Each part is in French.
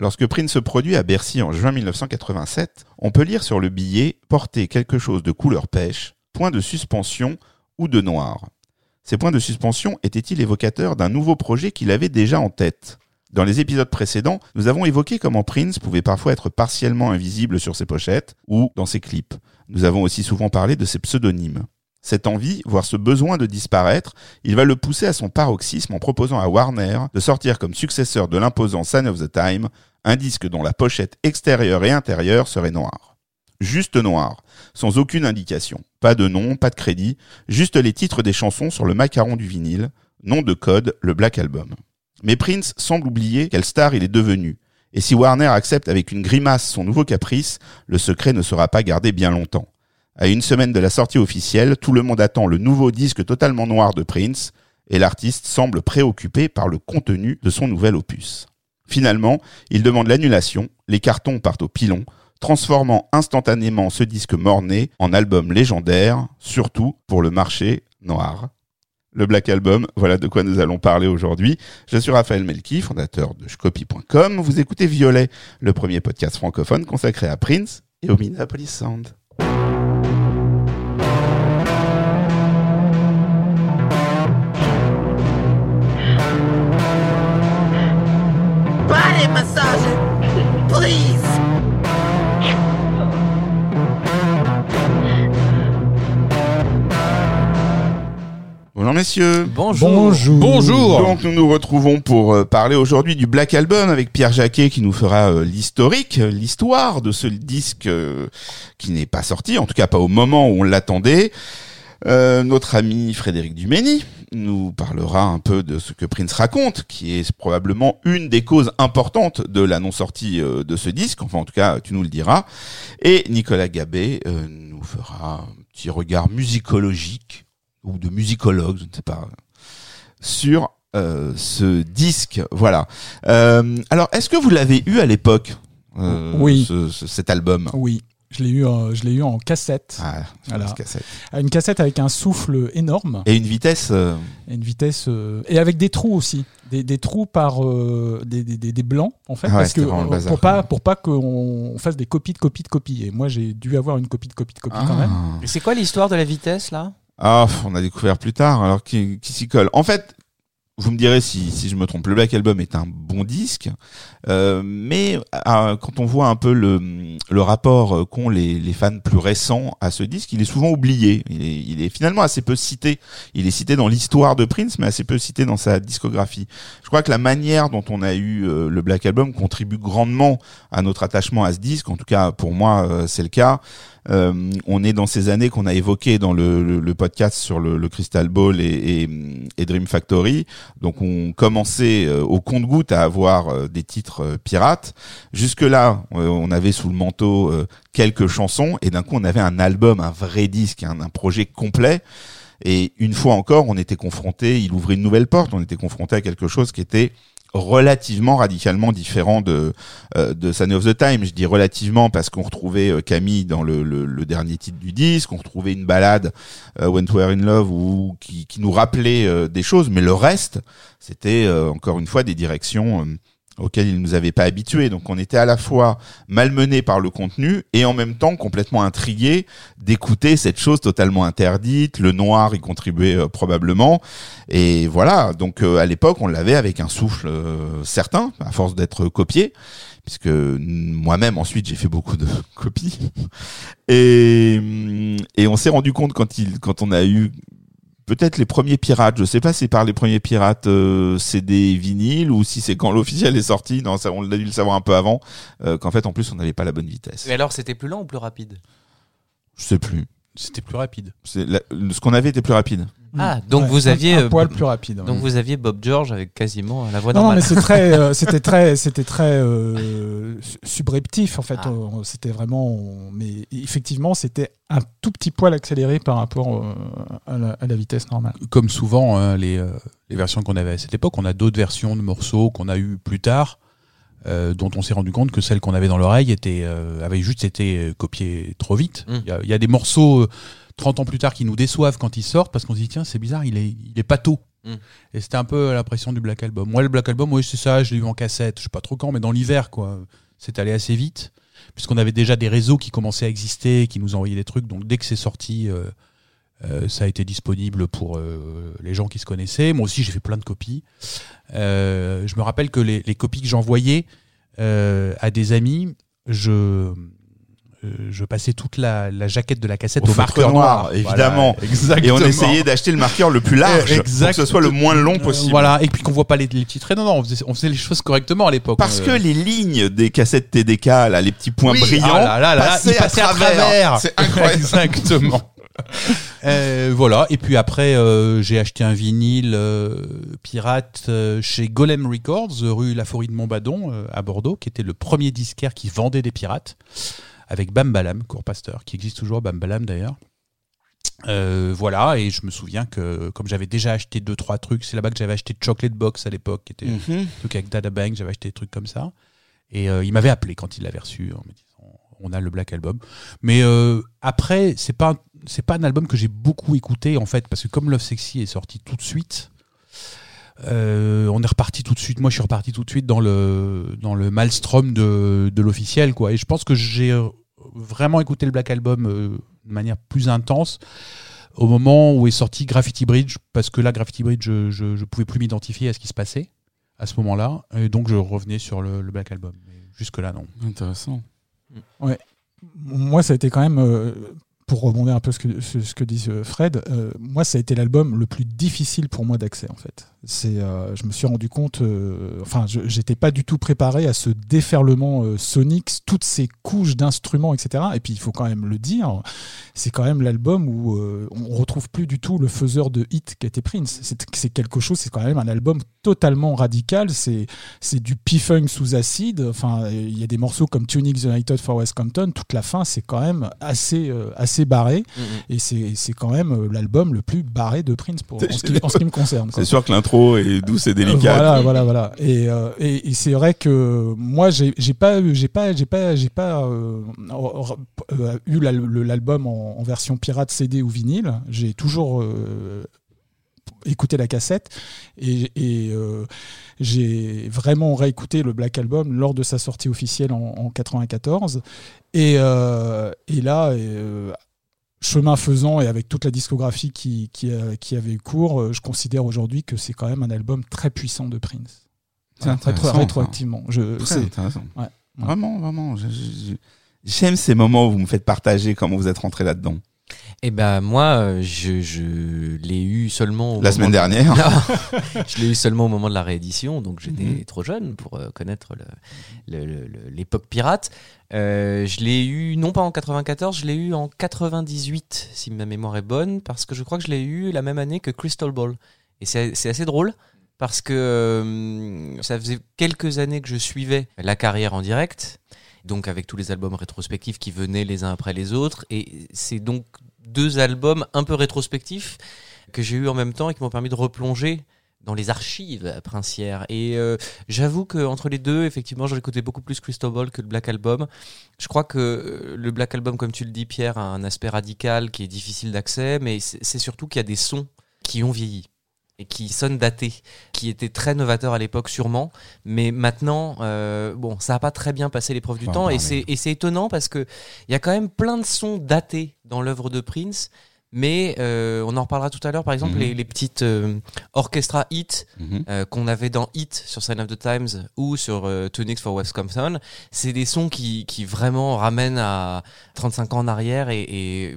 Lorsque Prince se produit à Bercy en juin 1987, on peut lire sur le billet porter quelque chose de couleur pêche, point de suspension ou de noir. Ces points de suspension étaient-ils évocateurs d'un nouveau projet qu'il avait déjà en tête? Dans les épisodes précédents, nous avons évoqué comment Prince pouvait parfois être partiellement invisible sur ses pochettes ou dans ses clips. Nous avons aussi souvent parlé de ses pseudonymes. Cette envie, voire ce besoin de disparaître, il va le pousser à son paroxysme en proposant à Warner de sortir comme successeur de l'imposant Sign of the Time un disque dont la pochette extérieure et intérieure serait noire. Juste noir, sans aucune indication. Pas de nom, pas de crédit, juste les titres des chansons sur le macaron du vinyle, nom de code, le Black Album. Mais Prince semble oublier quelle star il est devenu. Et si Warner accepte avec une grimace son nouveau caprice, le secret ne sera pas gardé bien longtemps. À une semaine de la sortie officielle, tout le monde attend le nouveau disque totalement noir de Prince, et l'artiste semble préoccupé par le contenu de son nouvel opus. Finalement, il demande l'annulation, les cartons partent au pilon, transformant instantanément ce disque morné en album légendaire, surtout pour le marché noir. Le Black Album, voilà de quoi nous allons parler aujourd'hui. Je suis Raphaël Melki, fondateur de Shcopy.com. Vous écoutez Violet, le premier podcast francophone consacré à Prince et au Minneapolis Sound. Bonjour messieurs. Bonjour. Bonjour. Donc nous nous retrouvons pour euh, parler aujourd'hui du Black Album avec Pierre Jacquet qui nous fera euh, l'historique, euh, l'histoire de ce disque qui n'est pas sorti, en tout cas pas au moment où on l'attendait. Euh, notre ami Frédéric Dumény nous parlera un peu de ce que Prince raconte, qui est probablement une des causes importantes de la non-sortie de ce disque, enfin en tout cas tu nous le diras. Et Nicolas Gabé euh, nous fera un petit regard musicologique, ou de musicologue, je ne sais pas, sur euh, ce disque. Voilà. Euh, alors, est-ce que vous l'avez eu à l'époque euh, Oui. ce- ce- cet album? Oui, je l'ai eu, je l'ai eu en cassette. ah, Voilà. cassette. Une cassette avec un souffle énorme Et une vitesse euh, et une vitesse euh, et avec des trous aussi, des, des trous par euh, des, des, des- blancs en fait, Ah ouais, parce que euh, bazar. pour pas pour pas qu'on fasse des copies de copies de copies. Et moi j'ai dû avoir une copie de copie de copie quand même. ah. Et C'est quoi l'histoire de la vitesse là? Ah, on a découvert plus tard, alors qui, qui s'y colle. En fait, vous me direz si, si je me trompe, le Black Album est un bon disque, euh, mais euh, quand on voit un peu le, le rapport qu'ont les, les fans plus récents à ce disque, il est souvent oublié. Il est, il est finalement assez peu cité. Il est cité dans l'histoire de Prince, mais assez peu cité dans sa discographie. Je crois que la manière dont on a eu euh, le Black Album contribue grandement à notre attachement à ce disque. En tout cas, pour moi, euh, c'est le cas. Euh, on est dans ces années qu'on a évoquées dans le, podcast sur le, Crystal Ball et, Dream Factory. Donc on commençait euh, au compte-goutte à avoir euh, des titres pirates. Jusque-là, on avait sous le manteau quelques chansons et d'un coup on avait un album, un vrai disque, un, un projet complet. Et une fois encore, on était confronté, il ouvrait une nouvelle porte, on était confronté à quelque chose qui était relativement radicalement différent de euh, de of the Time. Je dis relativement parce qu'on retrouvait euh, Camille dans le, le, le dernier titre du disque, on retrouvait une balade euh, When We Were in Love ou qui, qui nous rappelait euh, des choses, mais le reste, c'était euh, encore une fois des directions euh, auxquelles il nous avait pas habitués. Donc on était à la fois malmené par le contenu et en même temps complètement intrigué d'écouter cette chose totalement interdite. Le noir y contribuait euh, probablement. Et voilà, donc euh, à l'époque on l'avait avec un souffle euh, certain, à force d'être copié puisque moi-même ensuite j'ai fait beaucoup de copies et et on s'est rendu compte quand on a eu peut-être les premiers pirates. Je sais pas si c'est par les premiers pirates euh, CD vinyle ou si c'est quand l'officiel est sorti. Non ça on a dû le savoir un peu avant euh, qu'en fait en plus on n'avait pas la bonne vitesse. Mais alors c'était plus lent ou plus rapide? Je sais plus. C'était plus rapide. c'est la- ce qu'on avait était plus rapide Ah, donc vous aviez, un, euh, poil plus rapide. ouais. Donc vous aviez Bob George avec quasiment la voix non, non, normale. mais c'est très, euh, c'était très, c'était très euh, su- subreptif en fait. Ah. C'était vraiment, mais effectivement, c'était un tout petit poil accéléré par rapport euh, à, la, à la vitesse normale. Comme souvent, hein, les, euh, les versions qu'on avait à cette époque, on a d'autres versions de morceaux qu'on a eu plus tard, euh, dont on s'est rendu compte que celles qu'on avait dans l'oreille euh, avaient juste été euh, copiées trop vite. Mm. Il y, a- il y a des morceaux euh, 30 ans plus tard qui nous déçoivent quand ils sortent parce qu'on se dit tiens c'est bizarre il est il est pas tôt Mm. Et c'était un peu l'impression du Black Album. Moi, le Black Album, oui, c'est ça, je l'ai eu en cassette, je sais pas trop quand, mais dans l'hiver, quoi. C'est allé assez vite, puisqu'on avait déjà des réseaux qui commençaient à exister, qui nous envoyaient des trucs. Donc, dès que c'est sorti, euh, ça a été disponible pour euh, les gens qui se connaissaient. Moi aussi, j'ai fait plein de copies. Euh, je me rappelle que les, les copies que j'envoyais euh, à des amis, je, euh, je passais toute la, la jaquette de la cassette Au au, marqueur noir, noir. évidemment. Voilà, exactement. Et on essayait d'acheter le marqueur le plus large pour que ce soit le moins long possible. voilà, et puis qu'on voit pas les, les petits traits. Non, non, on faisait, on faisait les choses correctement à l'époque. Parce Euh, que les lignes des cassettes TDK, là, les petits points oui, brillants, ah là là là, passaient, il passait à travers. C'est incroyable. Exactement. Euh, voilà. Et puis après, euh, j'ai acheté un vinyle euh, pirate chez Golem Records, rue La Forêt de Montbadon, à Bordeaux, qui était le premier disquaire qui vendait des pirates, avec Bambalam, Courpasteur, qui existe toujours, Bambalam d'ailleurs. Euh, voilà, et je me souviens que comme j'avais déjà acheté deux trois trucs, c'est là-bas que j'avais acheté Chocolate Box à l'époque, qui était Mhm. un truc avec Dada Bang, j'avais acheté des trucs comme ça. Et euh, il m'avait appelé quand il l'avait reçu en me disant on a le Black Album. Mais euh, après, c'est pas un- c'est pas un album que j'ai beaucoup écouté en fait parce que comme Love Sexy est sorti tout de suite, euh, on est reparti tout de suite. Moi, je suis reparti tout de suite dans le dans le maelstrom de de l'officiel quoi. Et je pense que j'ai euh, vraiment écouté le Black Album euh, de manière plus intense au moment où est sorti Graffiti Bridge parce que là Graffiti Bridge je, je, je pouvais plus m'identifier à ce qui se passait à ce moment-là et donc je revenais sur le, le Black Album jusque là non Intéressant. Moi, ça a été quand même, euh, pour rebondir un peu ce que, ce, que dit euh, Fred, euh, moi, ça a été l'album le plus difficile pour moi d'accès, en fait. Euh, je me suis rendu compte, euh, enfin, j'étais pas du tout préparé à ce déferlement sonique, toutes ces couches d'instruments, etc. Et puis, il faut quand même le dire, c'est quand même l'album où on retrouve plus du tout le faiseur de hit qui était Prince. C'est quelque chose, c'est quand même un album totalement radical. C'est du P-Funk sous acide. Enfin, il y a des morceaux comme Tuning United for West Compton. Toute la fin, c'est quand même assez, euh, assez barré. Mhm. Et c'est quand même euh, l'album le plus barré de Prince pour, en, ce qui, en ce qui me concerne. C'est sûr que l'intro est douce et délicate. Voilà, voilà, voilà. Et, euh, et, et c'est vrai que moi, j'ai pas, j'ai pas, j'ai pas, j'ai pas euh, eu l'album en, en version pirate CD ou vinyle. J'ai toujours euh, écouté la cassette et, et, euh, j'ai vraiment réécouté le Black Album lors de sa sortie officielle en, en 94. Et, euh, et là. euh, chemin faisant et avec toute la discographie qui, qui, a- qui avait eu cours, euh, je considère aujourd'hui que c'est quand même un album très puissant de Prince. C'est intéressant, rétroactivement. Je, Très intéressant. Ouais. Ouais. Vraiment, vraiment. J'aime ces moments où vous me faites partager comment vous êtes rentré là-dedans. Eh ben moi, euh, je, je l'ai eu seulement au La semaine de- dernière. Non, je l'ai eu seulement au moment de la réédition, donc j'étais Mhm. trop jeune pour euh, connaître l'époque pirate. Euh, je l'ai eu non pas en 94, je l'ai eu en 98 si ma mémoire est bonne, parce que je crois que je l'ai eu la même année que Crystal Ball. Et c'est c'est assez drôle parce que euh, ça faisait quelques années que je suivais la carrière en direct, donc avec tous les albums rétrospectifs qui venaient les uns après les autres, et c'est donc deux albums un peu rétrospectifs que j'ai eu en même temps et qui m'ont permis de replonger dans les archives princières. Et euh, j'avoue que entre les deux, effectivement, j'ai écouté beaucoup plus Crystal Ball que le Black Album. Je crois que euh, le Black Album, comme tu le dis, Pierre, a un aspect radical qui est difficile d'accès, mais c'est surtout qu'il y a des sons qui ont vieilli et qui sonnent datés, qui étaient très novateurs à l'époque sûrement, mais maintenant, euh, bon, ça n'a pas très bien passé l'épreuve du temps, et c'est et c'est étonnant parce que il y a quand même plein de sons datés dans l'œuvre de Prince, mais euh, on en reparlera tout à l'heure, par exemple, Mhm. les, les petites euh, orchestra hits Mhm. euh, qu'on avait dans Hit sur Sign of the Times ou sur Tunics for West Compton, c'est des sons qui, qui vraiment ramènent à 35 ans en arrière et, et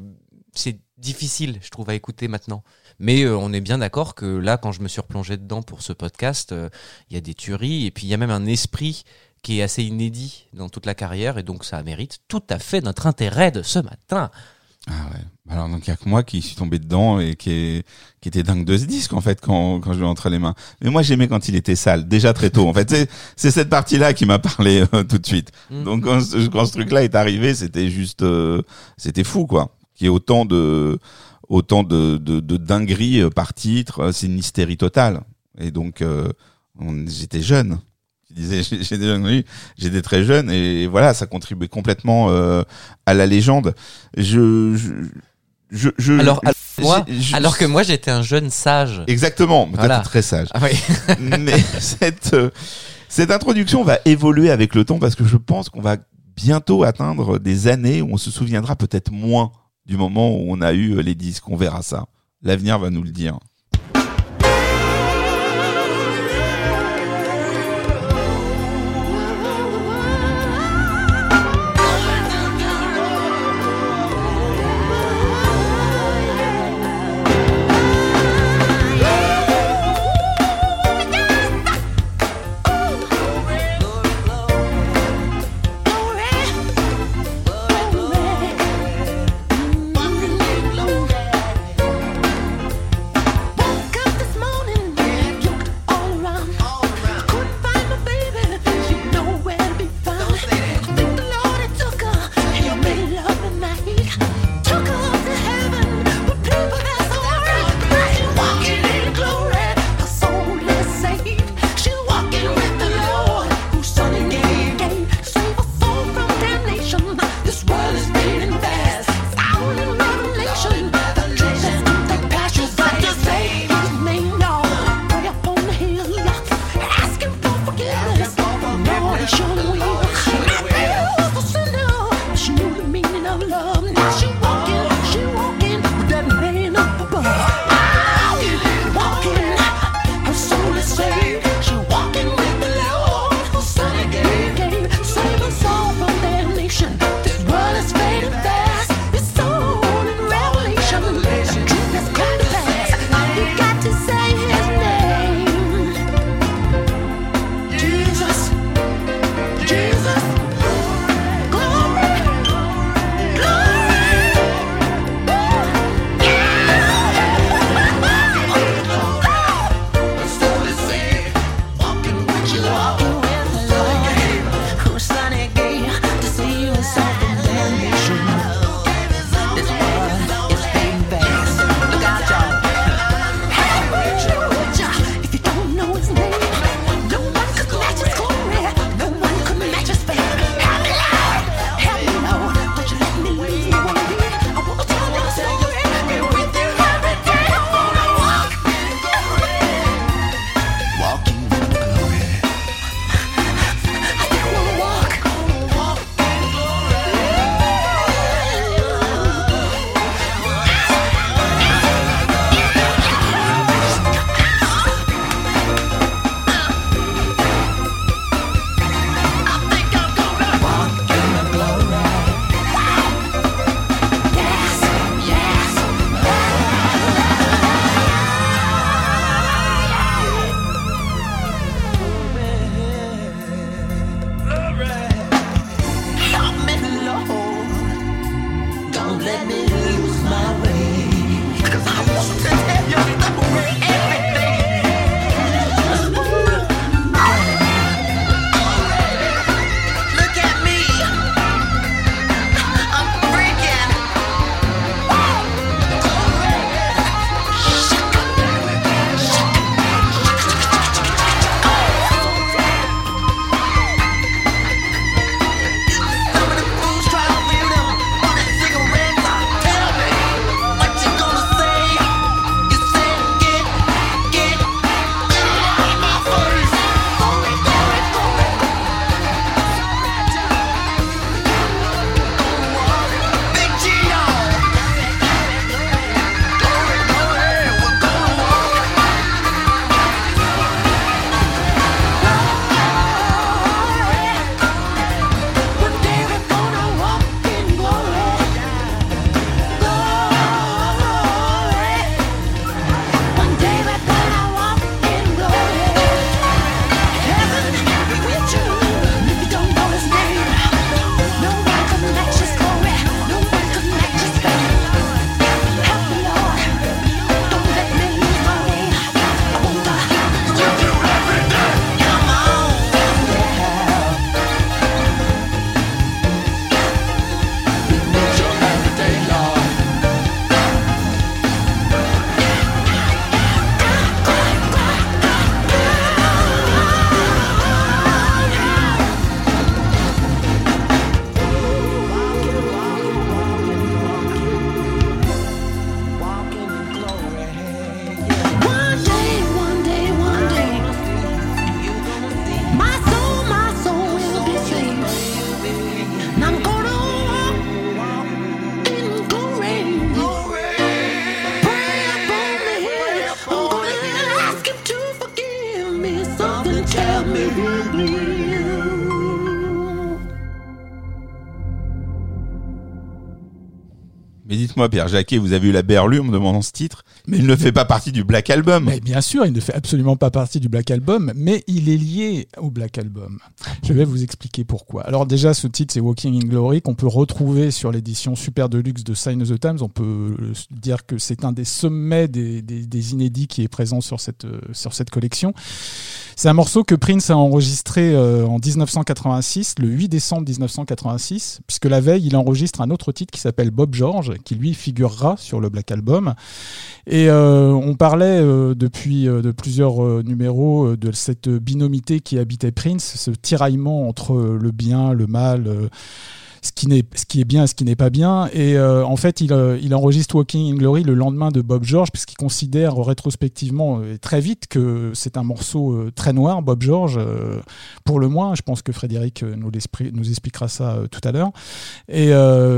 c'est difficile, je trouve, à écouter maintenant. Mais euh, on est bien d'accord que là, quand je me suis replongé dedans pour ce podcast, euh, il y a des tueries et puis il y a même un esprit qui est assez inédit dans toute la carrière et donc ça mérite tout à fait notre intérêt de ce matin. Ah ouais. Alors donc il y a que moi qui suis tombé dedans et qui est qui était dingue de ce disque en fait quand quand je lui ai entre les mains. Mais moi j'aimais quand il était sale déjà très tôt. En fait c'est c'est cette partie là qui m'a parlé euh, tout de suite. Mm. Donc quand, ce- quand ce truc là est arrivé c'était juste euh, c'était fou quoi. Qu'il y ait autant de autant de, de, de dingueries euh, par titre. Euh, c'est une hystérie totale. Et donc, euh, j'étais jeune. Je disais, j'étais très jeune, et voilà, ça contribuait complètement euh, à la légende. Je, je, je, alors, alors, moi, alors que moi, j'étais un jeune sage. Exactement, très sage. Ah, oui. Mais cette, euh, cette introduction va évoluer avec le temps parce que je pense qu'on va bientôt atteindre des années où on se souviendra peut-être moins du moment où on a eu euh, les disques. On verra ça. L'avenir va nous le dire. Dites-moi, Pierre Jacquet, vous avez eu la berlue en me demandant ce titre, mais il ne fait pas partie du Black Album. Mais bien sûr, il ne fait absolument pas partie du Black Album, mais il est lié au Black Album. Je vais vous expliquer pourquoi. Alors déjà, ce titre, c'est Walking in Glory, qu'on peut retrouver sur l'édition Super Deluxe de Sign of the Times. On peut euh, dire que c'est un des sommets des, des- inédits qui est présent sur cette, euh, sur cette collection. C'est un morceau que Prince a enregistré euh, en 1986, le 8 décembre 1986, puisque la veille, il enregistre un autre titre qui s'appelle Bob George, qui lui figurera sur le Black Album. Euh, on parlait euh, depuis euh, de plusieurs numéros de cette binomité qui habitait Prince, ce tiraillement entre le bien, le mal. Ce qui, n'est, ce qui est bien et ce qui n'est pas bien. Et euh, en fait, il, euh, il enregistre Walking in Glory le lendemain de Bob George, puisqu'il considère rétrospectivement euh, très vite que c'est un morceau très noir, Bob George, pour le moins. Je pense que Frédéric nous, nous expliquera ça tout à l'heure. Et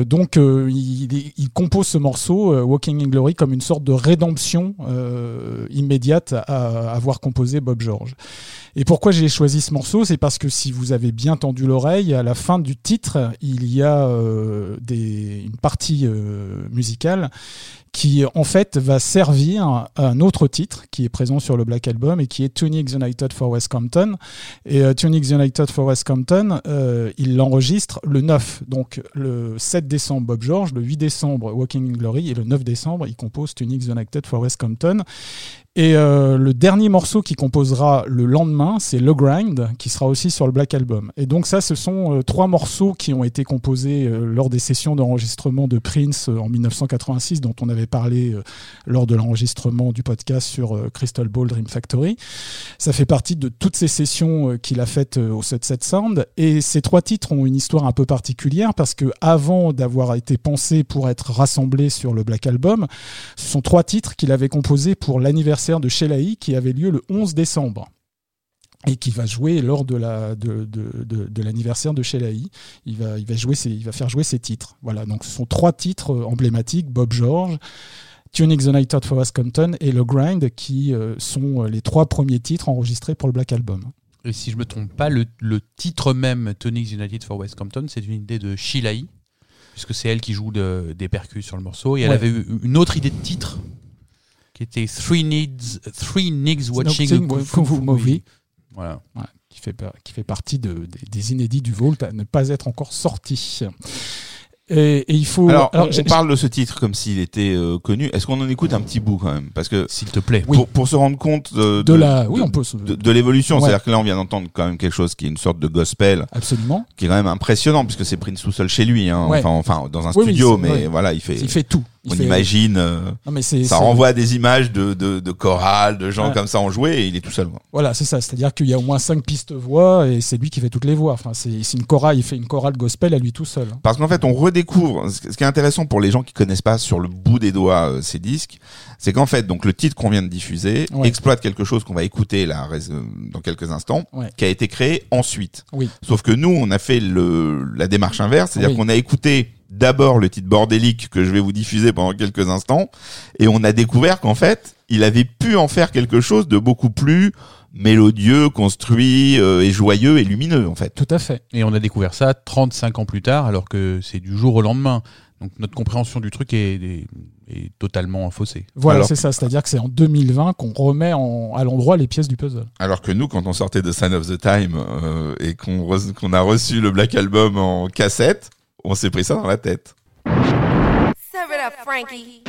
donc, il, compose ce morceau, Walking in Glory, comme une sorte de rédemption immédiate à avoir composé Bob George. Et pourquoi j'ai choisi ce morceau? C'est parce que si vous avez bien tendu l'oreille, à la fin du titre, il y a euh, une partie euh, musicale qui en fait va servir à un autre titre qui est présent sur le Black Album et qui est Tunics United for West Compton. Et euh, United for West Compton, il l'enregistre le 9, donc le 7 décembre Bob George, le 8 décembre Walking in Glory et le 9 décembre il compose Tunics United for West Compton. Et euh, le dernier morceau qu'il composera le lendemain, c'est Le Grind, qui sera aussi sur le Black Album. Et donc ça, ce sont euh, trois morceaux qui ont été composés euh, lors des sessions d'enregistrement de Prince en 1986, dont on avait parlé lors de l'enregistrement du podcast sur Crystal Ball Dream Factory. Ça fait partie de toutes ces sessions qu'il a faites au Sunset Sound. Et ces trois titres ont une histoire un peu particulière parce que avant d'avoir été pensés pour être rassemblés sur le Black Album, ce sont trois titres qu'il avait composés pour l'anniversaire de Shellaï qui avait lieu le 11 décembre et qui va jouer lors de la de, de, de, de l'anniversaire de Shellaï. Il va il va jouer ses, il va faire jouer ses titres. Voilà, donc ce sont trois titres euh, emblématiques Bob George, Tuning the Night Out for West Compton et Le Grind qui euh, sont euh, les trois premiers titres enregistrés pour le Black Album. Et si je me trompe pas, le, le titre même, Tony's United for West Compton, c'est une idée de Shilai, puisque c'est elle qui joue de- des percus sur le morceau. Et elle avait eu une autre idée de titre, qui était Three Needs, Three Niggas Watching a Watching Kung Fu Movie. Voilà. Ouais, qui fait qui fait partie de, des, des inédits du Vault à ne pas être encore sorti. Et, et il faut Alors, alors, on, parle de ce titre comme s'il était euh, connu. Est-ce qu'on en écoute un petit bout quand même? Parce que S'il te plaît. Oui. pour, se rendre compte de, de la oui on peut se- de, de l'évolution, Ouais. c'est-à-dire que là on vient d'entendre quand même quelque chose qui est une sorte de gospel, absolument. qui est quand même impressionnant puisque c'est Prince tout seul chez lui, hein. Ouais. enfin, enfin dans un Oui, studio, mais ouais. voilà, il fait. Il fait tout. On fait- imagine, euh, Non, mais c'est ça renvoie à des images de, de, de chorales, de gens Ouais. comme ça en joué, et il est tout seul. Voilà, c'est ça. C'est-à-dire qu'il y a au moins cinq pistes voix et c'est lui qui fait toutes les voix. Enfin, c'est c'est une chorale. Il fait une chorale gospel à lui tout seul. Parce qu'en fait, on redécouvre. Ce qui est intéressant pour les gens qui connaissent pas sur le bout des doigts euh, ces disques, c'est qu'en fait, donc le titre qu'on vient de diffuser Ouais. exploite quelque chose qu'on va écouter là euh, dans quelques instants, Ouais. qui a été créé ensuite. Oui. Sauf que nous, on a fait le la démarche inverse, c'est-à-dire Oui. qu'on a écouté d'abord le titre bordélique que je vais vous diffuser pendant quelques instants, et on a découvert qu'en fait, il avait pu en faire quelque chose de beaucoup plus mélodieux, construit euh, et joyeux et lumineux en fait. Tout à fait. Et on a découvert ça 35 ans plus tard, alors que c'est du jour au lendemain. Donc notre compréhension du truc est, est- est totalement faussée. Voilà, c'est ça. C'est-à-dire que c'est en 2020 qu'on remet en- à l'endroit les pièces du puzzle. Alors que nous, quand on sortait de Sign of the Time euh, et qu'on re- qu'on a reçu le Black Album en cassette, on s'est pris ça dans la tête. Serve it up, Frankie.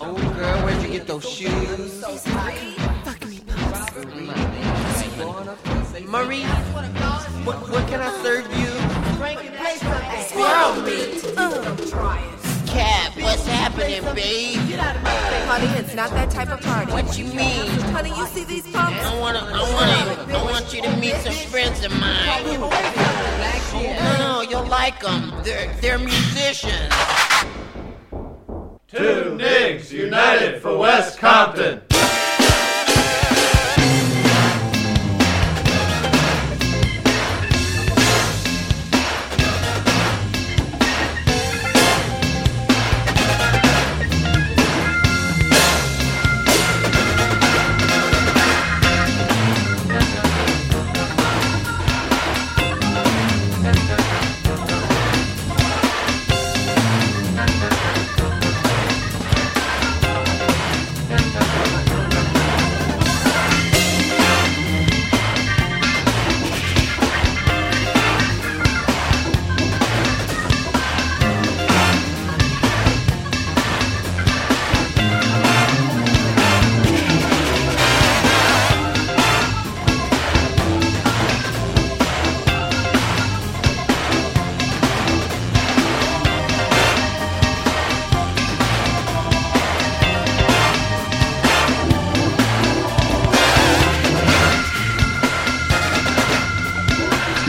Oh, girl, where'd you get those shoes? Marie, what, what can I serve you? Squirrel meat. Cap, what's happening, babe? get out of my Honey, it's not that type of party. What you mean? Honey, you see these pumps? I wanna, I wanna, I want you to meet some friends of mine. No, no, you'll like them. They're, they're musicians. Two Nigs United for West Compton.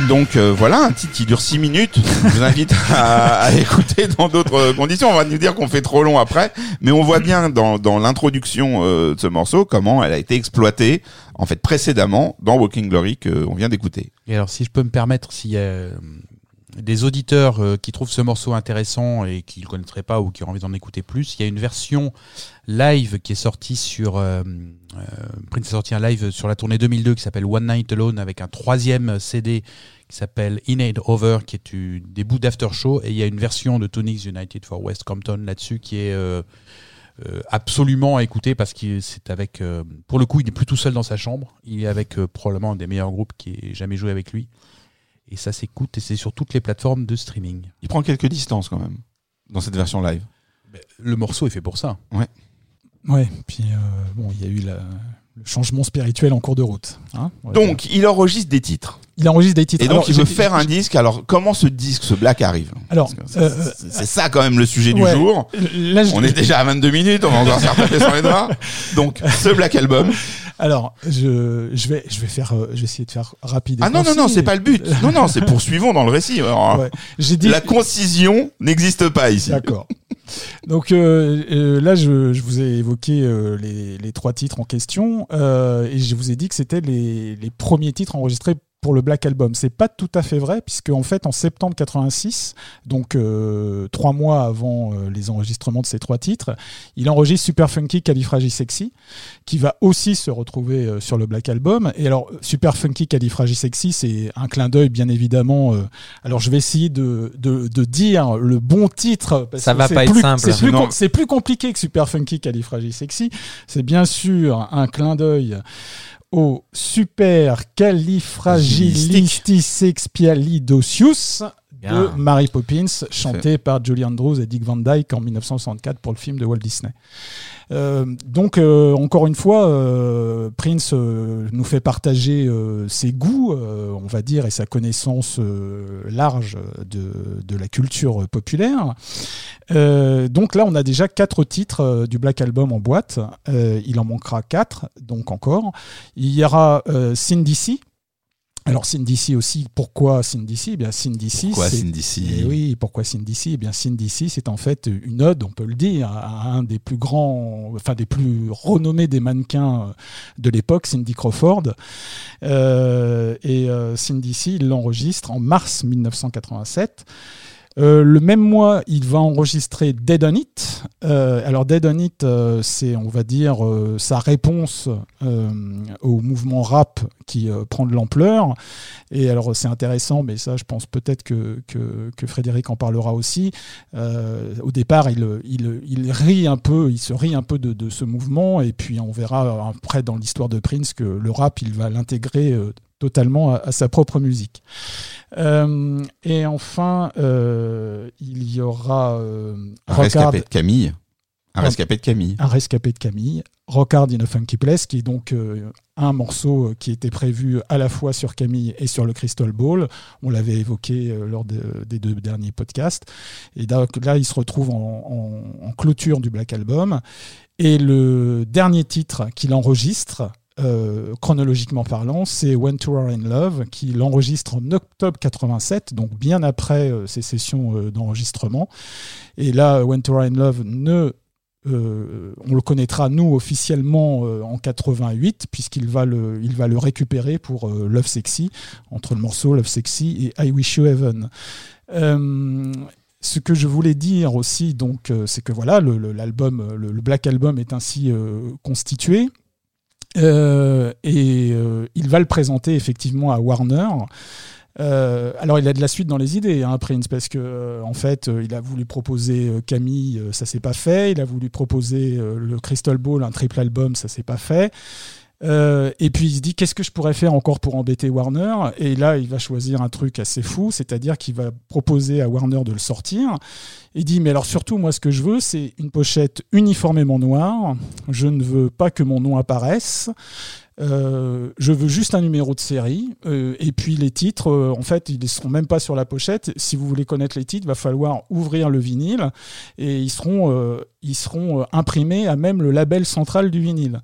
Donc euh, voilà, un titre qui dure 6 minutes. Je vous invite à, écouter dans d'autres conditions. On va nous dire qu'on fait trop long après, mais on voit bien dans, l'introduction euh, de ce morceau comment elle a été exploitée en fait précédemment dans Walking Glory qu'on vient d'écouter. Et alors, si je peux me permettre, s'il euh, des auditeurs euh, qui trouvent ce morceau intéressant et qui ne connaîtraient pas ou qui ont envie d'en écouter plus, il y a une version live qui est sortie sur. euh, euh, Prince a sorti un live sur la tournée 2002 qui s'appelle One Night Alone avec un troisième CD qui s'appelle In Over qui est une- des bouts d'after show et il y a une version de Tony's United for West Compton là-dessus qui est. euh, absolument à écouter parce que c'est avec pour le coup il n'est plus tout seul dans sa chambre il est avec probablement des meilleurs groupes qui ait jamais joué avec lui et ça s'écoute et c'est sur toutes les plateformes de streaming Il prend quelques distances quand même dans cette version live. le morceau est fait pour ça Ouais, puis euh, bon, il y a eu la- le changement spirituel en cours de route. hein, dire. Donc il enregistre des titres il enregistre des titres. et donc Alors, il veut faire un disque. Alors comment ce disque, ce Black arrive Alors, euh, c'est- ça quand même le sujet du ouais. jour. Là, je- On est déjà à 22 minutes, on va encore se faire taper sur les doigts. Donc, ce Black Album. Alors, je, je vais, je vais faire, euh, je vais essayer de faire rapide. et Ah non, non, non, c'est pas le but. Non, non, c'est poursuivons dans le récit. Alors, Ouais. J'ai dit. La concision n'existe pas ici. D'accord. Donc euh, euh, là, je, je vous ai évoqué euh, les, les trois titres en question euh, et je vous ai dit que c'était les, les premiers titres enregistrés pour le Black Album. C'est pas tout à fait vrai puisque en fait en septembre 86, donc euh, trois mois avant euh, les enregistrements de ces trois titres, il enregistre Super Funky Califragisexy qui va aussi se retrouver euh, sur le Black Album. Et alors Super Funky Califragisexy, c'est un clin d'œil bien évidemment. euh, alors je vais essayer de, de, de dire le bon titre. Parce Ça que va c'est pas être plus- simple. C'est plus, com- plus compliqué que Super Funky Califragisexy. C'est bien sûr un clin d'œil au Super Califragilisticexpialidocious de Bien. Mary Poppins, chanté par Julie Andrews et Dick Van Dyke en 1964 pour le film de Walt Disney. Euh, donc, euh, encore une fois, euh, Prince nous fait partager ses goûts, on va dire, et sa connaissance large de, de la culture populaire. Donc là, on a déjà quatre titres du Black Album en boîte. Il en manquera quatre, donc encore. Il y aura Cindy C. Alors Cindy C aussi, pourquoi Cindy C? Eh bien Cindy C, Quoi, c'est- Cindy C? Eh oui, pourquoi Cindy C? Eh bien, Cindy C, c'est en fait une ode, on peut le dire, à un des plus grands, enfin des plus renommés des mannequins euh, de l'époque, Cindy Crawford. Euh, et euh, Cindy C, il l'enregistre en mars 1987. Euh, le même mois, il va enregistrer Dead on It. Euh, alors Dead on It, euh, c'est, on va dire, sa réponse au mouvement rap qui prend de l'ampleur. Et alors c'est intéressant, mais ça, je pense peut-être que, que, que Frédéric en parlera aussi. Au départ, il, il, il rit un peu, il se rit un peu de, de ce mouvement, et puis on verra après dans l'histoire de Prince que le rap, il va l'intégrer totalement à, à sa propre musique. Euh, et enfin, euh, il y aura euh, Un rescapé de Camille. Un rescapé de Camille. un rescapé de Camille, Rock Hard in a Funky Place, qui est donc euh, un morceau qui était prévu à la fois sur Camille et sur le Crystal Ball. On l'avait évoqué euh, lors de- des deux derniers podcasts. Et donc là, il se retrouve en, en- en clôture du Black Album. Et le dernier titre qu'il enregistre, euh, chronologiquement parlant, c'est When to Are in Love, qu'il enregistre en octobre 87, donc bien après euh, ces sessions euh, d'enregistrement. Et là, When to Are in Love ne euh, on le connaîtra nous officiellement euh, en 88 puisqu'il va le récupérer pour euh, Love Sexy entre le morceau Love Sexy et I Wish You Heaven. Euh, ce que je voulais dire aussi donc euh, c'est que voilà l'album le, Black Album est ainsi euh, constitué Euh, et euh, il va le présenter effectivement à Warner. Euh, alors il a de la suite dans les idées, hein, Prince, parce que euh, en fait, euh, il a voulu proposer euh, Camille, ça s'est pas fait. Il a voulu proposer le Crystal Ball, un triple album, ça s'est pas fait. Euh, et puis il se dit qu'est-ce que je pourrais faire encore pour embêter Warner? Et là, il va choisir un truc assez fou, c'est-à-dire qu'il va proposer à Warner de le sortir. Il dit mais alors surtout moi ce que je veux c'est une pochette uniformément noire. Je ne veux pas que mon nom apparaisse. Euh, je veux juste un numéro de série euh, et puis les titres en fait ils ne seront même pas sur la pochette si vous voulez connaître les titres va falloir ouvrir le vinyle et ils seront ils seront imprimés à même le label central du vinyle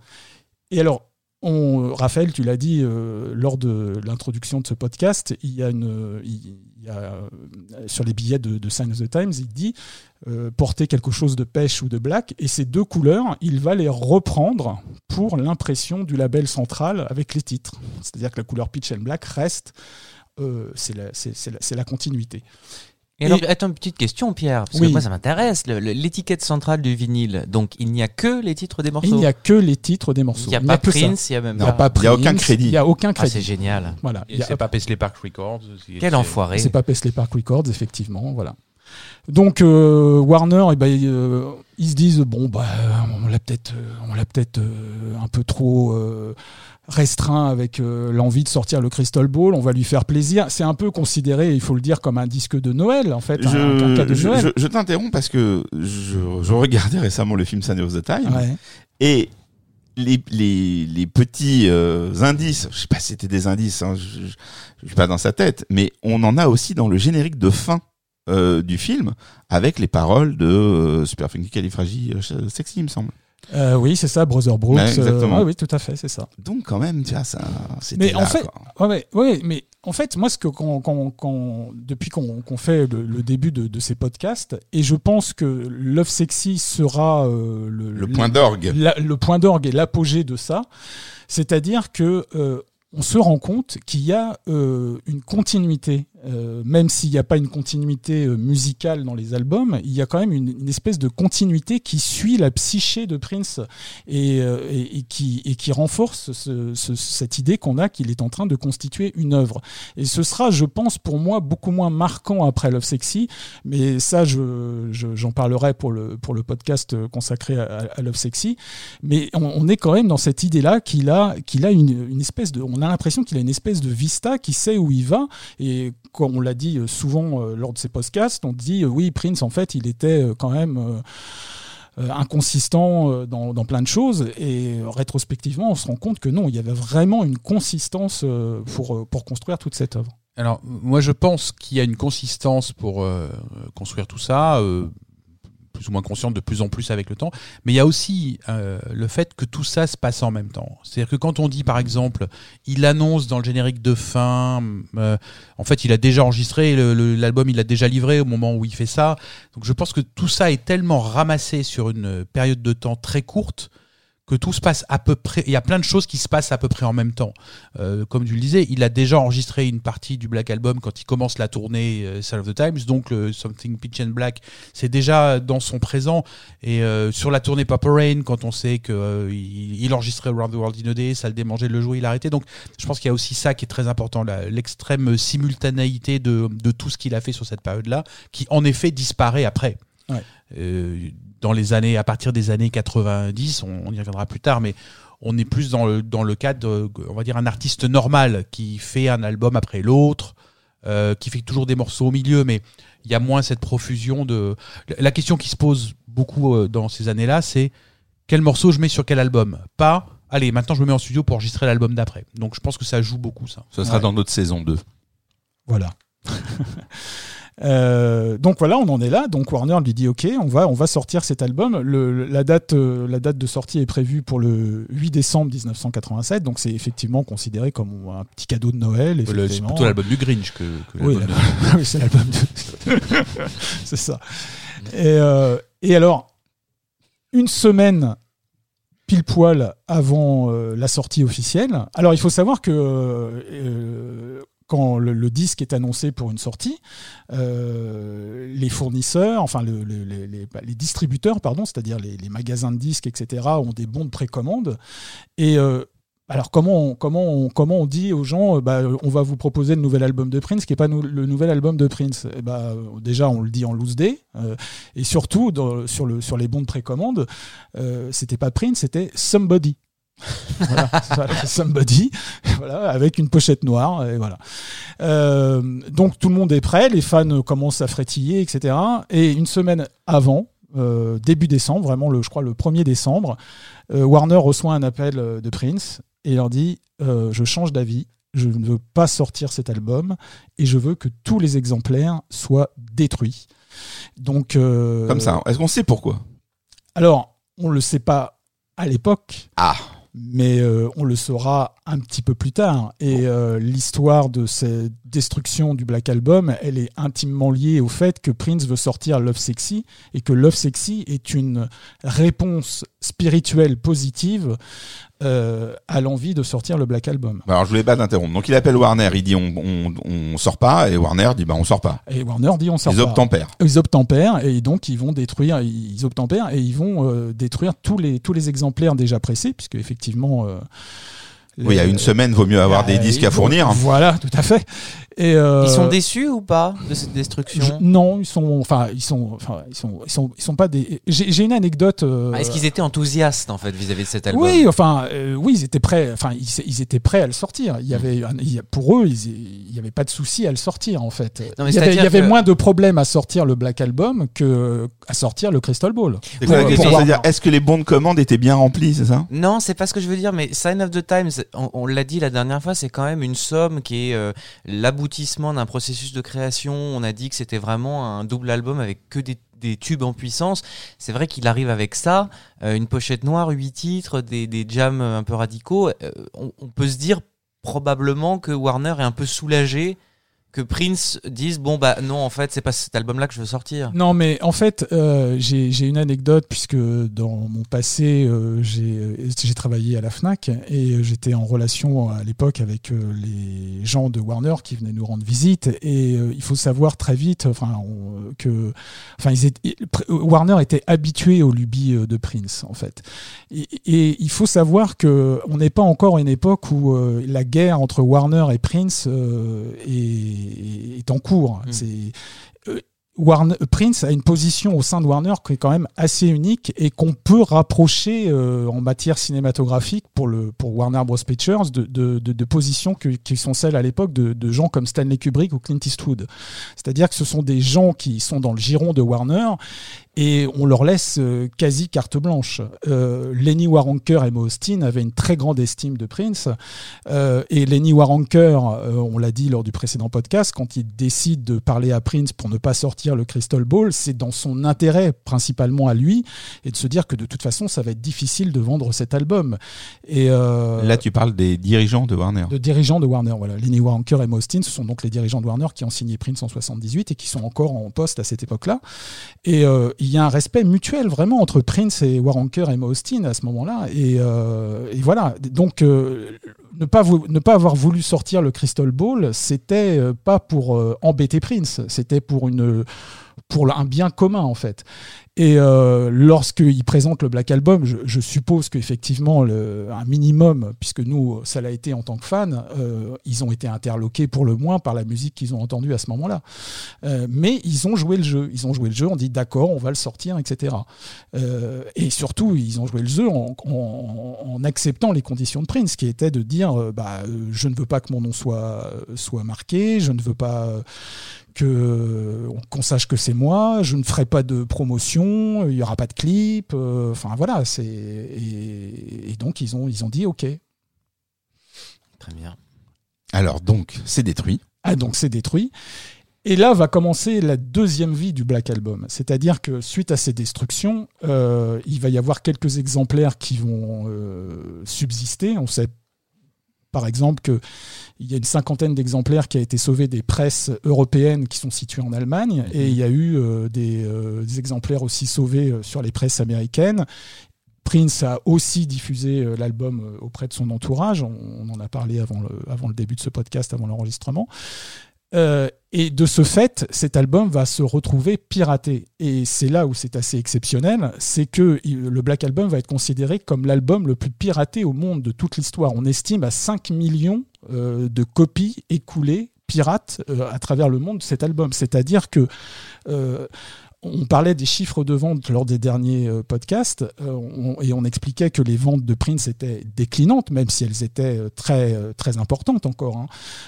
et alors on, Raphaël, tu l'as dit euh, lors de l'introduction de ce podcast, il y a euh, sur les billets de, de Sign of the Times, il dit euh, porter quelque chose de pêche ou de black, et ces deux couleurs, il va les reprendre pour l'impression du label central avec les titres. C'est-à-dire que la couleur pitch and black reste, c'est la continuité. Et alors, Et- attends, une petite question, Pierre, parce Oui. que moi ça m'intéresse. L'étiquette centrale du vinyle, donc il n'y a que les titres des morceaux. Il n'y a que les titres des morceaux. Il n'y a pas. Prince, il n'y a même Il n'y a pas. Il y a aucun Prince, crédit. Il n'y a aucun Ah, crédit. c'est génial. voilà. Et c'est pas Paisley Park Records. Quel c'est- enfoiré. C'est pas Paisley Park Records, effectivement, voilà. Donc euh, Warner, eh ben, euh, ils se disent bon bah on l'a peut-être, euh, on l'a peut-être euh, un peu trop euh, restreint avec euh, l'envie de sortir le Crystal Ball. On va lui faire plaisir. C'est un peu considéré, il faut le dire, comme un disque de Noël en fait, un, un cadeau Je, Noël. je- je t'interromps parce que je, regardais récemment le film Sign of the Time Ouais. et les, les, les petits euh, indices, je sais pas si c'était des indices, hein, je, suis pas dans sa tête, mais on en a aussi dans le générique de fin euh, du film avec les paroles de Super Funky Califragi Sexy, il me semble. Euh, oui, c'est ça, Brother Brooks. Ouais, exactement. euh, ouais, oui, tout à fait, c'est ça. Donc quand même, tu vois, ça, c'était Mais là, en fait, quoi. Ouais, mais en fait, moi, ce que quand, quand- quand- depuis qu'on fait le, le début de, de ces podcasts, et je pense que Love Sexy sera euh, le, le point d'orgue. le point d'orgue et l'apogée de ça, c'est-à-dire que on se rend compte qu'il y a une continuité, euh, même s'il n'y a pas une continuité euh, musicale dans les albums, il y a quand même une, une espèce de continuité qui suit la psyché de Prince et, euh, et- qui, et qui renforce ce- ce- cette idée qu'on a qu'il est en train de constituer une œuvre. Et ce sera, je pense, pour moi, beaucoup moins marquant après Love Sexy, mais ça, je- je- j'en parlerai pour le, pour le podcast consacré à, à Love Sexy. Mais on, on est quand même dans cette idée-là qu'il a, qu'il a une, une espèce de, on a l'impression qu'il a une espèce de vista, qui sait où il va. Et on l'a dit euh, souvent euh, lors de ces podcasts, on dit euh, oui, Prince, en fait, il était quand même. inconsistant dans, plein de choses et rétrospectivement on se rend compte que non il y avait vraiment une consistance pour, construire toute cette œuvre Alors, moi, je pense qu'il y a une consistance pour construire tout ça, plus ou moins consciente de plus en plus avec le temps. Mais il y a aussi euh, le fait que tout ça se passe en même temps. C'est-à-dire que quand on dit, par exemple, il annonce dans le générique de fin, euh, en fait, il a déjà enregistré l'album, il l'a déjà livré au moment où il fait ça. Donc, je pense que tout ça est tellement ramassé sur une période de temps très courte que tout se passe à peu près. Il y a plein de choses qui se passent à peu près en même temps. Euh, comme tu le disais, il a déjà enregistré une partie du Black Album quand il commence la tournée euh, of the Times, donc le Something Pitch and Black, c'est déjà dans son présent. Et euh, sur la tournée Purple Rain, quand on sait que euh, il, enregistrait Around the World in a Day, ça le démangeait le jour, il arrêtait. Donc je pense qu'il y a aussi ça qui est très important, l'extrême simultanéité de, de tout ce qu'il a fait sur cette période-là, qui en effet disparaît après. Ouais. Euh, dans les années, à partir des années 90, on, on y reviendra plus tard, mais on est plus dans le, dans le cadre, de, on va dire, un artiste normal qui fait un album après l'autre, euh, qui fait toujours des morceaux au milieu, mais il y a moins cette profusion de. La question qui se pose beaucoup euh, dans ces années-là, c'est quel morceau je mets sur quel album? Pas, allez, maintenant je me mets en studio pour enregistrer l'album d'après. Donc je pense que ça joue beaucoup, ça. Ce sera Ouais. dans notre saison 2. Voilà. Euh, donc voilà, on en est là. Donc Warner lui dit OK, on va, on va sortir cet album. Le, la, date, euh, la date de sortie est prévue pour le 8 décembre 1987. Donc c'est effectivement considéré comme un petit cadeau de Noël. C'est plutôt l'album du Grinch que, que Oui, l'album de- oui, c'est l'album de. c'est ça. Et, euh, et alors, une semaine pile poil avant la sortie officielle. Alors, il faut savoir que quand le, disque est annoncé pour une sortie, euh, les fournisseurs, enfin bah, les distributeurs, pardon, c'est-à-dire les, magasins de disques, etc., ont des bons de précommande. Et euh, alors comment on, comment comment on dit aux gens, euh, bah, on va vous proposer le nouvel album de Prince, qui n'est pas le nouvel album de Prince? Eh bah, Déjà, on le dit en loose day, et surtout sur, sur les bons de précommande, c'était pas Prince, c'était Somebody. Voilà, Somebody, voilà, avec une pochette noire, et voilà. Euh, donc tout le monde est prêt, les fans commencent à frétiller, etc. Et une semaine avant, euh, début décembre, vraiment le, je crois le 1er décembre, euh, Warner reçoit un appel de Prince et leur dit je change d'avis, je ne veux pas sortir cet album et je veux que tous les exemplaires soient détruits. Donc Comme ça. Est-ce qu'on sait pourquoi? Alors on le sait pas à l'époque. Ah. Mais euh, on le saura un petit peu plus tard. Et euh, l'histoire de cette destruction du Black Album, elle est intimement liée au fait que Prince veut sortir Love Sexy et que Love Sexy est une réponse spirituelle positive euh, à l'envie de sortir le Black Album. Bah, Alors je voulais pas t'interrompre. Donc il appelle Warner, il dit on, on, on sort pas, et Warner dit bah on sort pas. Et Warner dit on sort Ils pas. obtempèrent. Ils obtempèrent et donc ils vont détruire, ils obtempèrent et ils vont euh, détruire tous les tous les exemplaires déjà pressés puisque effectivement. euh, Oui, il y a une semaine, vaut mieux avoir des Euh, disques à ils fournir. Voilà, tout à fait. Et euh, Ils sont déçus ou pas de cette je- destruction non, ils sont, enfin, ils sont, enfin, ils sont, ils sont, ils sont pas des. J'ai j'ai une anecdote. euh, Ah, Est-ce qu'ils étaient enthousiastes en fait vis-à-vis de cet album Oui, enfin, euh, oui, ils étaient prêts. Enfin, ils, ils étaient prêts à le sortir. Il y avait, un- il y a- pour eux, ils- il n'y avait pas de souci à le sortir en fait. Non, il y avait, il y c'est-à-dire avait que- moins de problèmes à sortir le Black Album que à sortir le Crystal Ball. C'est quoi la Pour- question pour C'est-à-dire, est-ce que les bons de commande étaient bien remplis, c'est ça? Non, c'est pas ce que je veux dire, mais Sign of the Times, on, on l'a dit la dernière fois, c'est quand même une somme qui est euh, d'un processus de création. On a dit que c'était vraiment un double album avec que des, tubes en puissance. C'est vrai qu'il arrive avec ça, euh, une pochette noire, huit titres, des, jams un peu radicaux. Euh, on peut se dire probablement que Warner est un peu soulagé que Prince dise bon bah non en fait c'est pas cet album là que je veux sortir. Non, mais en fait, euh, j'ai une anecdote puisque dans mon passé, euh, j'ai euh, j'ai travaillé à la Fnac et j'étais en relation à l'époque avec les gens de Warner qui venaient nous rendre visite. Et il faut savoir très vite, enfin, que, enfin, Warner était habitué aux lubies de Prince, en fait. Et, il faut savoir que on n'est pas encore une époque où la guerre entre Warner et Prince euh, est, est en cours. Mm. C'est euh, Warner, Prince a une position au sein de Warner qui est quand même assez unique et qu'on peut rapprocher euh, en matière cinématographique pour, le, pour Warner Bros. Pictures de, de, de, de positions que- qui sont celles à l'époque de, de gens comme Stanley Kubrick ou Clint Eastwood. C'est-à-dire que ce sont des gens qui sont dans le giron de Warner et on leur laisse euh, quasi carte blanche. Euh, Lenny Waronker et Mo Austin avaient une très grande estime de Prince. Euh, et Lenny Waronker, euh, on l'a dit lors du précédent podcast, quand il décide de parler à Prince pour ne pas sortir le Crystal Ball, c'est dans son intérêt principalement à lui et de se dire que de toute façon, ça va être difficile de vendre cet album. Et euh, Là, tu parles des dirigeants de Warner. de dirigeants de Warner. Voilà, Lenny Waronker et Mo Austin, ce sont donc les dirigeants de Warner qui ont signé Prince en 78 et qui sont encore en poste à cette époque-là. Et euh, il y a un respect mutuel vraiment entre Prince et Waronker et Mo Austin à ce moment-là. Et, euh, voilà. Donc euh, ne pas ne pas avoir voulu sortir le Crystal Ball, c'était euh, pas pour embêter Prince, c'était pour une pour un bien commun en fait. Et euh, lorsqu'il présente le Black Album, je, je suppose qu'effectivement, un minimum, puisque nous, ça l'a été en tant que fans, euh, ils ont été interloqués pour le moins par la musique qu'ils ont entendue à ce moment-là. Euh, mais ils ont joué le jeu. Ils ont joué le jeu, on dit d'accord, on va le sortir, etc. Euh, et surtout, ils ont joué le jeu en, en- en acceptant les conditions de Prince, qui étaient de dire euh, bah, euh, je ne veux pas que mon nom soit, soit marqué, je ne veux pas. Euh, que qu'on sache que c'est moi, je ne ferai pas de promotion, il y aura pas de clip, euh, enfin voilà, c'est et, et donc ils ont ils ont dit ok. Très bien. Alors donc, c'est détruit. Ah donc c'est détruit. Et là va commencer la deuxième vie du Black Album, c'est-à-dire que suite à ces destructions, euh, il va y avoir quelques exemplaires qui vont euh, subsister. On sait par exemple qu'il y a une cinquantaine d'exemplaires qui a été sauvés des presses européennes qui sont situées en Allemagne, et il y a eu euh, des, euh, des exemplaires aussi sauvés euh, sur les presses américaines. Prince a aussi diffusé l'album auprès de son entourage. On, on en a parlé avant le, avant le début de ce podcast, avant l'enregistrement. Euh, et de ce fait, cet album va se retrouver piraté. Et c'est là où c'est assez exceptionnel, c'est que il- le Black Album va être considéré comme l'album le plus piraté au monde de toute l'histoire. On estime à 5 millions euh, de copies écoulées pirates euh, à travers le monde de cet album. C'est-à-dire que euh, on parlait des chiffres de vente lors des derniers euh, podcasts euh, et on expliquait que les ventes de Prince étaient déclinantes, même si elles étaient euh, très, très importantes encore. hein.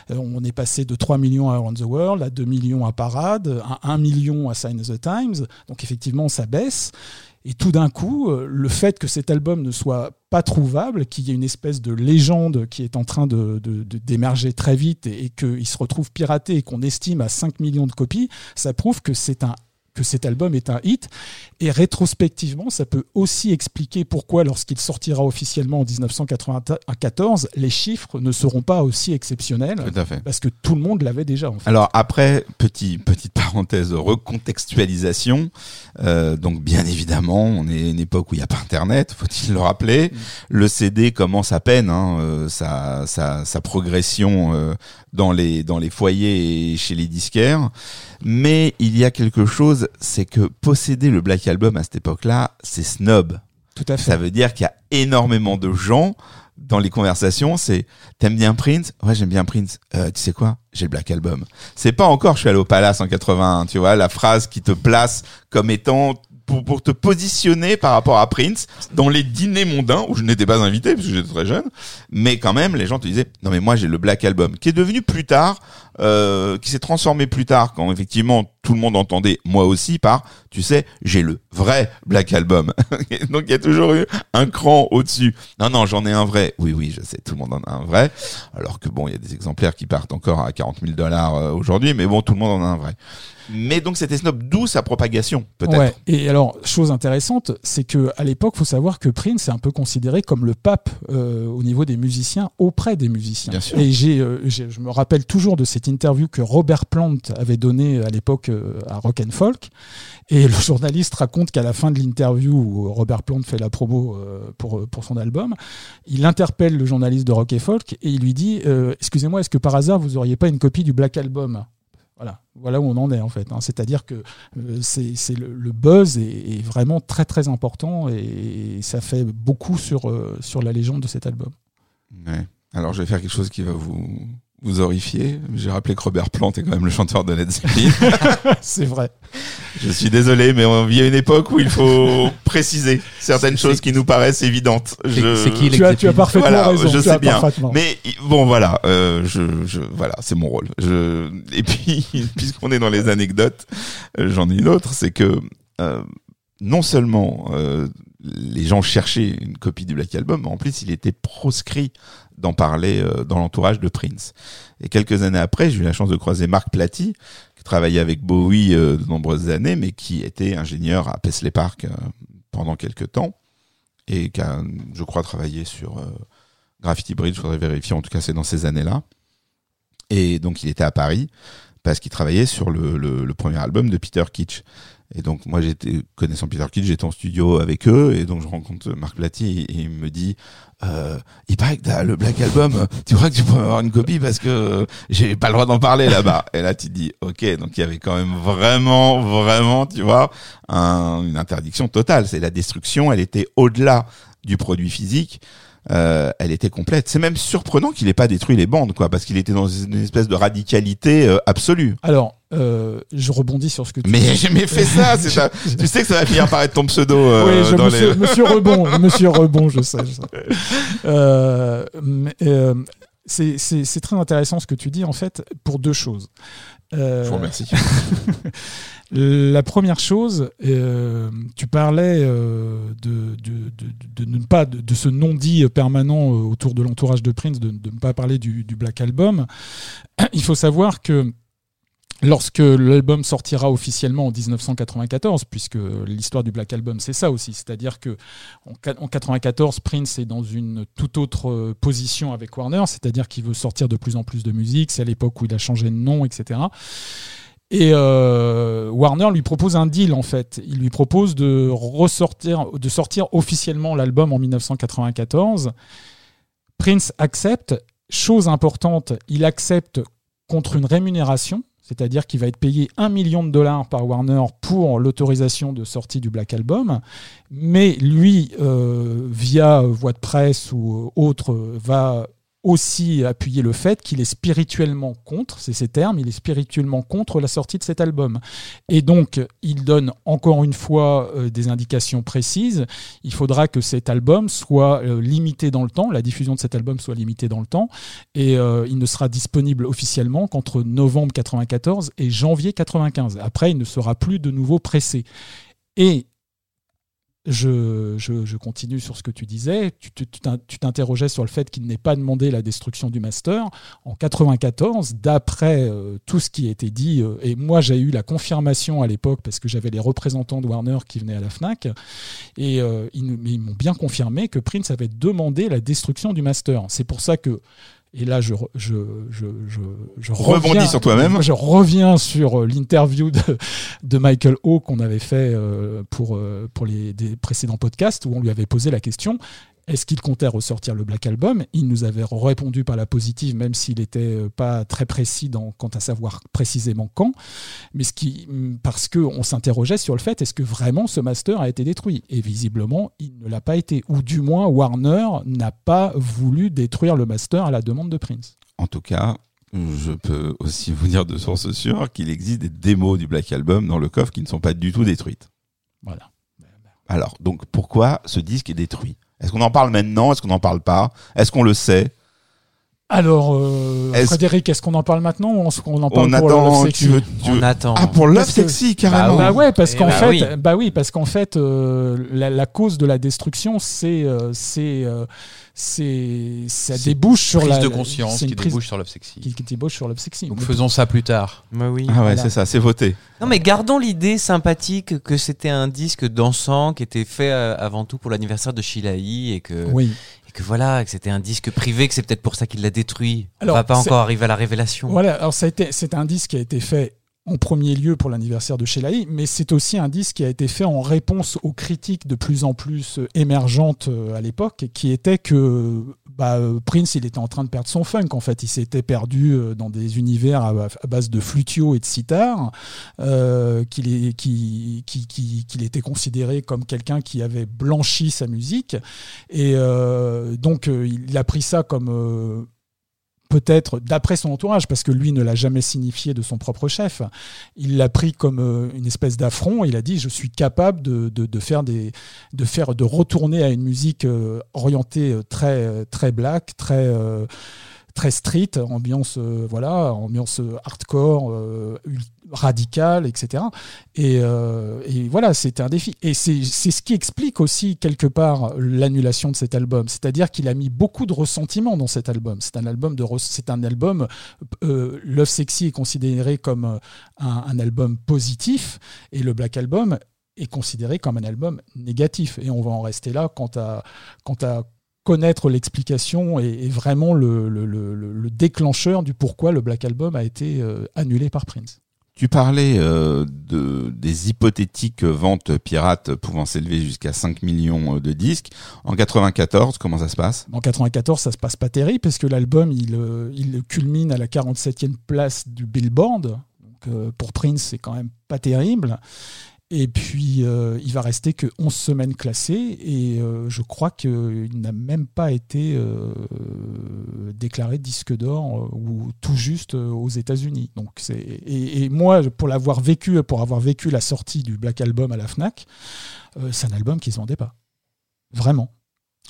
On est passé de 3 millions à Around the World, à 2 millions à Parade, à 1 million à Sign of the Times. Donc effectivement, ça baisse. Et tout d'un coup, le fait que cet album ne soit pas trouvable, qu'il y ait une espèce de légende qui est en train de- de- d'émerger très vite et, et qu'il se retrouve piraté et qu'on estime à 5 millions de copies, ça prouve que c'est un que cet album est un hit. Et rétrospectivement, ça peut aussi expliquer pourquoi, lorsqu'il sortira officiellement en 1994, les chiffres ne seront pas aussi exceptionnels. Tout à fait. Parce que tout le monde l'avait déjà, en fait. Alors après, petit, petite parenthèse recontextualisation. Euh, donc bien évidemment, on est à une époque où il n'y a pas Internet, faut-il le rappeler. Le CD commence à peine hein, euh, sa, sa, sa progression euh, dans les dans les foyers et chez les disquaires. Mais il y a quelque chose, c'est que posséder le Black Album à cette époque-là, c'est snob. Tout à fait. Ça veut dire qu'il y a énormément de gens dans les conversations, c'est t'aimes bien Prince? Ouais, j'aime bien Prince. Euh, tu sais quoi? J'ai le Black Album. C'est pas encore je suis allé au Palace en 81, tu vois, la phrase qui te place comme étant pour, pour te positionner par rapport à Prince dans les dîners mondains où je n'étais pas invité parce que j'étais très jeune, mais quand même les gens te disaient non mais moi j'ai le Black Album qui est devenu plus tard, euh, qui s'est transformé plus tard quand effectivement tout le monde entendait moi aussi par tu sais j'ai le vrai Black Album. Donc il y a toujours eu un cran au-dessus. Non non j'en ai un vrai. Oui oui je sais tout le monde en a un vrai. Alors que bon il y a des exemplaires qui partent encore à 40 000 dollars euh, aujourd'hui, mais bon tout le monde en a un vrai. Mais donc c'était snob d'où sa propagation peut-être. Ouais. Et alors, chose intéressante, c'est que à l'époque, faut savoir que Prince est un peu considéré comme le pape euh, au niveau des musiciens, auprès des musiciens. Bien sûr. Et j'ai, euh, j'ai- je me rappelle toujours de cette interview que Robert Plant avait donnée à l'époque euh, à Rock and Folk. Et le journaliste raconte qu'à la fin de l'interview où Robert Plant fait la promo euh, pour, pour son album, il interpelle le journaliste de Rock and Folk et il lui dit euh, Excusez-moi, est-ce que par hasard vous auriez pas une copie du Black Album? Voilà, voilà où on en est en fait. hein. C'est-à-dire que euh, c'est le, buzz est, vraiment très très important et, ça fait beaucoup sur, euh, sur la légende de cet album. Alors je vais faire quelque chose qui va vous vous horrifier. J'ai rappelé que Robert Plant est quand même le chanteur de Led Zeppelin. c'est vrai. je suis désolé, mais on vit à une époque où il faut préciser certaines choses qui nous paraissent évidentes. C'est- Je- c'est qui, Tu as, tu as parfaitement Voilà, raison. je tu sais bien. Mais bon voilà, euh, je, je voilà, c'est mon rôle. Je et puis puisqu'on est dans les anecdotes, euh, j'en ai une autre, c'est que euh, non seulement euh, les gens cherchaient une copie du Black Album, mais en plus il était proscrit d'en parler euh, dans l'entourage de Prince. Et quelques années après, j'ai eu la chance de croiser Mark Platy, qui travaillait avec Bowie euh, de nombreuses années, mais qui était ingénieur à Paisley Park euh, pendant quelques temps et qui a, je crois, travaillé sur Graffiti Bridge, je faudrait vérifier, en tout cas c'est dans ces années-là. Et donc il était à Paris parce qu'il travaillait sur le, le, le premier album de Peter Kitsch. Et donc moi j'étais connaissant Peter Kitsch, j'étais en studio avec eux et donc je rencontre Marc Platy et il me dit euh, il paraît que t'as le Black Album, tu crois que tu pourrais avoir une copie parce que j'ai pas le droit d'en parler là-bas. Et là tu dis ok donc il y avait quand même vraiment vraiment tu vois un- une interdiction totale. C'est la destruction, elle était au-delà du produit physique. Euh, elle était complète. C'est même surprenant qu'il ait pas détruit les bandes, quoi, parce qu'il était dans une espèce de radicalité euh, absolue. Alors, euh, je rebondis sur ce que tu Mais j'ai jamais fait ça. Tu sais que ça va finir par être ton pseudo euh, oui, je, dans monsieur, les. monsieur Rebond, monsieur Rebond, je sais. Euh, c'est très intéressant ce que tu dis, en fait, pour deux choses. Je vous remercie. La première chose, tu parlais de, de, de, de ne pas de, ce non-dit permanent autour de l'entourage de Prince, de, de ne pas parler du, du Black Album. Il faut savoir que lorsque l'album sortira officiellement en 1994, puisque l'histoire du Black Album c'est ça aussi, c'est-à-dire que en qua- en 94 Prince est dans une toute autre euh, position avec Warner, c'est-à-dire qu'il veut sortir de plus en plus de musique, c'est à l'époque où il a changé de nom, etc. Et euh, Warner lui propose un deal en fait. Il lui propose de de sortir officiellement l'album en 1994. Prince accepte. Chose importante, il accepte contre une rémunération, c'est-à-dire qu'il va être payé un million de dollars par Warner pour l'autorisation de sortie du Black Album. Mais lui, euh, via voie de presse ou autre, va aussi appuyer le fait qu'il est spirituellement contre, c'est ces termes, il est spirituellement contre la sortie de cet album. Et donc, il donne encore une fois euh, des indications précises. Il faudra que cet album soit euh, limité dans le temps, la diffusion de cet album soit limitée dans le temps, et euh, il ne sera disponible officiellement qu'entre novembre 94 et janvier 95. Après, il ne sera plus de nouveau pressé. Et je, je, je continue sur ce que tu disais. Tu te- tu t'in- tu t'interrogeais sur le fait qu'il n'ait pas demandé la destruction du master. En 94, d'après euh, tout ce qui a été dit, euh, et moi j'ai eu la confirmation à l'époque parce que j'avais les représentants de Warner qui venaient à la FNAC, et euh, ils, ils m'ont bien confirmé que Prince avait demandé la destruction du master. C'est pour ça que, et là je, je, je, je, Rebondis reviens- sur toi-même. Je reviens sur euh, l'interview de, de Michael O qu'on avait fait euh, pour, euh, pour les des précédents podcasts où on lui avait posé la question est-ce qu'il comptait ressortir le Black Album? Il nous avait répondu par la positive, même s'il n'était pas très précis dans, quant à savoir précisément quand. Mais ce qui, parce qu'on s'interrogeait sur le fait est-ce que vraiment ce master a été détruit? Et visiblement, il ne l'a pas été. Ou du moins, Warner n'a pas voulu détruire le master à la demande de Prince. En tout cas, je peux aussi vous dire de source sûre qu'il existe des démos du Black Album dans le coffre qui ne sont pas du tout détruites. Voilà. Alors, donc pourquoi ce disque est détruit? Est-ce qu'on en parle maintenant? Est-ce qu'on n'en parle pas? Est-ce qu'on le sait? Alors, euh, Est-ce- Frédéric, est-ce qu'on en parle maintenant ou est-ce qu'on en parle On pour attend. le Love Tu Sexy veux, tu veux- On attend. Ah, pour Love Parce que- Sexy, carrément. Bah ouais, parce Eh qu'en bah fait, oui. bah oui, parce qu'en fait, euh, la, la cause de la destruction, c'est, euh, c'est, euh, c'est, ça débouche sur prise la de conscience qui prise débouche sur Love Sexy. qui, qui débouche sur Love Sexy. Donc Mais- faisons ça plus tard. Bah oui. Ah ouais, Voilà. c'est ça, c'est voté. Non mais gardons l'idée sympathique que c'était un disque dansant qui était fait euh, avant tout pour l'anniversaire de Shilaï et que, oui. Que voilà, que c'était un disque privé, que c'est peut-être pour ça qu'il l'a détruit. Alors, On va pas encore arriver à la révélation. Voilà. Alors ça a été, c'est un disque qui a été fait en premier lieu pour l'anniversaire de Sheila mais c'est aussi un disque qui a été fait en réponse aux critiques de plus en plus euh, émergentes euh, à l'époque, qui était que bah, euh, Prince, il était en train de perdre son funk. En fait, il s'était perdu dans des univers à, base de flutio et de sitar, qu'il était considéré comme quelqu'un qui avait blanchi sa musique, et donc il a pris ça comme peut-être d'après son entourage, parce que lui ne l'a jamais signifié de son propre chef, il l'a pris comme euh, une espèce d'affront. Il a dit je suis capable de, de, faire des, de faire, de retourner à une musique euh, orientée euh, très très black, très très street, ambiance euh, voilà, ambiance euh, hardcore, euh, radicale, etc. Et, et voilà, c'était un défi. Et c'est ce qui explique aussi quelque part l'annulation de cet album. C'est-à-dire qu'il a mis beaucoup de ressentiment dans cet album. C'est un album de, c'est un album. Love Sexy est considéré comme un, un album positif et le Black Album est considéré comme un album négatif. Et on va en rester là quant à, quant à connaître l'explication et, et vraiment le, le- le- le- le déclencheur du pourquoi le Black Album a été euh, annulé par Prince. Tu parlais euh, de, des hypothétiques ventes pirates pouvant s'élever jusqu'à 5 millions de disques. En 94, comment ça se passe? En 94, ça se passe pas terrible parce que l'album il, euh, il culmine à la 47e place du Billboard. Donc, euh, pour Prince, c'est quand même pas terrible. Et puis, euh, il va rester que 11 semaines classées et euh, je crois qu'il n'a même pas été euh, déclaré disque d'or euh, ou tout juste euh, aux États-Unis. Donc, c'est et, moi, pour l'avoir vécu, pour avoir vécu la sortie du Black Album à la Fnac, euh, c'est un album qui se vendait pas. Vraiment.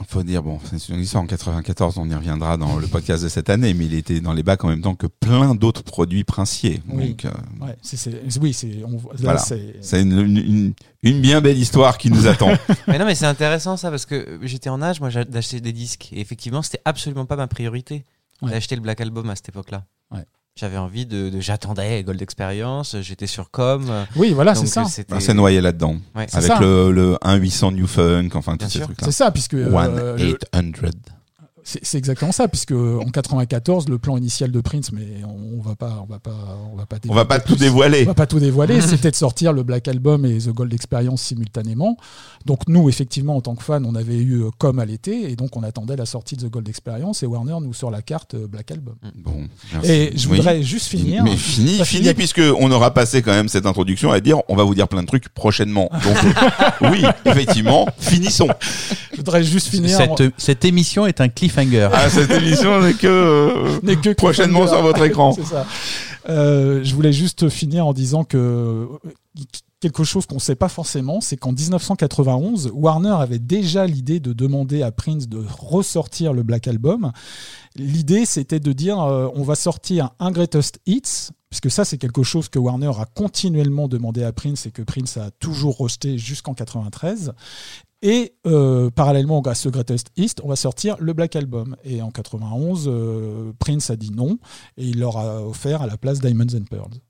Faut dire, bon, c'est une histoire en 94, on y reviendra dans le podcast de cette année, mais il était dans les bacs en même temps que plein d'autres produits princiers. Oui. Euh, Ouais, c'est, oui, Voilà. une, une, une- une bien belle histoire qui nous attend. Mais non, mais c'est intéressant ça parce que j'étais en âge, moi, d'acheter des disques. Et effectivement, c'était absolument pas ma priorité Ouais. d'acheter le Black Album à cette époque-là. J'avais envie de, de- j'attendais Gold Experience, j'étais sur Com. euh, oui, voilà, c'est ça. euh, c'était- Ben, c'est noyé là-dedans. Ouais. C'est Avec ça. le, le 1-800 New Funk, enfin, tous ces trucs-là. C'est ça, puisque euh, le- 1-800. C'est, c'est exactement ça, puisque en 94, le plan initial de Prince, mais on, on va pas, on va pas, on va pas, On va pas tout dévoiler. On va pas tout dévoiler. C'était de sortir le Black Album et The Gold Experience simultanément. Donc nous, effectivement, en tant que fans, on avait eu euh, comme à l'été, et donc on attendait la sortie de The Gold Experience, et Warner nous sort la carte euh, Black Album. Bon, merci. Et je Oui. voudrais juste finir. Mais fini, fini, a- puisque on aura passé quand même cette introduction à dire on va vous dire plein de trucs prochainement. Donc euh, oui, effectivement, finissons. Je voudrais juste finir. en- Cette, émission est un cliffhanger. Ah, cette émission n'est que euh, n'est que prochainement sur votre écran. Ça. Euh, je voulais juste finir en disant que euh, quelque chose qu'on ne sait pas forcément, c'est qu'en 1991, Warner avait déjà l'idée de demander à Prince de ressortir le Black Album. L'idée, c'était de dire euh, on va sortir un Greatest Hits, puisque ça, c'est quelque chose que Warner a continuellement demandé à Prince et que Prince a toujours rejeté jusqu'en 93. Et euh, parallèlement à ce Greatest East, on va sortir le Black Album. Et en 91, euh, Prince a dit non et il leur a offert à la place Diamonds and Pearls.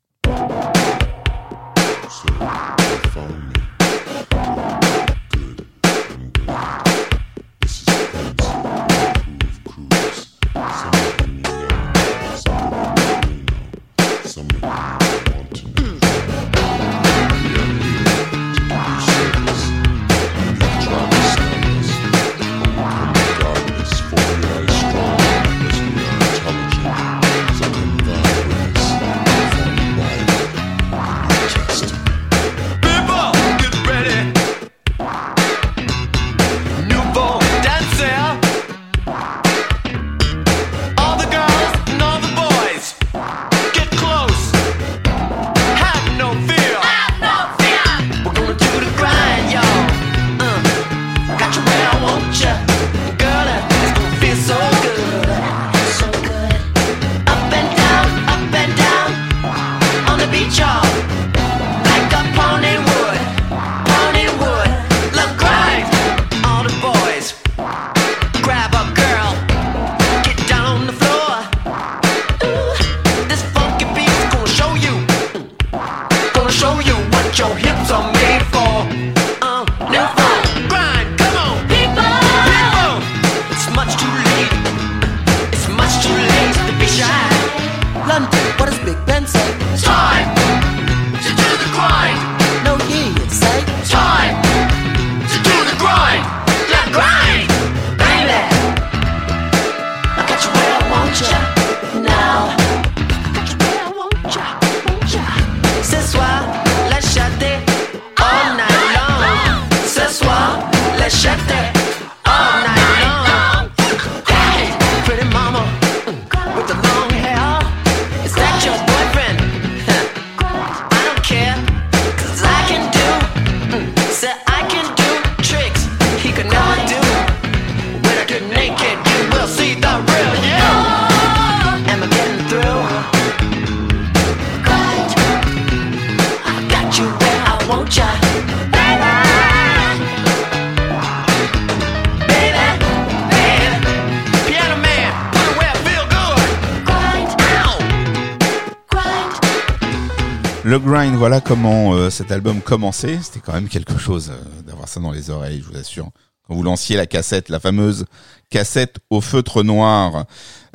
Cet album commençait. C'était quand même quelque chose euh, d'avoir ça dans les oreilles, je vous assure. Quand vous lanciez la cassette, la fameuse cassette au feutre noir.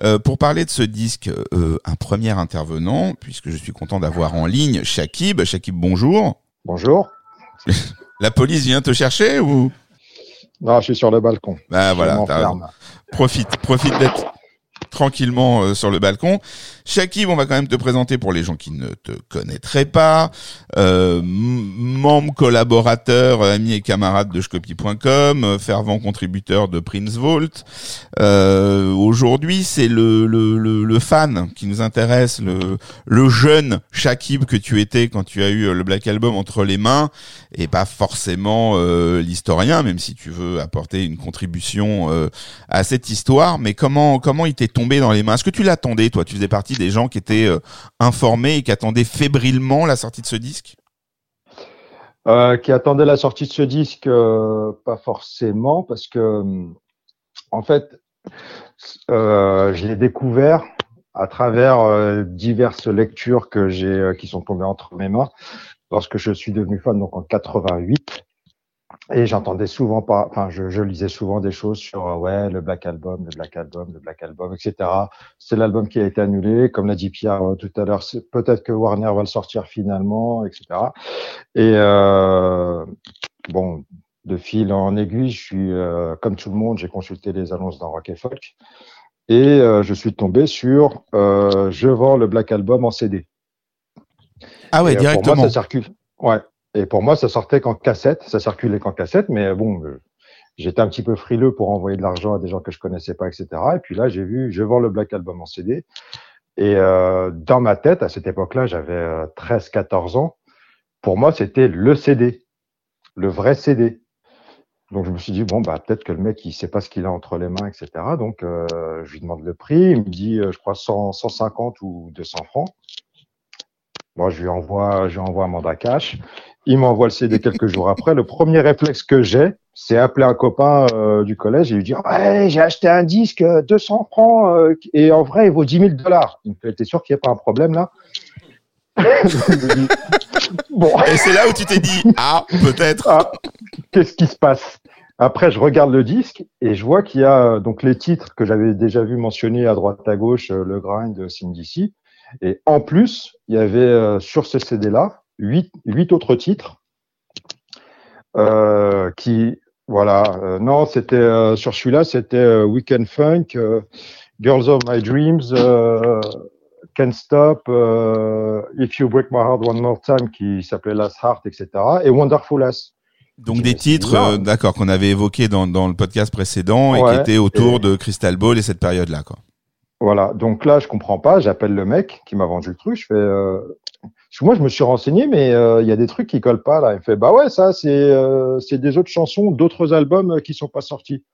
Euh, pour parler de ce disque, euh, un premier intervenant, puisque je suis content d'avoir en ligne Shakib. Shakib, bonjour. Bonjour. La police vient te chercher ou? Non, je suis sur le balcon. Bah Je voilà. Profite, profite d'être tranquillement euh, sur le balcon. Shakib, on va quand même te présenter pour les gens qui ne te connaîtraient pas. Euh, membre, collaborateur, euh, ami et camarade de Shcopy.com, euh, fervent contributeur de Prince Vault. Euh, Aujourd'hui, c'est le, le, le, le fan qui nous intéresse, le, le jeune Shakib que tu étais quand tu as eu euh, le Black Album entre les mains, et pas forcément euh, l'historien, même si tu veux apporter une contribution à cette histoire. Mais comment comment il t'est tombé dans les mains? Est-ce que tu l'attendais, toi? Tu faisais partie des gens qui étaient euh, informés et qui attendaient fébrilement la sortie de ce disque? Euh, qui attendait la sortie de ce disque, euh, pas forcément, parce que en fait, je l'ai découvert à travers diverses lectures que j'ai, qui sont tombées entre mes mains, lorsque je suis devenu fan, donc en 88. Et j'entendais souvent pas, enfin, je, je lisais souvent des choses sur euh, ouais le Black Album, le Black Album, le Black Album, etc. C'est l'album qui a été annulé, comme l'a dit Pierre euh, tout à l'heure. Peut-être que Warner va le sortir finalement, etc. Et euh, bon, de fil en aiguille, je suis euh, comme tout le monde, j'ai consulté les annonces dans Rock et Folk et euh, je suis tombé sur euh, je vends le Black Album en CD. Ah ouais, Et, euh, Pour directement. moi, ça circule. Ouais. Et pour moi, ça sortait qu'en cassette, ça circulait qu'en cassette, mais bon, euh, j'étais un petit peu frileux pour envoyer de l'argent à des gens que je connaissais pas, etc. Et puis là, j'ai vu, je vends le Black Album en CD. Et euh, dans ma tête, à cette époque-là, j'avais euh, 13-14 ans. Pour moi, c'était le CD, le vrai CD. Donc je me suis dit bon bah peut-être que le mec il sait pas ce qu'il a entre les mains, etc. Donc euh, je lui demande le prix, il me dit euh, je crois 100, 150 ou 200 francs. Moi je lui envoie, je lui envoie un mandat cash Il m'envoie le CD quelques jours après. Le premier réflexe que j'ai, c'est appeler un copain euh, du collège et lui dire Ouais, j'ai acheté un disque, euh, 200 francs, euh, et en vrai, il vaut 10 000 dollars. Il me fait T'es sûr qu'il n'y a pas un problème là? Bon, Et c'est là où tu t'es dit, ah, peut-être. ah, qu'est-ce qui se passe? Après, je regarde le disque et je vois qu'il y a euh, donc les titres que j'avais déjà vu mentionnés à droite à gauche, euh, le grind, Cindy C. Et en plus, il y avait euh, sur ce CD-là huit, huit autres titres euh, qui, voilà, euh, non, c'était euh, sur celui-là, c'était Weekend Funk, Girls of My Dreams, Can't Stop, If You Break My Heart One More Time, qui s'appelait Last Heart, etc. Et Wonderful Ass. Donc des titres, euh, d'accord, qu'on avait évoqués dans, dans le podcast précédent et qui étaient autour Et- de Crystal Ball et cette période-là, quoi. Voilà, donc là, je comprends pas. J'appelle le mec qui m'a vendu le truc. Je fais, euh... parce que moi, je me suis renseigné, mais euh, il y a des trucs qui collent pas là. Il me fait, bah ouais, ça, c'est euh, des autres chansons, d'autres albums euh, qui sont pas sortis.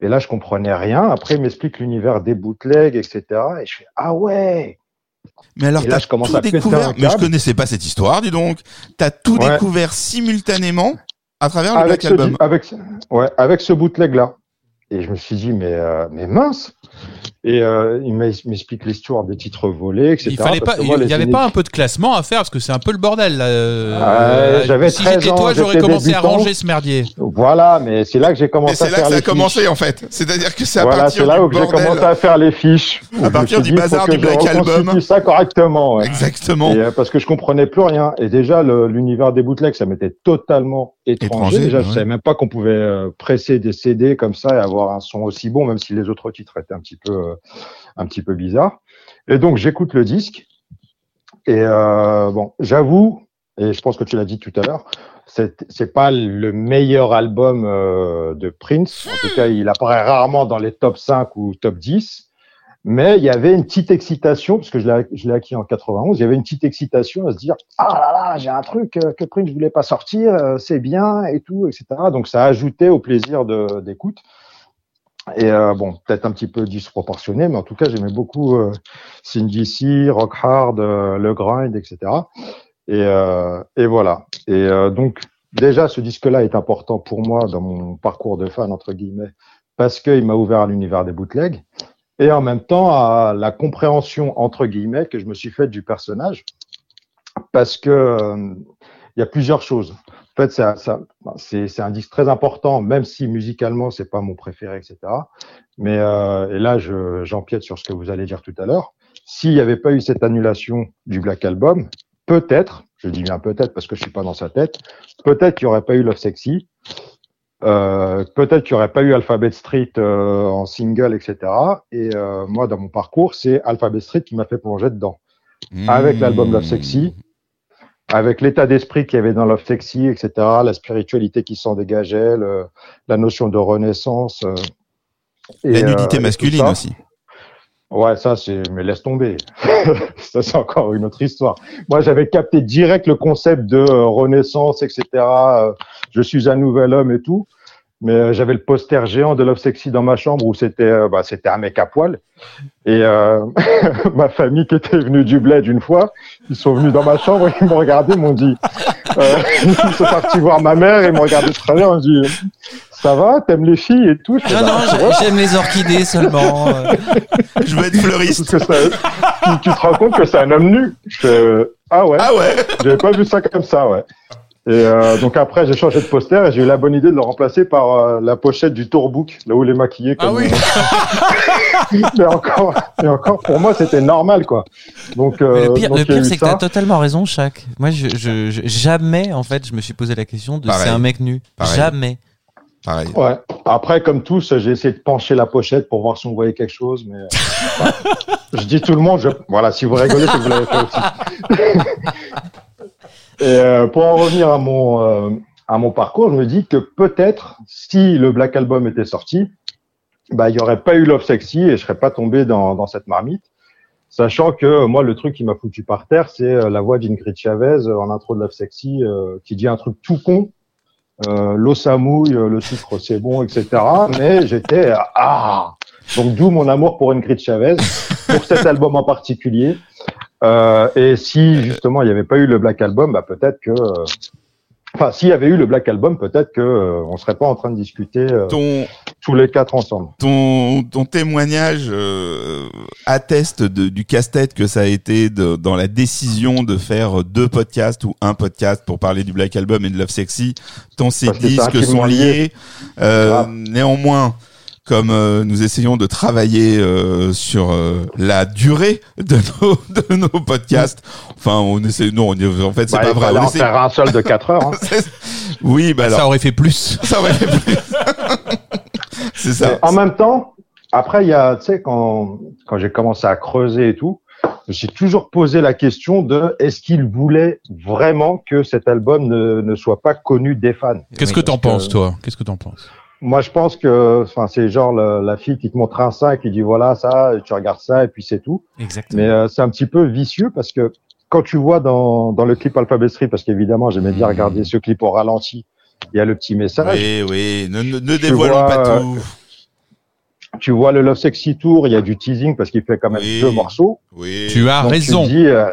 Et là, je comprenais rien. Après, il m'explique l'univers des bootlegs, etc. Et je fais, ah ouais. Mais alors, là, t'as je commence tout à découvert. Mais je connaissais pas cette histoire, dis donc. T'as tout Ouais. découvert simultanément à travers le Avec Black Album. avec, ouais, avec ce bootleg là. Et je me suis dit, mais, euh, mais mince. Et euh, il m'explique l'histoire des titres volés, etc. Il fallait parce pas, que moi, il les y avait pas un peu de classement à faire parce que c'est un peu le bordel. Là. Euh, Ouais, j'avais si 13 j'étais ans, toi, j'aurais commencé à ranger ce merdier. Voilà, mais c'est là que j'ai Et commencé c'est à là faire que ça a les commencé, fiches. en fait. C'est-à-dire que c'est à Voilà, partir c'est là du où j'ai commencé à faire les fiches. me partir du bazar du je Black Album. ça correctement. ouais. Exactement. Et, euh, parce que je comprenais plus rien. Et déjà, le- l'univers des bootlegs, ça m'était totalement étranger. Étranger, déjà, je savais même pas qu'on pouvait presser des CD comme ça et avoir un son aussi bon, même si les autres titres étaient un petit peu, euh, un petit peu bizarres. Et donc, j'écoute le disque. Et euh, bon, j'avoue, et je pense que tu l'as dit tout à l'heure, c'est pas le meilleur album euh, de Prince. En tout cas, il apparaît rarement dans les top 5 ou top 10. Mais il y avait une petite excitation, parce que je l'ai acquis en 91, il y avait une petite excitation à se dire Ah là là, j'ai un truc que Prince voulait pas sortir, c'est bien et tout, etc. Donc ça ajoutait au plaisir d'écoute. Et euh, bon, peut-être un petit peu disproportionné, mais en tout cas, j'aimais beaucoup euh, Cindy C, Rock Hard, euh, Le Grind, etc. Et, euh, et voilà. Et euh, donc, déjà, ce disque-là est important pour moi dans mon parcours de fan, entre guillemets, parce qu'il m'a ouvert à l'univers des bootlegs et en même temps à la compréhension, entre guillemets, que je me suis faite du personnage, parce que euh, il y a plusieurs choses. En fait, ça, ça, c'est, un disque très important, même si musicalement c'est pas mon préféré, etc. Mais euh, et là, je, j'empiète sur ce que vous allez dire tout à l'heure. S'il n'y avait pas eu cette annulation du Black Album, peut-être, je dis bien peut-être parce que je suis pas dans sa tête, peut-être qu'il n'y aurait pas eu Love Sexy, euh, peut-être qu'il n'y aurait pas eu Alphabet Street euh, en single, etc. Et euh, moi, dans mon parcours, c'est Alphabet Street qui m'a fait plonger dedans. Avec l'album Love Sexy, avec l'état d'esprit qu'il y avait dans Love Sexy, etc., la spiritualité qui s'en dégageait, le- la notion de renaissance. euh, et, La euh, nudité masculine aussi. Ouais, ça, c'est, mais laisse tomber. ça, c'est encore une autre histoire. Moi, j'avais capté direct le concept de euh, renaissance, etc. euh, je suis un nouvel homme et tout. Mais euh, j'avais le poster géant de Love Sexy dans ma chambre où c'était, euh, bah, c'était un mec à poil. Et euh, ma famille qui était venue du bled une fois, ils sont venus dans ma chambre, ils m'ont regardé, ils m'ont dit, euh, ils sont partis voir ma mère, ils m'ont regardé de travers, ils m'ont dit, ça va, t'aimes les filles et tout? Je fais, Non, Bah, non, j'ai- j'aime les orchidées seulement. Je veux être fleuriste. Parce que ça- tu, tu te rends compte que c'est un homme nu. Je fais, euh, ah ouais, Ah ouais. j'avais pas vu ça comme ça, ouais. Et euh, donc après, j'ai changé de poster et j'ai eu la bonne idée de le remplacer par euh, la pochette du Tourbook, là où il est maquillé. Ah Comme, oui. euh, mais encore, et encore, pour moi, c'était normal, quoi. Donc, euh, Mais le pire, a pire eu c'est que t'as totalement raison, Chaque. Moi, je, je, je- jamais, en fait, je me suis posé la question de c'est un mec nu. Pareil. Jamais. Pareil. Ouais. Après, comme tous, j'ai essayé de pencher la pochette pour voir si on voyait quelque chose, mais euh, je dis tout le monde, je... voilà, si vous rigolez, c'est que vous l'avez fait aussi. Et euh, pour en revenir à mon euh, à mon parcours, je me dis que peut-être si le Black Album était sorti, bah il y aurait pas eu Love Sexy et je serais pas tombé dans dans cette marmite. Sachant que moi, le truc qui m'a foutu par terre, c'est euh, la voix d'Ingrid Chavez en intro de Love Sexy euh, qui dit un truc tout con. Euh, L'eau ça mouille, le sucre c'est bon, etc. Mais j'étais ah donc d'où mon amour pour Ingrid Chavez pour cet album en particulier. Euh, et si justement il n'y avait pas eu le Black Album, bah peut-être que, euh, enfin, s'il y avait eu le Black Album, peut-être que euh, on serait pas en train de discuter euh, Ton, tous les quatre ensemble. ton, ton témoignage euh, atteste de- du casse-tête que ça a été de- dans la décision de faire deux podcasts ou un podcast pour parler du Black Album et de Love Sexy. Tant ces disques sont liés. lié. Grave. néanmoins, comme euh, nous essayons de travailler euh, sur euh, la durée de nos, de nos podcasts, enfin, on essaie, non, on en fait, c'est Bah, pas vrai. On essaie- faire un seul de 4 heures. hein. oui, bah alors, Ça aurait fait plus. ça aurait fait plus. c'est ça. En même temps, après, il y a, tu sais, quand, quand j'ai commencé à creuser et tout, j'ai toujours posé la question de est-ce qu'il voulait vraiment que cet album ne, ne soit pas connu des fans? Qu'est-ce que t'en Parce penses, toi? Qu'est-ce que t'en penses? Moi, je pense que, enfin, c'est genre la, la fille qui te montre un sein et qui dit voilà ça, tu regardes ça et puis c'est tout. Exactement. Mais euh, c'est un petit peu vicieux parce que quand tu vois dans, dans le clip Alphabet Street, parce qu'évidemment j'aimais bien regarder ce clip au ralenti, il y a le petit message. Oui, oui, ne, ne, ne dévoilons vois, pas euh, tout. Tu vois le Love Sexy Tour, il y a du teasing parce qu'il fait quand même Oui. deux morceaux. Oui. Tu as Donc, raison. Tu te dis, euh,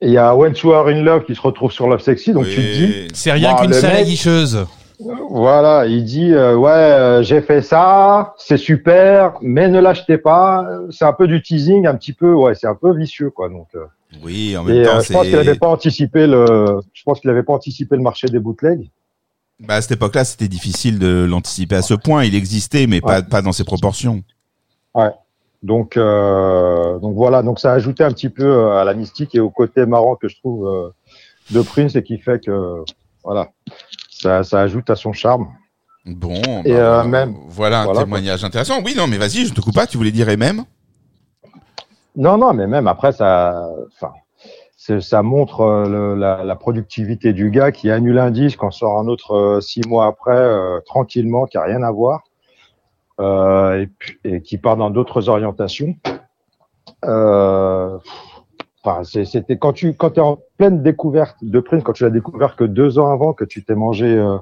il y a When You Are in Love qui se retrouve sur Love Sexy, donc Oui. tu te dis, C'est rien Bah, qu'une le salle mec- guicheuse. Voilà, il dit, euh, ouais, euh, j'ai fait ça, c'est super, mais ne l'achetez pas. C'est un peu du teasing, un petit peu, ouais, c'est un peu vicieux, quoi. Donc, euh, Oui, en même et temps, euh, je pense qu'il n'avait pas anticipé le, je pense qu'il n'avait pas anticipé le marché des bootlegs. Bah, à cette époque-là, c'était difficile de l'anticiper à ce point. Il existait, mais pas, pas dans ces proportions. Donc, euh, donc voilà, donc ça a ajouté un petit peu à la mystique et au côté marrant que je trouve euh, de Prince et qui fait que, voilà, ça, ça ajoute à son charme. Bon. Et, bah, euh, même- Voilà un voilà, témoignage intéressant. Oui, non, mais vas-y, je te coupe pas. Tu voulais dire et même Non, non, mais même après, ça, enfin, ça montre euh, le- la, la productivité du gars qui annule un disque, en sort un autre euh, six mois après, euh, tranquillement, qui a rien à voir, et, qui part dans d'autres orientations. Enfin, c'était quand tu quand es en pleine découverte de Prince, quand tu l'as découvert que deux ans avant, que tu t'es mangé euh,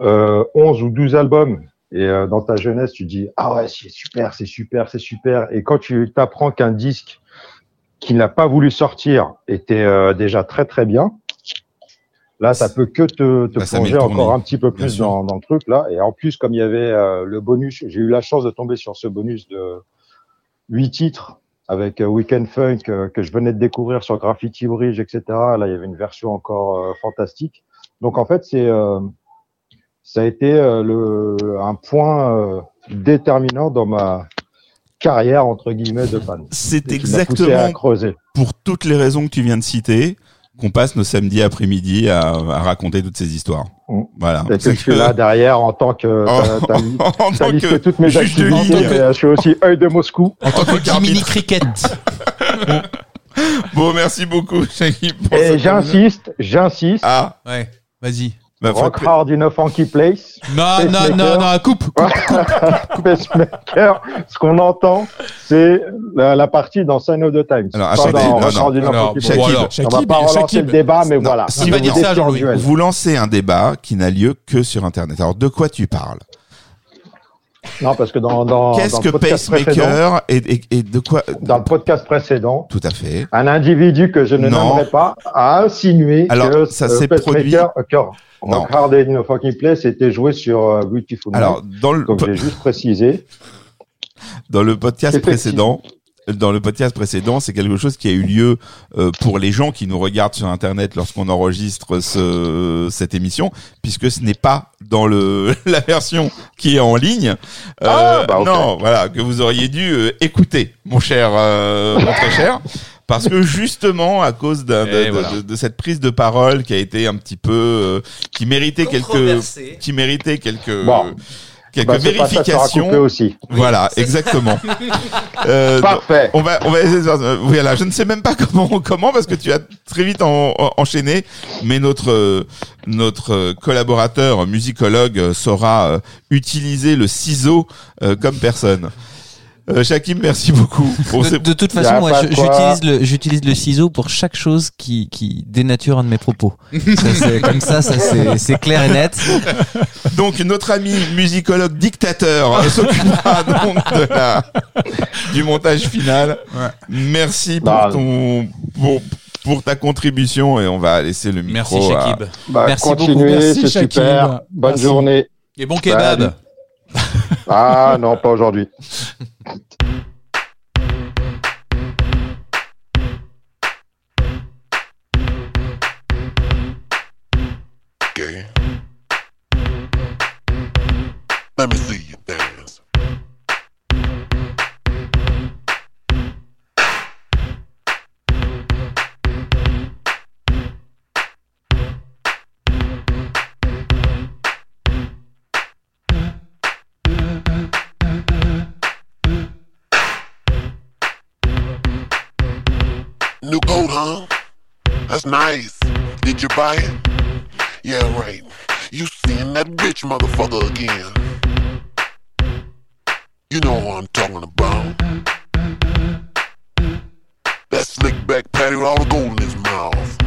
euh, 11 ou 12 albums et euh, dans ta jeunesse, tu dis ah ouais, c'est super, c'est super, c'est super. Et quand tu t'apprends qu'un disque qui n'a pas voulu sortir était euh, déjà très très bien, là, ça peut que te, te Bah, plonger encore un petit peu plus dans, dans le truc là. Et en plus, comme il y avait euh, le bonus, j'ai eu la chance de tomber sur ce bonus de huit titres avec euh, Weekend Funk euh, que je venais de découvrir sur Graffiti Bridge, etc. Là, il y avait une version encore euh, fantastique. Donc en fait, c'est ça a été le, un point déterminant dans ma carrière entre guillemets de fan. C'est exactement creuser. pour toutes les raisons que tu viens de citer qu'on passe nos samedis après-midi à, à raconter toutes ces histoires. Voilà. Et que C'est je suis là derrière en tant que Oh, t'as- en tant que toutes mes juge de activités. ligne. mais, euh, Je suis aussi œil de Moscou. En tant que. Jiminy Cricket. Bon, merci beaucoup, Shaggy, Et j'insiste, j'insiste. Ah, Ouais, vas-y. Bah, Rock hard in a funky place. Non, non, non, non, coupe. coupe. Pacemaker, ce qu'on entend, c'est la, la partie dans Sign of the Times. Alors, Pas dans non, Rock non. hard in a Alors, funky bon, place. Shakib, On va pas relancer Shakib. le débat, mais Non, voilà. si ça, vous lancez un débat qui n'a lieu que sur Internet. Alors, de quoi tu parles? Non, parce que dans, dans, Qu'est-ce le que Pacemaker et, et, et de quoi dans le podcast précédent, Tout à fait. un individu que je ne Non. nommerai pas a insinué Alors, que ça euh, s'est Pacemaker, euh, que Non. Hard in a funky place était joué sur euh, Beautiful. Alors, dans le, Donc j'ai juste précisé. dans le podcast précédent, dans le podcast précédent, c'est quelque chose qui a eu lieu euh, pour les gens qui nous regardent sur Internet lorsqu'on enregistre ce, cette émission, puisque ce n'est pas dans le la version qui est en ligne. Euh, Ah, bah. Non, voilà, que vous auriez dû euh, écouter, mon cher, euh, mon très cher. Parce que justement, à cause d'un- de, de- voilà. de- de cette prise de parole qui a été un petit peu, euh, qui méritait quelques, qui méritait quelques, Bon. Quelques Bah, vérifications. aussi. Voilà, exactement. Euh, Parfait. on va, on va essayer de faire- euh, Voilà, je ne sais même pas comment, comment parce que tu as très vite en- en- enchaîné, mais notre notre collaborateur musicologue saura euh, utiliser le ciseau euh, comme personne. Euh, Shakim, merci beaucoup. Pour De, ces- de toute façon, moi, j'utilise le, j'utilise le ciseau pour chaque chose qui, qui dénature un de mes propos. Ça, c'est- comme ça, ça c'est, c'est clair et net. Donc notre ami musicologue dictateur euh, s'occupera donc de la, du montage final. Merci pour Bah, ton pour, pour ta contribution et on va laisser le micro. Merci à- Shakib. Bah, Merci beaucoup. continuez, Merci, c'est Shakib. super. Bonne Merci. journée. Et bon kebab. Salut. Ah non, pas aujourd'hui. huh? That's nice. Did you buy it? Yeah, right. You seeing that bitch motherfucker again. You know what I'm talking about. That slick back patty with all the gold in his mouth.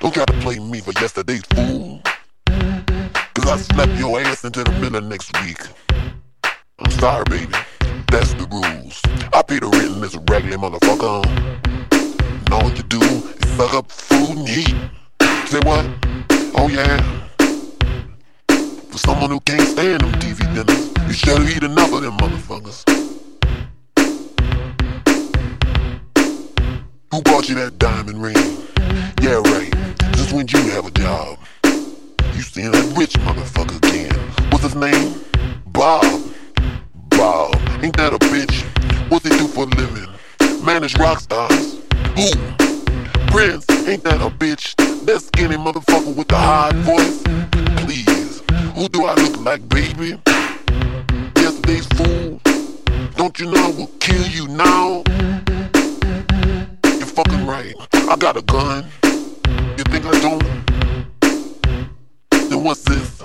Don't try to play me for yesterday's fool. Cause I slap your ass into the middle next week. I'm sorry, baby. That's the rules. I pay the rent this raggedy motherfucker. All you do is suck up food and eat. Say what? Oh yeah. For someone who can't stand them TV dinners, you should eat enough of them motherfuckers. Who bought you that diamond ring? Yeah, right. Just when you have a job? You seen that rich motherfucker again. What's his name? Bob. Bob. Ain't that a bitch? What's he do for a living? Manage rock stars. Who? Prince. Ain't that a bitch? That skinny motherfucker with the high voice? Please. Who do I look like, baby? Yesterday's fool? Don't you know I will kill you now? You're fucking right. I got a gun. You think I don't? Then what's this?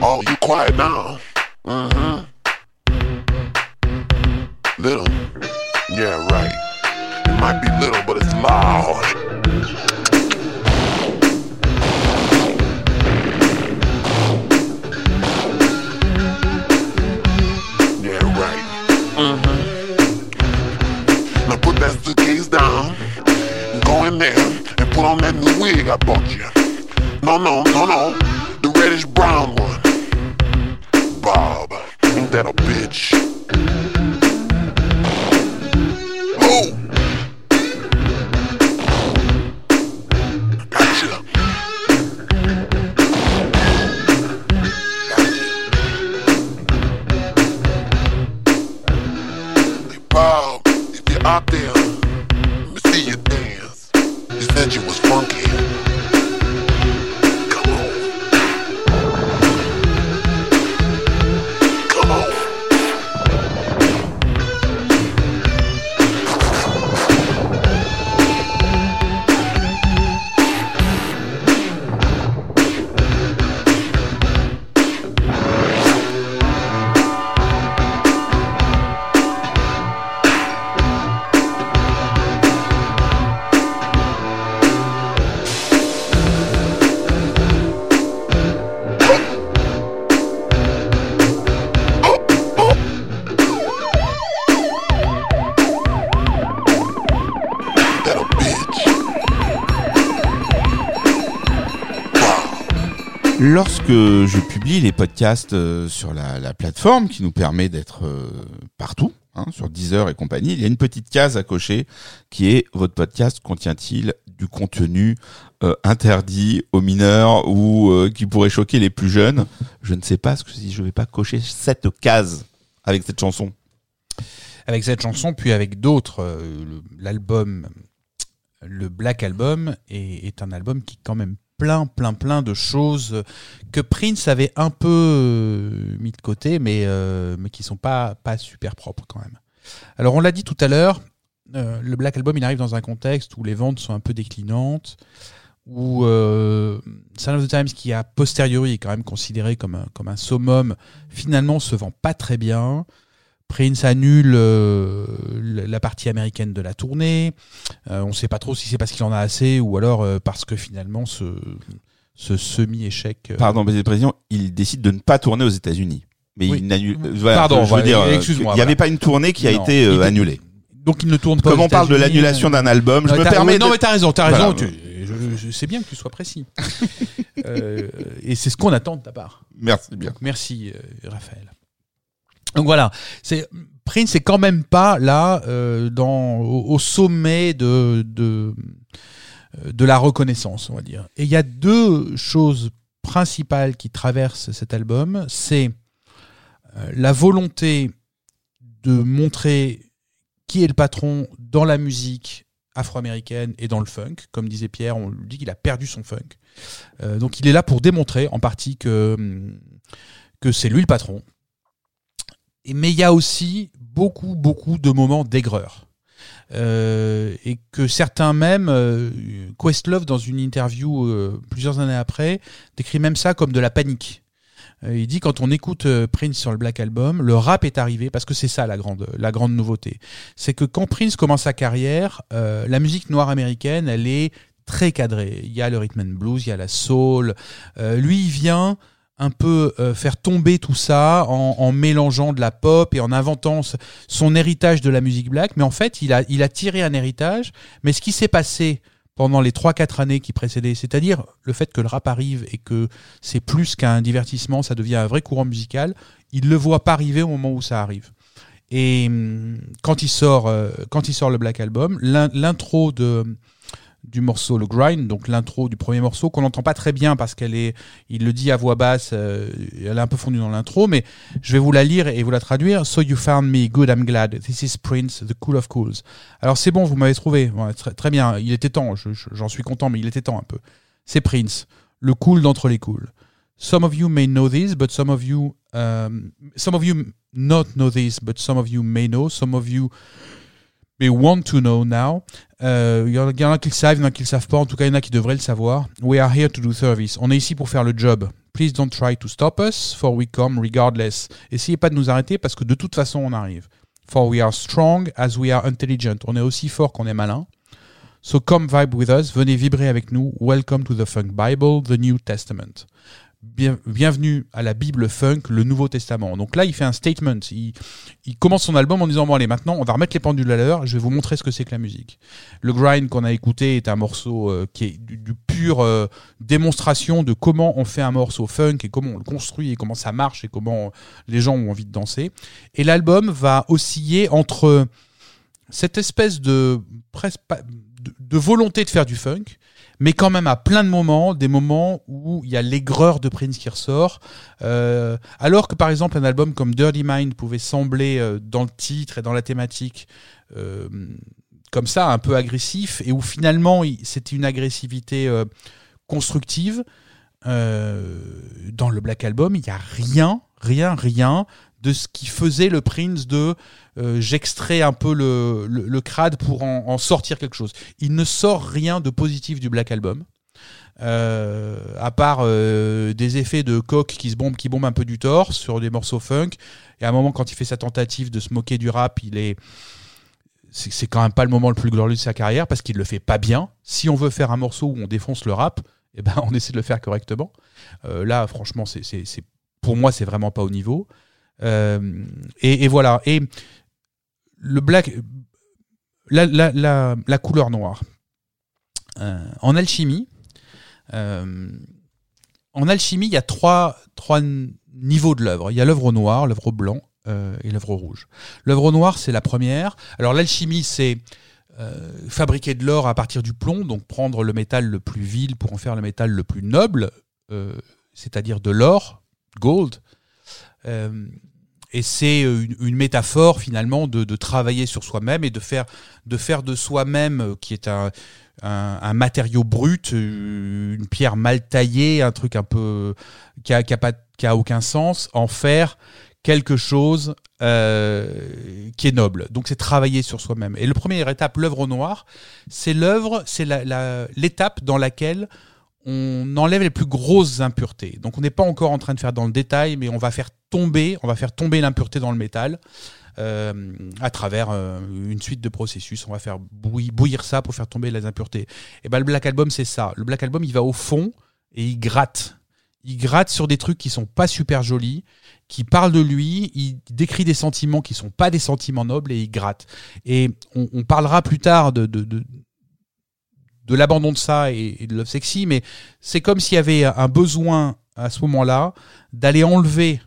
Oh, you quiet now. Mm-hmm. Little. Yeah, right. It might be little, but it's loud. Yeah, right. Mm-hmm. Now put that suitcase down. Go in there and put on that new wig I bought you. No, no, no, no. The reddish brown one. Bob, ain't that a bitch? Out there, Lorsque je publie les podcasts euh, sur la, la plateforme qui nous permet d'être euh, partout, hein, sur Deezer et compagnie, il y a une petite case à cocher qui est votre podcast contient-il du contenu euh, interdit aux mineurs ou qui pourrait choquer les plus jeunes? Je ne sais pas si je vais pas cocher cette case avec cette chanson. avec cette chanson, puis avec d'autres. L'album, le Black Album, est un album qui quand même plein, plein, plein de choses que Prince avait un peu euh, mis de côté, mais, euh, mais qui sont pas, pas super propres quand même. Alors on l'a dit tout à l'heure, euh, le Black Album, il arrive dans un contexte où les ventes sont un peu déclinantes, où euh, of the Times, qui a posteriori est quand même considéré comme un, comme un summum, finalement se vend pas très bien. Prince annule euh, la partie américaine de la tournée. Euh, on ne sait pas trop si c'est parce qu'il en a assez ou alors euh, parce que finalement ce, ce semi-échec. Pardon, Monsieur le Président, il décide de ne pas tourner aux États-Unis. Mais Oui. il n'annule. Voilà, Pardon, je veux dire, excuse-moi, il n'y avait voilà. pas une tournée qui a Non. été annulée. Donc il ne tourne pas. Comme on parle de l'annulation d'un album, je me permets. Non, de- mais t'as raison, t'as Voilà. raison. tu- je, je sais bien que tu sois précis. Et c'est ce qu'on attend de ta part. Merci bien. Donc, merci, Raphaël. Donc voilà, c'est Prince est quand même pas là euh, dans au, sommet de, de de la reconnaissance, on va dire. Et il y a deux choses principales qui traversent cet album, c'est euh, la volonté de montrer qui est le patron dans la musique afro-américaine et dans le funk. Comme disait Pierre, on lui dit qu'il a perdu son funk. Euh, donc il est là pour démontrer en partie que, que c'est lui le patron. Mais il y a aussi beaucoup, beaucoup de moments d'aigreur. Euh, et que certains même, euh, Questlove dans une interview euh, plusieurs années après, décrit même ça comme de la panique. Il dit quand on écoute Prince sur le Black Album, le rap est arrivé parce que c'est ça la grande, la grande nouveauté. C'est que quand Prince commence sa carrière, la musique noire américaine, elle est très cadrée. Il y a le rhythm and blues, il y a la soul. Lui, il vient un peu euh, faire tomber tout ça en, en mélangeant de la pop et en inventant son héritage de la musique black. Mais en fait, il a, il a tiré un héritage. Mais ce qui s'est passé pendant les 3-4 années qui précédaient, c'est-à-dire le fait que le rap arrive et que c'est plus qu'un divertissement, ça devient un vrai courant musical, il le voit pas arriver au moment où ça arrive. Et hum, quand il sort, euh, quand il sort le Black Album, l'in- l'intro de du morceau le grind donc l'intro du premier morceau qu'on n'entend pas très bien parce qu'elle est il le dit à voix basse euh, elle est un peu fondue dans l'intro mais je vais vous la lire et vous la traduire. So you found me good I'm glad. This is Prince the cool of cools. Alors c'est bon vous m'avez trouvé. Ouais, très, très bien. Il était temps. Je- je- j'en suis content mais il était temps un peu. C'est Prince le cool d'entre les cools. Some of you may know this but some of you um, some of you not know this but some of you may know. Some of you may want to know now Il y en a- il y en a qui le savent, il y en a qui le savent pas. En tout cas, il y en a qui devraient le savoir. We are here to do service. On est ici pour faire le job. Please don't try to stop us, for we come regardless. Essayez pas de nous arrêter parce que de toute façon, on arrive. For we are strong as we are intelligent. On est aussi fort qu'on est malin. So come vibe with us. Venez vibrer avec nous. Welcome to the Funk Bible, the New Testament. Bien- bienvenue à la Bible funk, le Nouveau Testament. Donc là, il fait un statement. Il, commence son album en disant bon allez maintenant, on va remettre les pendules à l'heure. Je vais vous montrer ce que c'est que la musique. Le grind qu'on a écouté est un morceau euh, qui est du, du pur euh, démonstration de comment on fait un morceau funk et comment on le construit et comment ça marche et comment les gens ont envie de danser. Et l'album va osciller entre cette espèce de, de volonté de faire du funk, mais quand même à plein de moments, des moments où il y a l'aigreur de Prince qui ressort. Euh, alors que par exemple un album comme Dirty Mind pouvait sembler euh, dans le titre et dans la thématique euh, comme ça, un peu agressif, et où finalement c'était une agressivité constructive. dans le Black Album, il n'y a rien, rien, rien de ce qui faisait le Prince de euh, j'extrais un peu le, le, crade pour en, sortir quelque chose. Il ne sort rien de positif du Black Album. Euh, à part euh, des effets de coq qui se bombe, qui bombe un peu du torse sur des morceaux funk. Et à un moment, quand il fait sa tentative de se moquer du rap, il est c'est quand même pas le moment le plus glorieux de sa carrière parce qu'il le fait pas bien. Si on veut faire un morceau où on défonce le rap, eh ben on essaie de le faire correctement. Là, franchement, c'est- pour moi, c'est vraiment pas au niveau. Euh, et, voilà. Et le black, la, couleur noire. Euh, en alchimie, euh, en alchimie, il y a trois, trois niveaux de l'œuvre. Il y a l'œuvre noire, l'œuvre blanc et l'œuvre rouge. L'œuvre noire, c'est la première. Alors l'alchimie, c'est fabriquer de l'or à partir du plomb, donc prendre le métal le plus vil pour en faire le métal le plus noble, c'est-à-dire de l'or, gold. Et c'est une, une métaphore finalement de, travailler sur soi-même et de faire de faire de soi-même, euh, qui est un, matériau brut, euh, une pierre mal taillée, un truc un peu qui a, qui a aucun sens, en faire quelque chose euh, qui est noble. Donc c'est travailler sur soi-même. Et le première étape, l'œuvre noire, c'est l'œuvre, c'est l'étape dans laquelle on enlève les plus grosses impuretés. Donc on n'est pas encore en train de faire dans le détail, mais on va faire tomber, on va faire tomber l'impureté dans le métal. euh, à travers euh, une suite de processus. On va faire bouillir, ça pour faire tomber les impuretés. Et ben le Black Album, c'est ça. Le Black Album, il va au fond et il gratte. Il gratte sur des trucs qui sont pas super jolis, qui parlent de lui, il décrit des sentiments qui sont pas des sentiments nobles et il gratte. Et on, on parlera plus tard de, de, de, de l'abandon de ça et, de Love Sexy, mais c'est comme s'il y avait un besoin à ce moment-là d'aller enlever,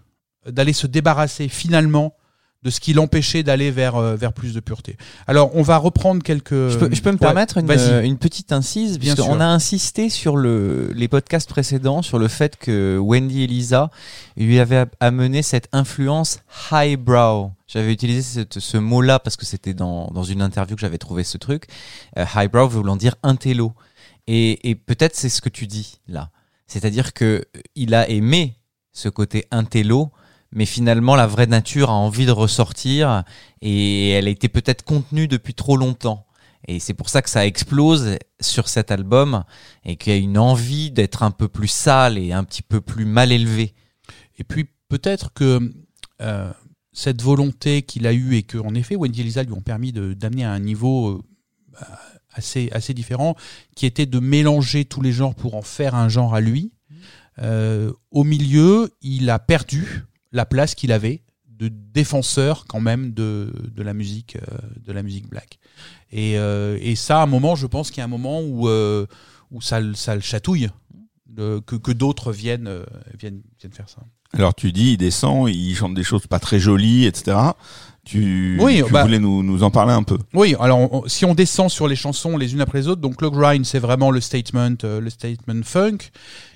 d'aller se débarrasser finalement de ce qui l'empêchait d'aller vers, euh, vers plus de pureté. Alors, on va reprendre quelques... Je peux, je peux me Ouais, permettre une, euh, une petite incise, Bien sûr. a insisté sur le, les podcasts précédents sur le fait que Wendy Elisa lui avait amené cette influence highbrow. J'avais utilisé cette- ce mot-là parce que c'était dans, dans une interview que j'avais trouvé ce truc. Euh, highbrow voulant dire intello. Et, et peut-être c'est ce que tu dis là. C'est-à-dire que il a aimé ce côté intello, mais finalement la vraie nature a envie de ressortir et elle a été peut-être contenue depuis trop longtemps. Et c'est pour ça que ça explose sur cet album et qu'il y a une envie d'être un peu plus sale et un petit peu plus mal élevé. Et puis peut-être que euh, cette volonté qu'il a eue et que en effet Wendy et Lisa lui ont permis d'amener à un niveau euh, assez, assez différent, qui était de mélanger tous les genres pour en faire un genre à lui. Euh, au milieu, il a perdu la place qu'il avait de défenseur quand même de, de la musique euh, de la musique black. Et, euh, et ça, à un moment, je pense qu'il y a un moment où, euh, où ça, le- ça le chatouille, de- que, que d'autres viennent, viennent, viennent faire ça. Alors tu dis, il descend, il chante des choses pas très jolies, etc. Tu, Oui, tu bah- voulais nous, nous en parler un peu. Oui, alors on- si on descend sur les chansons les unes après les autres, donc Log Grind c'est vraiment le statement, euh, le statement funk.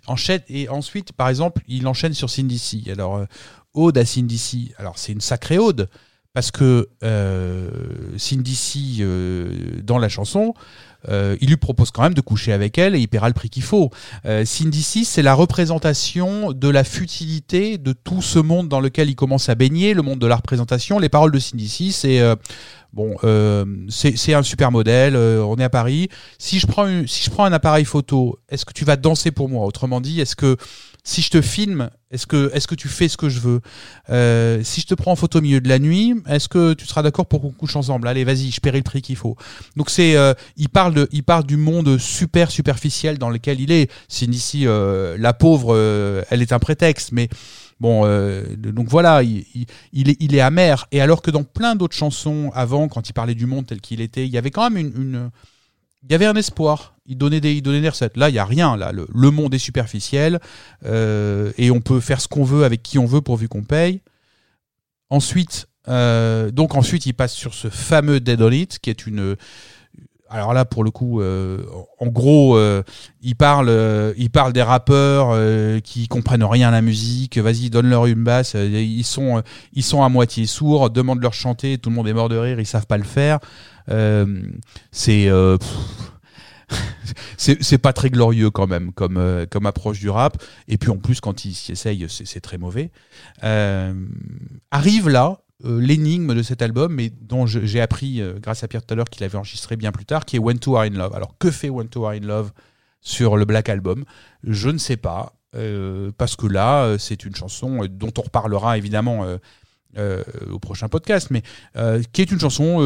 Enchaîne et ensuite, par exemple, il enchaîne sur Cindy C. Alors euh, ode à Cindy. Alors c'est une sacrée ode parce que euh, Cindy C euh, dans la chanson, euh, il lui propose quand même de coucher avec elle et il paiera le prix qu'il faut. Euh, Cindy C, c'est la représentation de la futilité de tout ce monde dans lequel il commence à baigner, le monde de la représentation. Les paroles de Cindy c'est euh, bon, euh, c'est un super modèle. euh, on est à Paris. Si je prends une, si je prends un appareil photo, est-ce que tu vas danser pour moi? Autrement dit, est-ce que si je te filme, est-ce que tu fais ce que je veux? Euh, Si je te prends en photo au milieu de la nuit, est-ce que tu seras d'accord pour qu'on couche ensemble? Allez, vas-y, je paierai le prix qu'il faut. Donc c'est, euh, il parle du monde super superficiel dans lequel il est. C'est ici euh, la pauvre, elle est un prétexte, mais bon, donc voilà, il, est, amer. Et alors que dans plein d'autres chansons avant, quand il parlait du monde tel qu'il était, il y avait quand même une il y avait un espoir. Il donnait des, il des recettes. Là, il y a rien. Là, le, monde est superficiel euh, et on peut faire ce qu'on veut avec qui on veut pourvu qu'on paye. Ensuite, euh, donc ensuite, il passe sur ce fameux Dead on qui est une. Alors là, pour le coup, euh, en gros, euh, il parle, il parle des rappeurs qui comprennent rien à la musique. Vas-y, donne-leur une basse. Ils sont, ils sont à moitié sourds. Demande-leur chanter. Tout le monde est mort de rire. Ils savent pas le faire. C'est c'est pas très glorieux quand même comme euh, comme approche du rap. Et puis en plus quand il s'y essaye c'est très mauvais. Euh, arrive là euh, l'énigme de cet album mais dont j'ai appris grâce à Pierre tout à l'heure qu'il avait enregistré bien plus tard qui est When to Are in Love. Alors que fait When to Are in Love sur le Black Album? Je ne sais pas parce que là c'est une chanson dont on reparlera évidemment au prochain podcast mais qui est une chanson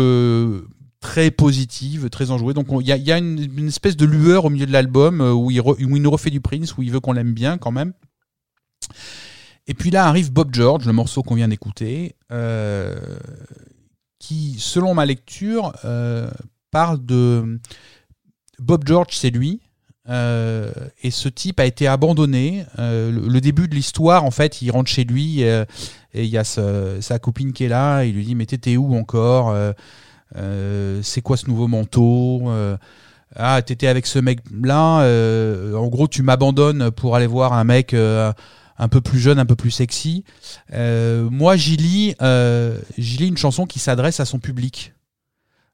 très positive, très enjouée. Donc on- il y a, une, espèce de lueur au milieu de l'album euh, où, il nous refait du Prince, où il veut qu'on l'aime bien quand même. Et puis là arrive Bob George, le morceau qu'on vient d'écouter, euh, qui, selon ma lecture, euh, parle de Bob George, c'est lui. et ce type a été abandonné. Le, début de l'histoire, en fait, il rentre chez lui et il y a sa- copine qui est là. Il lui dit mais t'étais où encore C'est quoi ce nouveau manteau Euh, Ah t'étais avec ce mec là. euh, en gros tu m'abandonnes pour aller voir un mec euh, un peu plus jeune, un peu plus sexy. Euh, moi j'y lis, euh, une chanson qui s'adresse à son public,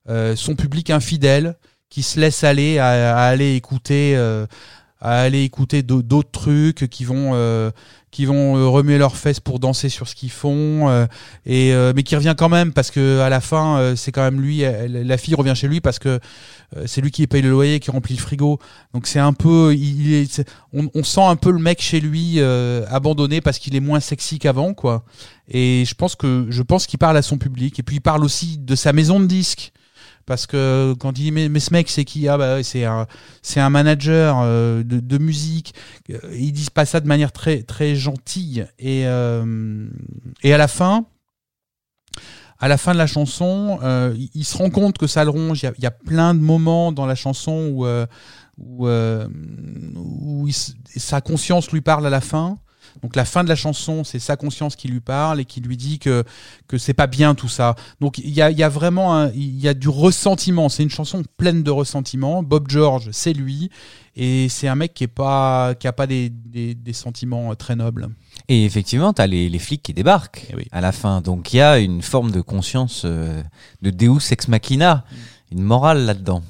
Euh, son public infidèle qui se laisse aller à, aller écouter. euh, à aller écouter d'au- d'autres trucs qui vont euh, qui vont euh, remuer leurs fesses pour danser sur ce qu'ils font, euh, et euh, mais qui revient quand même parce que à la fin, c'est quand même lui. la fille revient chez lui parce que c'est lui qui paye le loyer, qui remplit le frigo. Donc c'est un peu, il est, on, on sent un peu le mec chez lui euh, abandonné parce qu'il est moins sexy qu'avant, quoi. Et je pense que je pense qu'il parle à son public. Et puis il parle aussi de sa maison de disques. Parce que quand il dit mais, ce mec c'est qui? Ah bah c'est un c'est un manager euh, de, musique. Euh, ils disent pas ça de manière très très gentille. Et euh, et à la fin à la fin de la chanson euh, il, se rend compte que ça le ronge. Il y a, plein de moments dans la chanson où où, où sa conscience lui parle à la fin donc la fin de la chanson, c'est sa conscience qui lui parle et qui lui dit que que c'est pas bien tout ça. Donc il y a, il y a vraiment il y a du ressentiment. C'est une chanson pleine de ressentiment. Bob George, c'est lui et c'est un mec qui est pas qui a pas des, des, des sentiments euh, très nobles. Et effectivement, t'as les, les flics qui débarquent Eh oui. à la fin. Donc il y a une forme de conscience euh, de Deus ex machina, une morale là-dedans.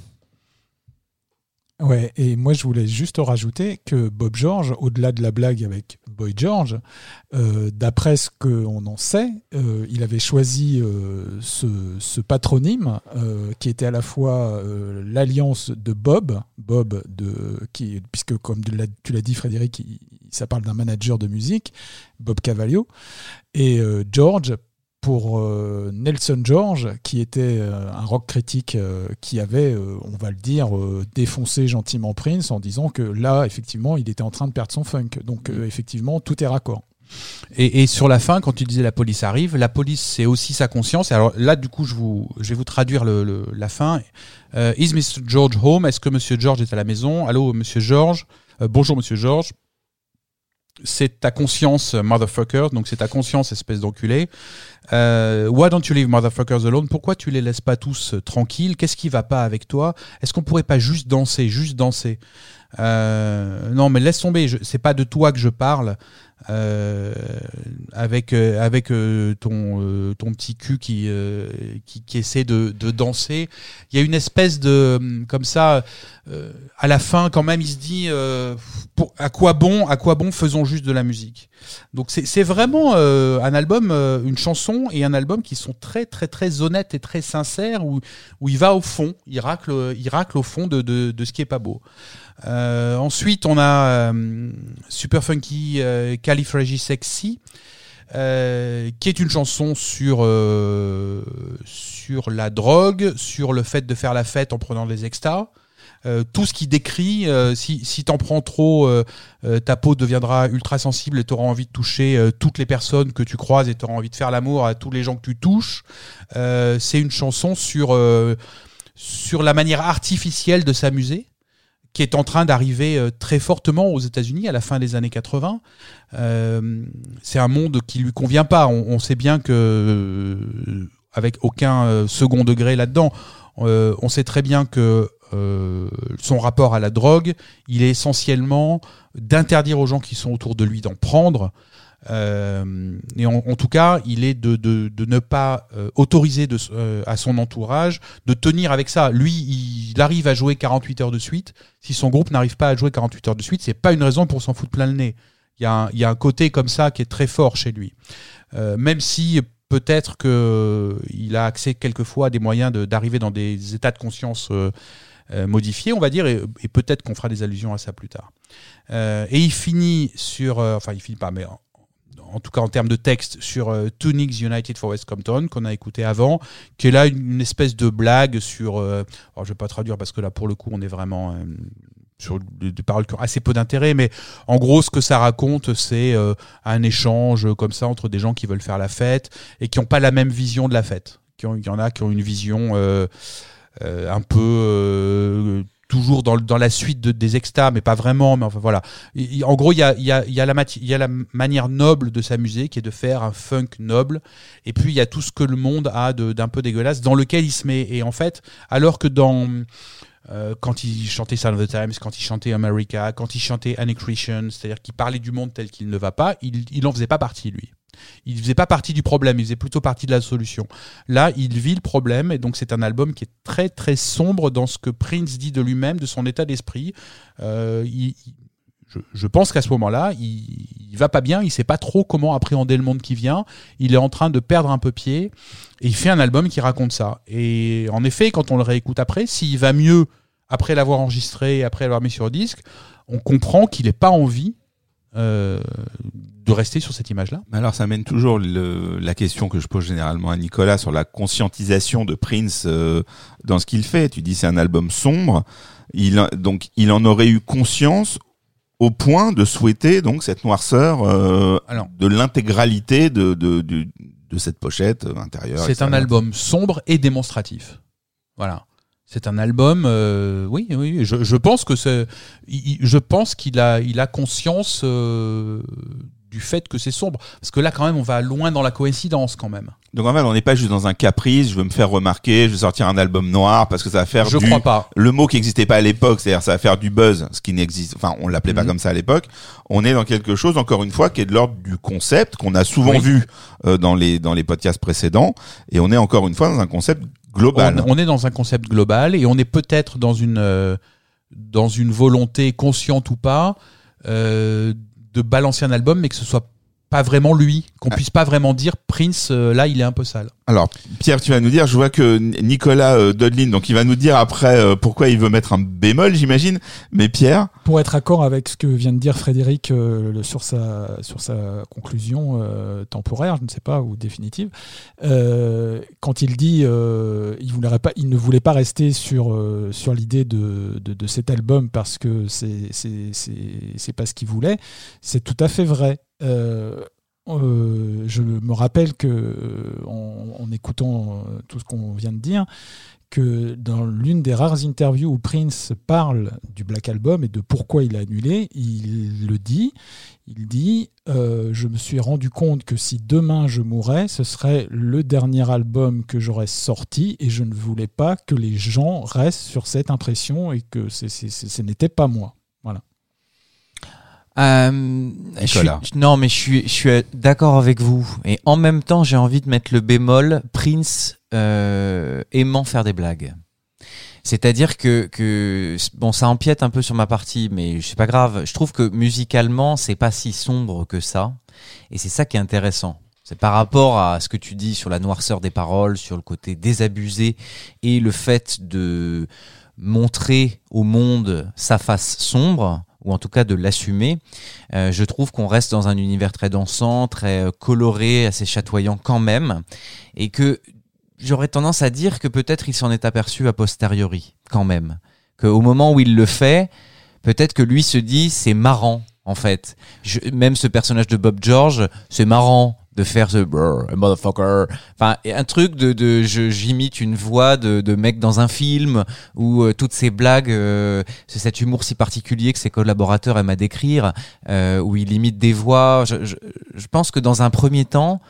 Ouais, et moi je voulais juste rajouter que Bob George, au-delà de la blague avec Boy George, euh, d'après ce qu'on en sait, euh, il avait choisi euh, ce, patronyme qui était à la fois l'alliance de Bob, Bob de qui, puisque comme tu l'as- dit Frédéric, ça parle d'un manager de musique, Bob Cavallo, et George pour euh, Nelson George, qui était euh, un rock critique euh, qui avait, on va le dire, défoncé gentiment Prince en disant que là, effectivement, il était en train de perdre son funk. Donc, euh, effectivement, tout est raccord. Et, et sur la fin, quand tu disais la police arrive, la police c'est aussi sa conscience. Alors là, du coup, je vous, je vais vous traduire le, le- la fin. Is Mr. George home? Est-ce que Monsieur George est à la maison? Allô, Monsieur George? Bonjour, Monsieur George. C'est ta conscience, motherfucker. Donc c'est ta conscience, espèce d'enculé. Euh, why don't you leave motherfuckers alone? Pourquoi tu les laisses pas tous euh, tranquilles? Qu'est-ce qui va pas avec toi? Est-ce qu'on pourrait pas juste danser, juste danser? Euh, Non, mais laisse tomber. C'est pas de toi que je parle. Euh, avec euh, avec euh, ton euh, ton petit cul qui euh, qui, qui essaie de, de danser. Il y a une espèce de comme ça à la fin quand même il se dit pour, à quoi bon à quoi bon faisons juste de la musique. Donc c'est c'est vraiment un album une chanson et un album qui sont très très très honnêtes et très sincères où où il va au fond il racle il racle au fond de de, de ce qui est pas beau euh, ensuite, on a euh, Super Funky euh, Califragisexy, euh, qui est une chanson sur euh, sur la drogue, sur le fait de faire la fête en prenant des extas. Euh, tout ce qui décrit, si, si t'en prends trop, ta peau deviendra ultra sensible et t'auras envie de toucher toutes les personnes que tu croises et t'auras envie de faire l'amour à tous les gens que tu touches. C'est une chanson sur sur la manière artificielle de s'amuser qui est en train d'arriver euh, très fortement aux États-Unis à la fin des années 80. Euh, c'est un monde qui lui convient pas. On, sait bien que euh, avec aucun euh, second degré là-dedans, on sait très bien que son rapport à la drogue, il est essentiellement d'interdire aux gens qui sont autour de lui d'en prendre. Euh, et en, tout cas, il est de, ne pas euh, autoriser euh, à son entourage de tenir avec ça. Lui, il arrive à jouer 48 heures de suite. Si son groupe n'arrive pas à jouer 48 heures de suite, c'est pas une raison pour s'en foutre plein le nez. Il y, a un, côté comme ça qui est très fort chez lui. Même si peut-être que euh, il a accès quelquefois à des moyens d'arriver dans des états de conscience modifiés, on va dire, et, peut-être qu'on fera des allusions à ça plus tard. Et il finit sur, enfin il finit pas, mais en, tout cas en termes de texte, sur euh, United for West Compton, qu'on a écouté avant, qui est là une, espèce de blague sur, euh, alors je vais pas traduire parce que là pour le coup on est vraiment euh, sur des, paroles qui ont assez peu d'intérêt, mais en gros ce que ça raconte c'est euh, un échange comme ça entre des gens qui veulent faire la fête et qui n'ont pas la même vision de la fête. Il y en a qui ont une vision euh, un peu toujours dans, dans la suite de- des extas, mais pas vraiment. Mais enfin voilà. Il- il- en gros, il y a, il y, a, il y, a la il y a la manière noble de s'amuser, qui est de faire un funk noble. Et puis il y a tout ce que le monde a d'un peu dégueulasse, dans lequel il se met. Et en fait, alors que dans euh, quand il chantait Sound of the Times, quand il chantait America, quand il chantait Annexation, c'est-à-dire qu'il parlait du monde tel qu'il ne va pas, il, il en faisait pas partie lui. Il faisait pas partie du problème, il faisait plutôt partie de la solution. Là, il vit le problème et donc c'est un album qui est très très sombre dans ce que Prince dit de lui-même, de son état d'esprit. Euh, je, pense qu'à ce moment-là, il, il va pas bien, il sait pas trop comment appréhender le monde qui vient. Il est en train de perdre un peu pied et il fait un album qui raconte ça. Et en effet, quand on le réécoute après, s'il va mieux après l'avoir enregistré, après l'avoir mis sur disque, on comprend qu'il n'est pas envie euh, de rester sur cette image-là? Alors, ça mène toujours le- la question que je pose généralement à Nicolas sur la conscientisation de Prince euh, dans ce qu'il fait. Tu dis c'est un album sombre. Il, en- donc, il en aurait eu conscience au point de souhaiter donc cette noirceur euh, Alors. de l'intégralité de, de, de, de cette pochette intérieure. C'est un album sombre et démonstratif. Voilà. C'est un album, euh, oui, oui. Je, je pense que c'est, je pense qu'il a, il a conscience euh, du fait que c'est sombre, parce que là, quand même, on va loin dans la coïncidence, quand même. Donc en fait, on n'est pas juste dans un caprice. Je veux me faire remarquer. Je vais sortir un album noir parce que ça va faire Je du, crois pas. le mot qui n'existait pas à l'époque, c'est-à-dire ça va faire du buzz, ce qui n'existe, enfin on l'appelait pas Mhm. comme ça à l'époque. On est dans quelque chose, encore une fois, qui est de l'ordre du concept qu'on a souvent Oui. vu euh, dans les dans les podcasts précédents, et on est encore une fois dans un concept global. On, on est dans un concept global et on est peut-être dans une euh, dans une volonté consciente ou pas euh, de balancer un album, mais que ce soit pas vraiment lui, qu'on Ah. puisse pas vraiment dire Prince euh, là il est un peu sale. Alors Pierre, tu vas nous dire, je vois que Nicolas euh, Dodlin, donc il va nous dire après euh, pourquoi il veut mettre un bémol, j'imagine. Mais Pierre, Pour être accord avec ce que vient de dire Frédéric euh, sur, sa, conclusion temporaire, je ne sais pas, ou définitive, quand il dit il, ne voulait pas rester sur, l'idée de, cet album parce que c'est pas ce qu'il voulait, c'est tout à fait vrai. Euh, je me rappelle que euh, en, écoutant euh, tout ce qu'on vient de dire, que dans l'une des rares interviews où Prince parle du Black Album et de pourquoi il a annulé, il le dit. Il dit Je me suis rendu compte que si demain je mourais, ce serait le dernier album que j'aurais sorti et je ne voulais pas que les gens restent sur cette impression et que ce n'était pas moi. Euh, je suis- non, mais je suis, je suis d'accord avec vous. Et en même temps, j'ai envie de mettre le bémol Prince euh, aimant faire des blagues. C'est-à-dire que, que bon, ça empiète un peu sur ma partie, mais c'est pas grave. Je trouve que musicalement, c'est pas si sombre que ça, et c'est ça qui est intéressant. C'est par rapport à ce que tu dis sur la noirceur des paroles, sur le côté désabusé et le fait de montrer au monde sa face sombre, ou en tout cas de l'assumer. Euh, je trouve qu'on reste dans un univers très dansant, très euh, coloré, assez chatoyant quand même, et que j'aurais tendance à dire que peut-être il s'en est aperçu a posteriori, quand même. Qu'au moment où il le fait, peut-être que lui se dit c'est marrant, en fait. Même ce personnage de Bob George, c'est marrant de faire ce brr, motherfucker. Enfin, un truc de, de je- j'imite une voix de, de mec dans un film ou euh, toutes ces blagues, euh, c'est cet humour si particulier que ses collaborateurs aiment à décrire, euh, où il imite des voix. Je, je, je pense que dans un premier temps,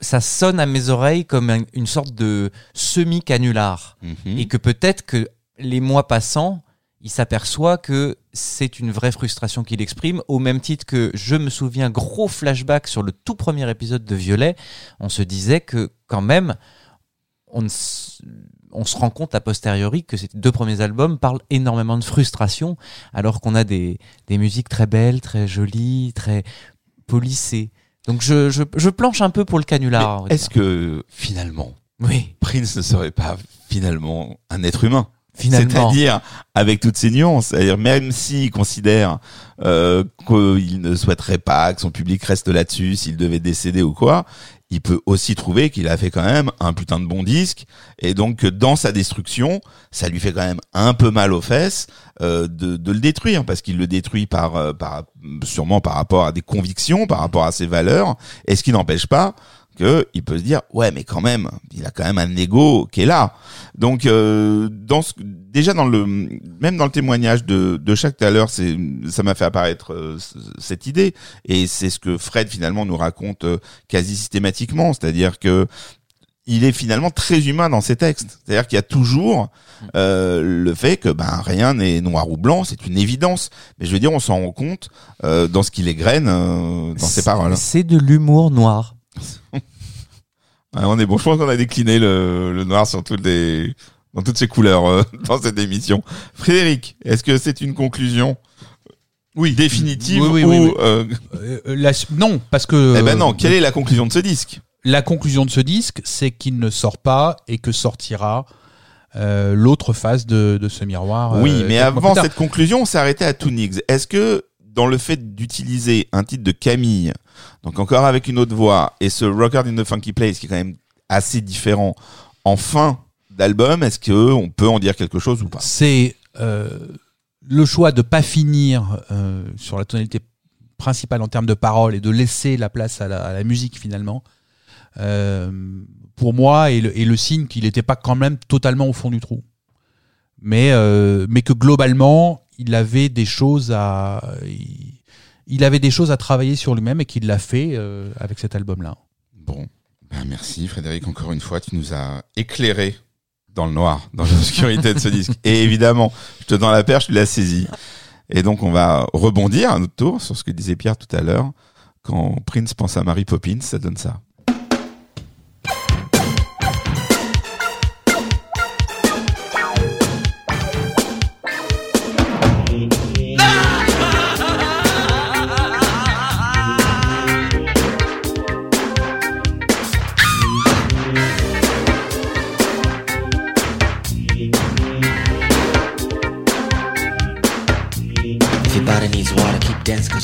ça sonne à mes oreilles comme un- une sorte de semi-canular Mhm. et que peut-être que les mois passant, il s'aperçoit que c'est une vraie frustration qu'il exprime, au même titre que je me souviens, gros flashback sur le tout premier épisode de Violet, on se disait que quand même, on, se rend compte a posteriori que ces deux premiers albums parlent énormément de frustration, alors qu'on a des, des musiques très belles, très jolies, très polissées. Donc je, je, je planche un peu pour le canular. est-ce que finalement Oui, Prince ne serait pas finalement un être humain? C'est-à-dire avec toutes ces nuances, c'est-à-dire même s'il considère euh, qu'il ne souhaiterait pas que son public reste là-dessus, s'il devait décéder ou quoi, il peut aussi trouver qu'il a fait quand même un putain de bon disque. Et donc que dans sa destruction, ça lui fait quand même un peu mal aux fesses euh, de, de le détruire. Parce qu'il le détruit par, euh, par sûrement par rapport à des convictions, par rapport à ses valeurs, et ce qui n'empêche pas que il peut se dire ouais mais quand même il a quand même un ego qui est là. Donc euh, dans ce, déjà dans le même dans le témoignage de de chaque tout à l'heure c'est ça m'a fait apparaître euh, cette idée. Et c'est ce que Fred finalement nous raconte euh, quasi systématiquement. C'est-à-dire que il est finalement très humain dans ses textes. C'est-à-dire qu'il y a toujours euh, le fait que ben rien n'est noir ou blanc. C'est une évidence. Mais je veux dire on s'en rend compte euh, dans ce qu'il égrène euh, dans ses paroles. C'est de l'humour noir. Ouais, on est bon. Je pense qu'on a décliné le, le noir sur toutes les, dans toutes ses couleurs euh, dans cette émission. Frédéric, est-ce que c'est une conclusion Oui, définitive Oui, oui, ou oui, euh, Euh, la- non, parce que. Eh ben non, quelle est la conclusion de ce disque? La conclusion de ce disque, c'est qu'il ne sort pas et que sortira euh, l'autre face de, de ce miroir. euh, Oui, mais avant cette conclusion, on s'est arrêté à Two Nigs. Est-ce que dans le fait d'utiliser un titre de Camille, donc encore avec une autre voix, et ce Rocker in the Funky Place qui est quand même assez différent en fin d'album, est-ce que on peut en dire quelque chose ou pas? C'est euh, le choix de pas finir euh, sur la tonalité principale en termes de paroles et de laisser la place à la, musique finalement. euh, pour moi, et le, le signe qu'il n'était pas quand même totalement au fond du trou. Mais, mais que globalement, il avait des choses à, il, il avait des choses à travailler sur lui-même et qu'il l'a fait euh, avec cet album-là. Bon, ben merci Frédéric, encore une fois, tu nous as éclairé dans le noir, dans l'obscurité de ce disque. Et évidemment, je te tends la perche, tu l'as saisi. Et donc, on va rebondir à notre tour sur ce que disait Pierre tout à l'heure. Quand Prince pense à Mary Poppins, ça donne ça.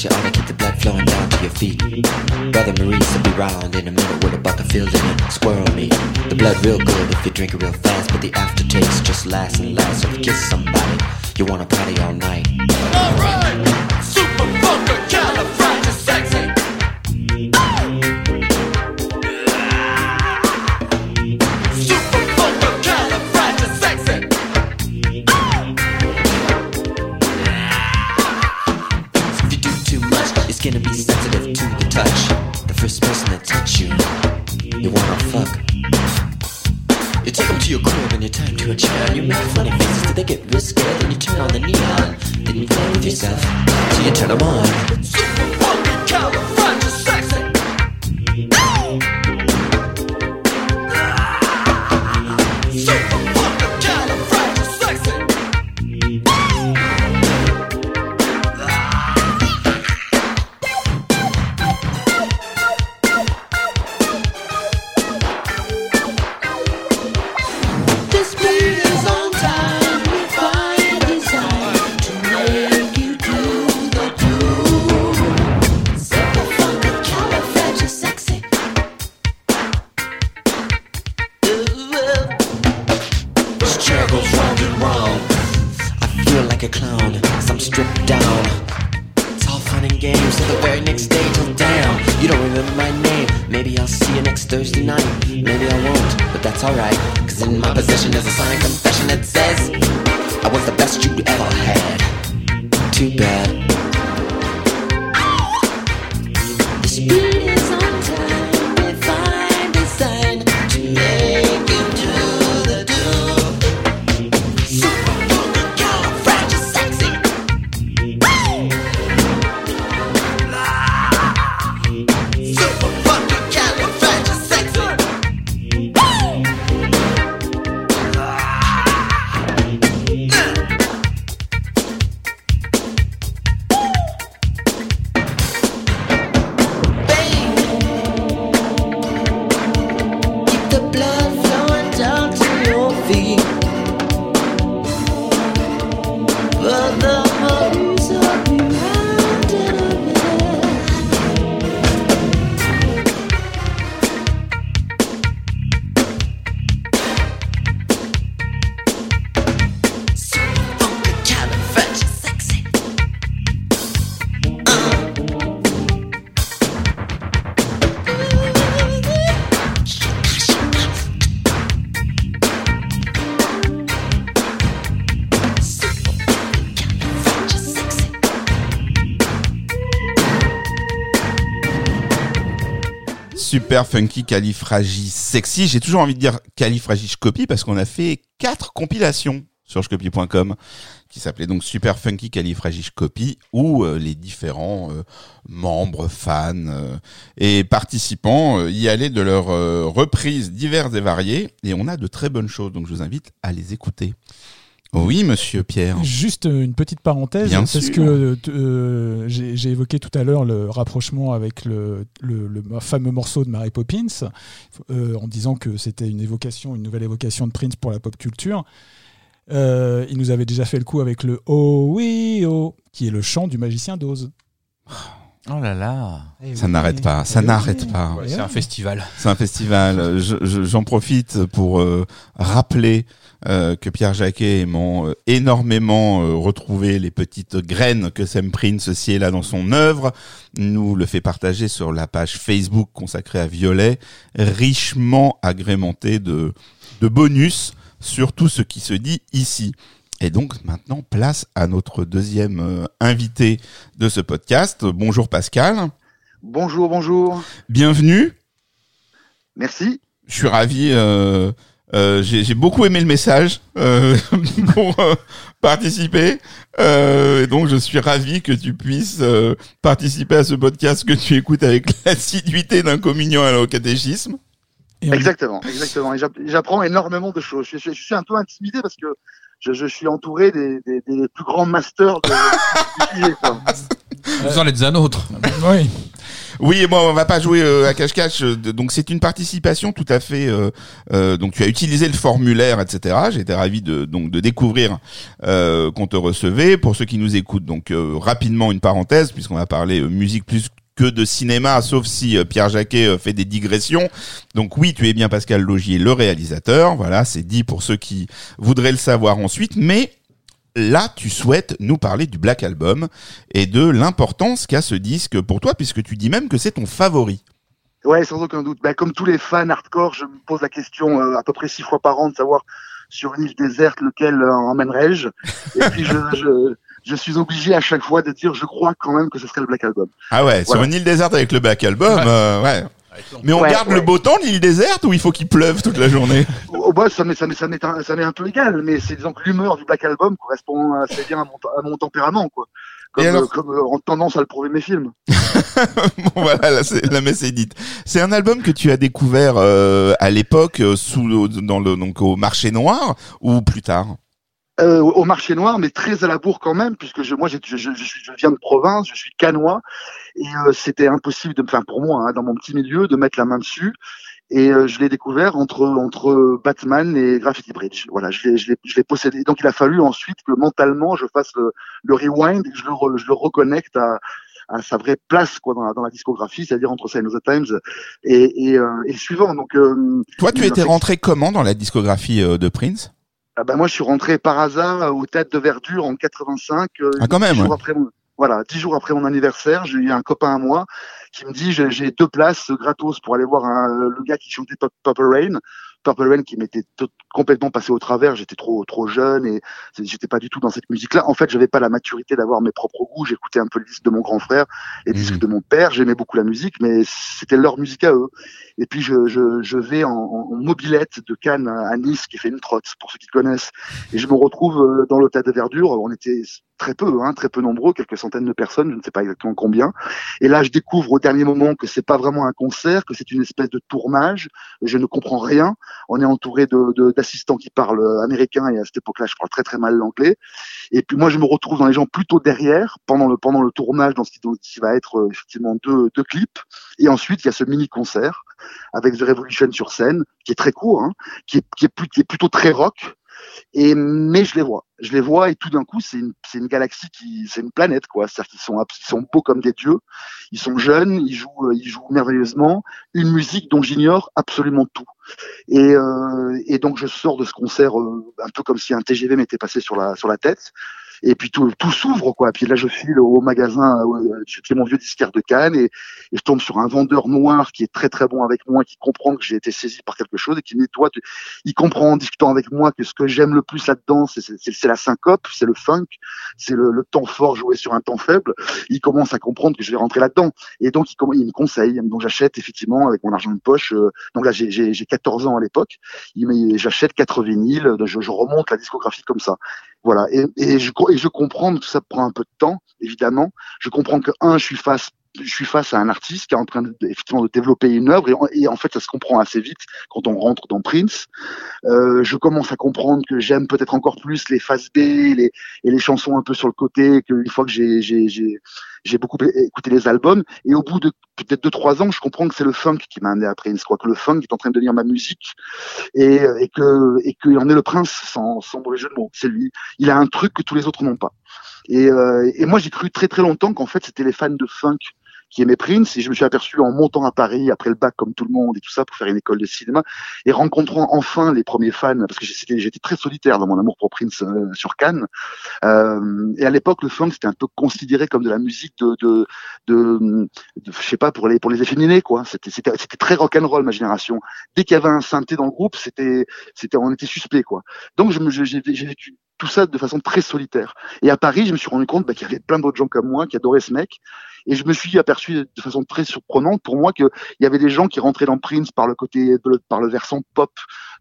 You ought to keep the blood flowing down to your feet. Brother Maurice will be round in a minute with a bucket filled in it. Squirrel meat. The blood real good if you drink it real fast, but the aftertaste just lasts and lasts. So if you kiss somebody, you wanna party all night. Alright, super califragilistic. Touch you, you wanna fuck. You take them to your crib and you tie 'em to a chair you make funny faces till they get real scared. Then you turn on the neon, then you play with yourself till you turn 'em on. Super funky, alright. Cause in my possession there's a signed confession that Super funky, califragis, sexy. J'ai toujours envie de dire califragis copie parce qu'on a fait quatre compilations sur jcopie.com qui s'appelait donc Super Funky Califragis Copy où euh, les différents euh, membres, fans euh, et participants y allaient de leurs reprises diverses et variées et on a de très bonnes choses donc je vous invite à les écouter. Oui, monsieur Pierre. Juste euh, une petite parenthèse, Bien parce sûr. que euh, j'ai j'ai évoqué tout à l'heure le rapprochement avec le, le- le fameux morceau de Mary Poppins, euh, en disant que c'était une évocation, une nouvelle évocation de Prince pour la pop culture. Euh, il nous avait déjà fait le coup avec le Oh oui oh, qui est le chant du magicien d'Oz. Oh là là. Ça n'arrête pas, ça n'arrête pas. Ouais, c'est un festival. C'est un festival. Je- je- J'en profite pour euh, rappeler euh, que Pierre Jacquet aimant euh, énormément euh, retrouver les petites graines que Sam Prince sied là dans son œuvre, nous le fait partager sur la page Facebook consacrée à Violet, richement agrémentée de, de bonus sur tout ce qui se dit ici. Et donc maintenant, place à notre deuxième euh, invité de ce podcast. Bonjour Pascal, Bonjour, bonjour. bienvenue. Merci. Je suis ravi. Euh, euh, J'ai j'ai beaucoup aimé le message euh, pour euh, participer. Euh, et donc, je suis ravi que tu puisses euh, participer à ce podcast que tu écoutes avec l'assiduité d'un communion à au catéchisme. Et Exactement, exactement. Et j'apprends énormément de choses. Je, suis- je suis un peu intimidé parce que je, je suis entouré des, des, des plus grands masters de, du sujet. quoi. Vous en êtes un autre. Oui. Oui, moi, on va pas jouer euh, à cache-cache. euh, Donc, c'est une participation tout à fait. euh, euh, donc, tu as utilisé le formulaire, etc. J'étais ravi de donc de découvrir qu'on te recevait. Pour ceux qui nous écoutent, donc rapidement une parenthèse puisqu'on va parler euh, musique plus que de cinéma, sauf si Pierre Jacquet fait des digressions. Donc oui, tu es bien Pascal Logier, le réalisateur. Voilà, c'est dit pour ceux qui voudraient le savoir ensuite. Mais là, tu souhaites nous parler du Black Album et de l'importance qu'a ce disque pour toi, puisque tu dis même que c'est ton favori. Ouais, sans aucun doute. Ben, comme tous les fans hardcore, je me pose la question euh, à peu près six fois par an de savoir sur une île déserte lequel euh, emmènerais-je. Et puis je, je, je suis obligé à chaque fois de dire je crois quand même que ce serait le Black Album. Ah ouais, sur une île déserte avec le Black Album, euh, ouais. Mais on Ouais, garde ouais. le beau temps de l'île déserte ou il faut qu'il pleuve toute la journée? Oh, bah, ça m'est ça m'est ça m'est un, ça m'est un peu égal, mais c'est disons que l'humeur du Black Album correspond assez bien à mon, à mon tempérament, quoi. Comme, alors euh, comme euh, en tendance à le prouver mes films. Bon voilà, là, c'est- la messe est dite. C'est un album que tu as découvert euh, à l'époque euh, sous le- dans le donc au marché noir ou plus tard? Euh, au marché noir, mais très à la bourre quand même, puisque je, moi, je, je, je, suis, je viens de province, je suis canois, et euh, c'était impossible, de, enfin pour moi, hein, dans mon petit milieu, de mettre la main dessus. Et euh, je l'ai découvert entre entre Batman et Graffiti Bridge. Voilà, je l'ai je l'ai je l'ai possédé. Donc il a fallu ensuite que mentalement je fasse le, le rewind, et que je le re- je le reconnecte à à sa vraie place quoi dans la, dans la discographie, c'est-à-dire entre Sign of the Times et et, euh, et le suivant. Donc euh, Toi, tu une étais rentré comment dans la discographie euh, de Prince? Ah ben moi, je suis rentré par hasard euh, aux Têtes de Verdure en 85. euh, Ah, quand même, jours ouais. après mon, voilà, dix jours après mon anniversaire, j'ai eu un copain à moi qui me dit j'ai deux places gratos pour aller voir un, le gars qui chantait Purple Rain. Purple Rain qui m'était complètement passé au travers. J'étais trop trop jeune et j'étais pas du tout dans cette musique-là. En fait, j'avais pas la maturité d'avoir mes propres goûts. J'écoutais un peu les disques de mon grand frère, les Mhm. disques de mon père. J'aimais beaucoup la musique, mais c'était leur musique à eux. Et puis je, je, je vais en, en en mobilette de Cannes à Nice, qui fait une trotte pour ceux qui connaissent. Et je me retrouve euh, dans l'hôtel de Verdure. On était très peu, hein, très peu nombreux, quelques centaines de personnes, je ne sais pas exactement combien. Et là, je découvre au dernier moment que c'est pas vraiment un concert, que c'est une espèce de tournage. Je ne comprends rien. On est entouré de de- d'assistants qui parlent euh, américain et à cette époque-là, je parle très très mal l'anglais. Et puis moi, je me retrouve dans les gens plutôt derrière pendant le pendant le tournage dans ce qui, va être euh, effectivement deux deux clips. Et ensuite, il y a ce mini concert avec The Revolution sur scène, qui est très court, hein, qui, est, qui est plutôt très rock. Et mais je les vois, je les vois et tout d'un coup c'est une une galaxie qui c'est une planète quoi. C'est-à-dire qu'ils sont ils sont beaux comme des dieux, ils sont jeunes, ils jouent euh, ils jouent merveilleusement, une musique dont j'ignore absolument tout. Et euh, et donc je sors de ce concert euh, un peu comme si un TGV m'était passé sur la sur la tête. Et puis tout, tout s'ouvre quoi. Puis là je file au magasin, euh, j'ai mon vieux disquaire de Cannes et, je tombe sur un vendeur noir qui est très très bon avec moi, qui comprend que j'ai été saisi par quelque chose et qui me dit il comprend en discutant avec moi que ce que j'aime le plus là-dedans, c'est- la syncope, c'est le funk, c'est le, le temps fort joué sur un temps faible. Il commence à comprendre que je vais rentrer là-dedans et donc il, me conseille. Donc j'achète effectivement avec mon argent de poche. euh, donc là j'ai- j'ai j'ai 14 ans à l'époque. J'achète quatre vinyles, je, je remonte la discographie comme ça. Voilà. Et, je, et je comprends, tout ça prend un peu de temps, évidemment. Je comprends que un, je suis face je suis face à un artiste qui est en train de, effectivement de développer une œuvre et, et en fait ça se comprend assez vite quand on rentre dans Prince. Euh, je commence à comprendre que j'aime peut-être encore plus les phases B les, et les chansons un peu sur le côté qu'une fois que j'ai j'ai beaucoup écouté les albums. Et au bout de peut-être deux trois ans je comprends que c'est le funk qui m'a amené à Prince quoi que le funk est en train de devenir ma musique et, et que et qu'il en est le prince sans sans mauvais jeu de mots. C'est lui. Il a un truc que tous les autres n'ont pas. Et, euh, et moi, j'ai cru très très longtemps qu'en fait, c'était les fans de funk qui aimaient Prince. Et je me suis aperçu en montant à Paris après le bac, comme tout le monde et tout ça, pour faire une école de cinéma, et rencontrant enfin les premiers fans, parce que j'étais très solitaire dans mon amour pour Prince euh, sur Cannes. Euh, et à l'époque, le funk c'était un peu considéré comme de la musique de, de, de, je sais pas, pour les pour les efféminés quoi. C'était c'était c'était très rock and roll ma génération. Dès qu'il y avait un synthé dans le groupe, c'était c'était on était suspect quoi. Donc je j'ai vécu tout ça de façon très solitaire. Et à Paris, je me suis rendu compte bah, qu'il y avait plein d'autres gens comme moi qui adoraient ce mec. Et je me suis aperçu de façon très surprenante pour moi qu'il y avait des gens qui rentraient dans Prince par le côté, de par le versant pop,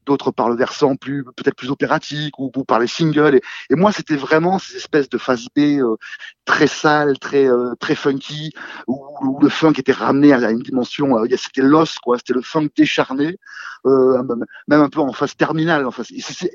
d'autres par le versant plus peut-être plus opératique ou, par les singles. Et, moi, c'était vraiment ces espèces de phase B euh, très sales, très euh, très funky, où, le funk était ramené à une dimension. euh, c'était l'os, quoi. C'était le funk décharné, même un peu en phase terminale. En phase.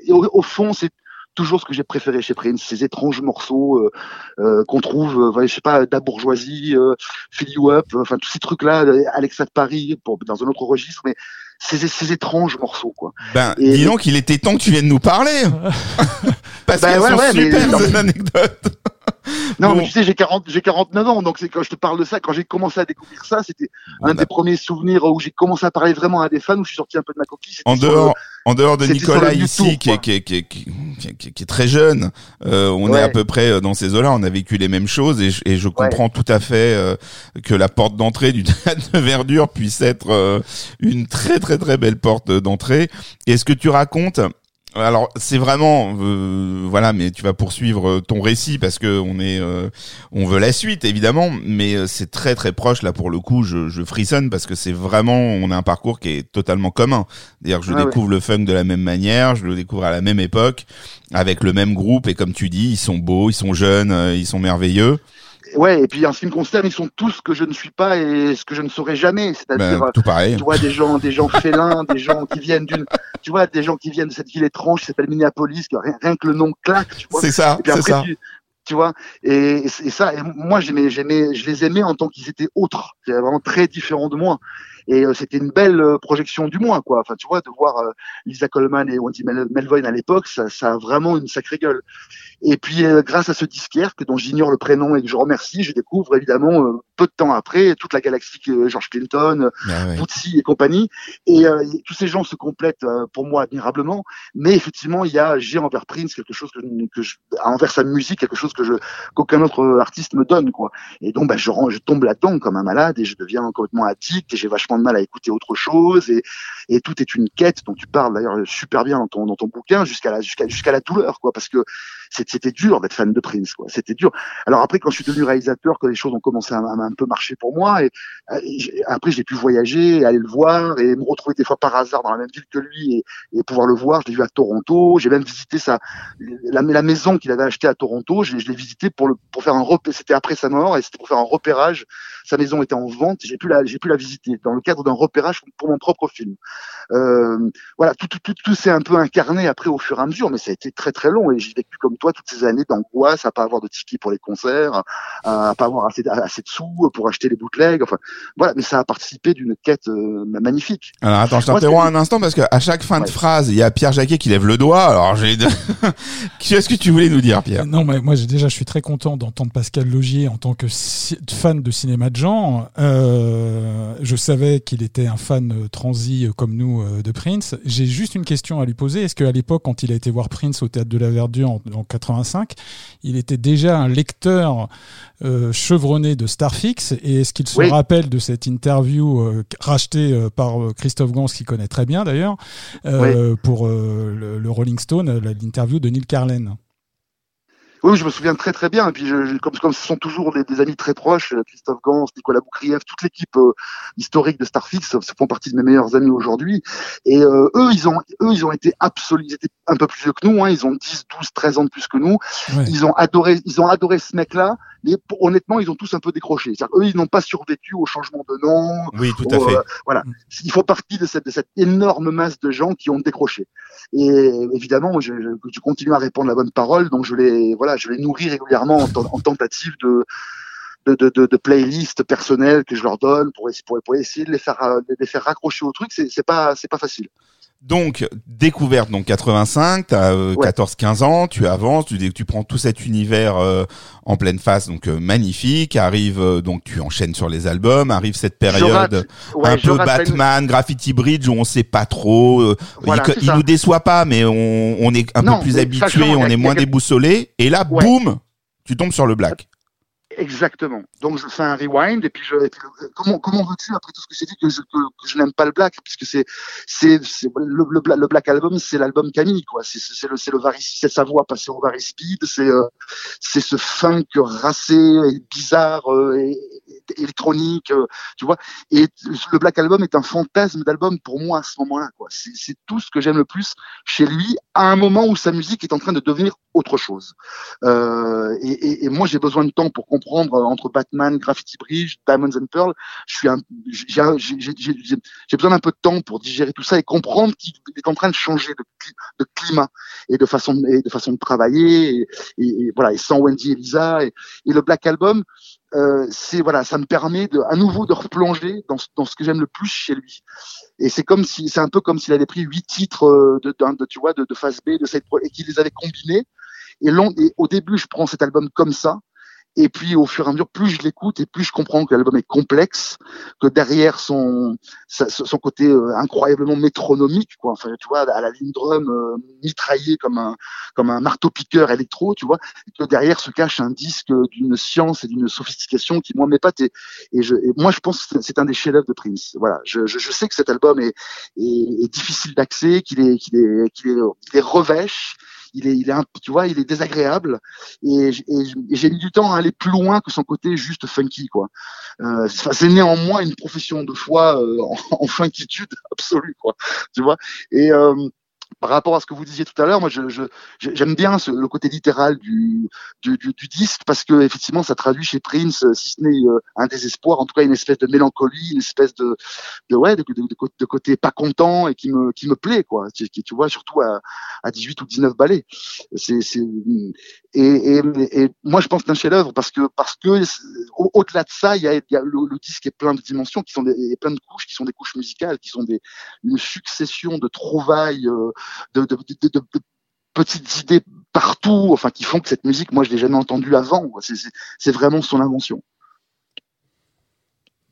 Au, au fond, c'est toujours ce que j'ai préféré chez Prince, ces étranges morceaux euh, euh, qu'on trouve, euh, je sais pas, Da Bourgeoisie, euh, Fill You Up, enfin tous ces trucs-là, Alexa de Paris, pour, dans un autre registre, mais ces, ces étranges morceaux, quoi. Ben, Et- dis donc, il était temps que tu viennes nous parler. Parce Ben qu'elles ouais, sont ouais, mais- super ces mais- anecdotes. Non, Bon. mais tu sais, j'ai 40, j'ai 49 ans, donc c'est quand je te parle de ça, quand j'ai commencé à découvrir ça, c'était un des premiers souvenirs où j'ai commencé à parler vraiment à des fans, où je suis sorti un peu de ma coquille. En le- dehors, en dehors de Nicolas ici, qui est, qui, est, qui, est, qui, est- très jeune, euh, on est à peu près euh, dans ces eaux-là, on a vécu les mêmes choses et je, et je comprends tout à fait euh, que la porte d'entrée du théâtre de Verdure puisse être euh, une très très très belle porte d'entrée. Et ce que tu racontes, alors c'est vraiment euh, voilà, mais tu vas poursuivre euh, ton récit parce que on est, euh, on veut la suite évidemment, mais euh, c'est très très proche là pour le coup. Je, je frissonne parce que c'est vraiment, on a un parcours qui est totalement commun. Que je Ah ouais. découvre le funk de la même manière, je le découvre à la même époque, avec le même groupe et comme tu dis, ils sont beaux, ils sont jeunes, euh, ils sont merveilleux. Ouais, et puis en ce qui me concerne, ils sont tous ce que je ne suis pas et ce que je ne saurais jamais. C'est-à-dire, Ben, tout pareil. tu vois, des gens, des gens félins, des gens qui viennent d'une, tu vois, des gens qui viennent de cette ville étrange qui s'appelle Minneapolis, que rien, rien que le nom claque, tu vois. C'est ça, c'est ça. Tu, tu vois, et, ça, et moi, j'aimais, j'aimais, je les aimais en tant qu'ils étaient autres, c'est vraiment très différents de moi. Et euh, c'était une belle euh, projection du moi, quoi. Enfin, tu vois, de voir euh, Lisa Coleman et Wendy Mel- Melvoin à l'époque, ça, ça a vraiment une sacrée gueule. Et puis, euh, grâce à ce disquaire, que dont j'ignore le prénom et que je remercie, je découvre évidemment euh, peu de temps après toute la galaxie que George Clinton, Ah ouais. Et compagnie. Et euh, y- tous ces gens se complètent euh, pour moi admirablement. Mais effectivement, il y a j'ai envers Prince quelque chose que, que je, envers sa musique quelque chose que je qu'aucun autre artiste me donne quoi. Et donc bah, je, je tombe là-dedans comme un malade et je deviens complètement addict et j'ai vachement de mal à écouter autre chose et, et tout est une quête dont tu parles d'ailleurs super bien dans ton dans ton bouquin jusqu'à la jusqu'à jusqu'à la douleur quoi parce que c'était dur d'être fan de Prince quoi. C'était dur. Alors après quand je suis devenu réalisateur que les choses ont commencé à, un peu marcher pour moi et, après j'ai pu voyager, aller le voir et me retrouver des fois par hasard dans la même ville que lui et, pouvoir le voir. Je l'ai vu à Toronto. J'ai même visité sa la, maison qu'il avait achetée à Toronto. Je, je l'ai visité pour le pour faire un C'était après sa mort et c'était pour faire un repérage. Sa maison était en vente. J'ai pu la j'ai pu la visiter dans le cadre d'un repérage pour mon propre film. Euh, voilà, tout tout tout, tout s'est un peu incarné après au fur et à mesure, mais ça a été très très long et j'ai vécu comme toi toutes ces années d'angoisse à pas avoir de tickets pour les concerts, à pas avoir assez, assez de sous pour acheter les bootlegs. Enfin, voilà, mais ça a participé d'une quête euh, magnifique. Alors attends, je t'interromps un instant parce que à chaque fin de phrase, il y a Pierre Jacquet qui lève le doigt. Alors j'ai qu'est-ce que tu voulais nous dire, Pierre? Non, mais moi déjà je suis très content d'entendre Pascal Logier en tant que fan de cinéma de genre. Euh, je savais qu'il était un fan euh, transi euh, comme nous de Prince. J'ai juste une question à lui poser. Est-ce qu'à l'époque, quand il a été voir Prince au théâtre de la Verdure en, en 85, il était déjà un lecteur euh, chevronné de Starfix. Et est-ce qu'il se Oui. rappelle de cette interview euh, rachetée euh, par Christophe Gans, qui connaît très bien d'ailleurs, pour le, le Rolling Stone, l'interview de Neil Carlen? Oui, je me souviens très très bien. Et puis, je, je- comme, comme ce sont toujours des, des amis très proches, euh, Christophe Gans, Nicolas Boukrieff, toute l'équipe euh, historique de Starfix euh, font partie de mes meilleurs amis aujourd'hui. Et euh, eux, ils ont, eux, ils ont été absolus, ils étaient un peu plus vieux que nous, hein, ils ont 10, 12, 13 ans de plus que nous. Ouais. Ils ont adoré, ils ont adoré ce mec-là, mais pour- honnêtement, ils ont tous un peu décroché. C'est-à-dire, eux, ils n'ont pas survécu au changement de nom. Oui, tout à au, fait. euh, voilà, ils font partie de cette, de cette énorme masse de gens qui ont décroché. Et évidemment, je, je, je continue à répondre la bonne parole, donc je les, voilà, je les nourris régulièrement en, ten- en tentative de de, de, de, de playlists personnelles que je leur donne pour, essayer- pour, essayer de les faire de les faire raccrocher au truc. C'est c'est pas c'est pas facile. Donc, découverte, donc 85, t'as euh, Ouais. 14-15 ans, tu avances, tu, tu prends tout cet univers euh, en pleine face, donc euh, magnifique, arrive, euh, donc tu enchaînes sur les albums, arrive cette période ouais, un peu Batman, Graffiti Bridge, où on sait pas trop, euh, Voilà, il, nous déçoit pas, mais on, on est un Non, peu plus habitué, on est moins déboussolé, et là, Ouais. boum, tu tombes sur le black. Exactement. Donc je fais un rewind et puis je et puis, comment comment veux-tu après tout ce que j'ai dit que je que, que je n'aime pas le black puisque c'est c'est le, le, le black album c'est l'album Camille quoi. C'est c'est le c'est le c'est sa voix passée au vari speed c'est euh, c'est ce funk racé et bizarre euh, électronique euh, tu vois. Et le black album est un fantasme d'album pour moi à ce moment-là quoi. C'est c'est tout ce que j'aime le plus chez lui à un moment où sa musique est en train de devenir autre chose. Euh, et, et, et moi, j'ai besoin de temps pour comprendre euh, entre Batman, Graffiti Bridge, Diamonds and Pearl. Je suis j'ai, besoin d'un peu de temps pour digérer tout ça et comprendre qu'il est en train de changer de, cli- de climat et de façon de, et de façon de travailler. Et, et- voilà, et sans Wendy et Lisa et, et le Black Album, euh, c'est voilà, ça me permet de, à nouveau de replonger dans, dans ce que j'aime le plus chez lui. Et c'est comme si, c'est un peu comme s'il avait pris huit titres euh, de, d'un- de, tu vois, de, de phase B, de cette, et qu'il les avait combinés. Et au début, je prends cet album comme ça. Et puis, au fur et à mesure, plus je l'écoute et plus je comprends que l'album est complexe, que derrière son son côté euh, incroyablement métronomique, quoi. Enfin, tu vois, à la ligne drum euh, mitraillé comme un comme un marteau piqueur électro, tu vois, que derrière se cache un disque d'une science et d'une sophistication qui moi m'épate. Et, et, je, et moi, je pense que c'est un des chefs-d'œuvre de Prince. Voilà, je, je, je sais que cet album est est, est difficile d'accès, qu'il est qu'il est qu'il est il est revêche il est, il est un, tu vois, il est désagréable et, et j'ai mis du temps à aller plus loin que son côté juste funky, quoi. Euh, c'est néanmoins une profession de foi euh, en, en funkitude absolue, quoi. Tu vois. Et euh, par rapport à ce que vous disiez tout à l'heure, moi, je, je, je- j'aime bien ce- le côté littéral du, du, du, du disque parce que effectivement, ça traduit chez Prince, euh, si ce n'est euh, un désespoir, en tout cas une espèce de mélancolie, une espèce de, de ouais, de, de, de, cô- de côté pas content et qui me, qui me plaît, quoi. Qui, tu vois, surtout à, à 18 ou 19 ballets. C'est, et, et, et moi, je pense que c'est un chef-d'œuvre parce que, parce que au-delà de ça, il y a, y a le, le disque est plein de dimensions qui sont des, et plein de couches qui sont des couches musicales, qui sont des, une succession de trouvailles, euh, de, petites idées partout, enfin, qui font que cette musique, moi, je l'ai jamais entendue avant. c'est vraiment son invention.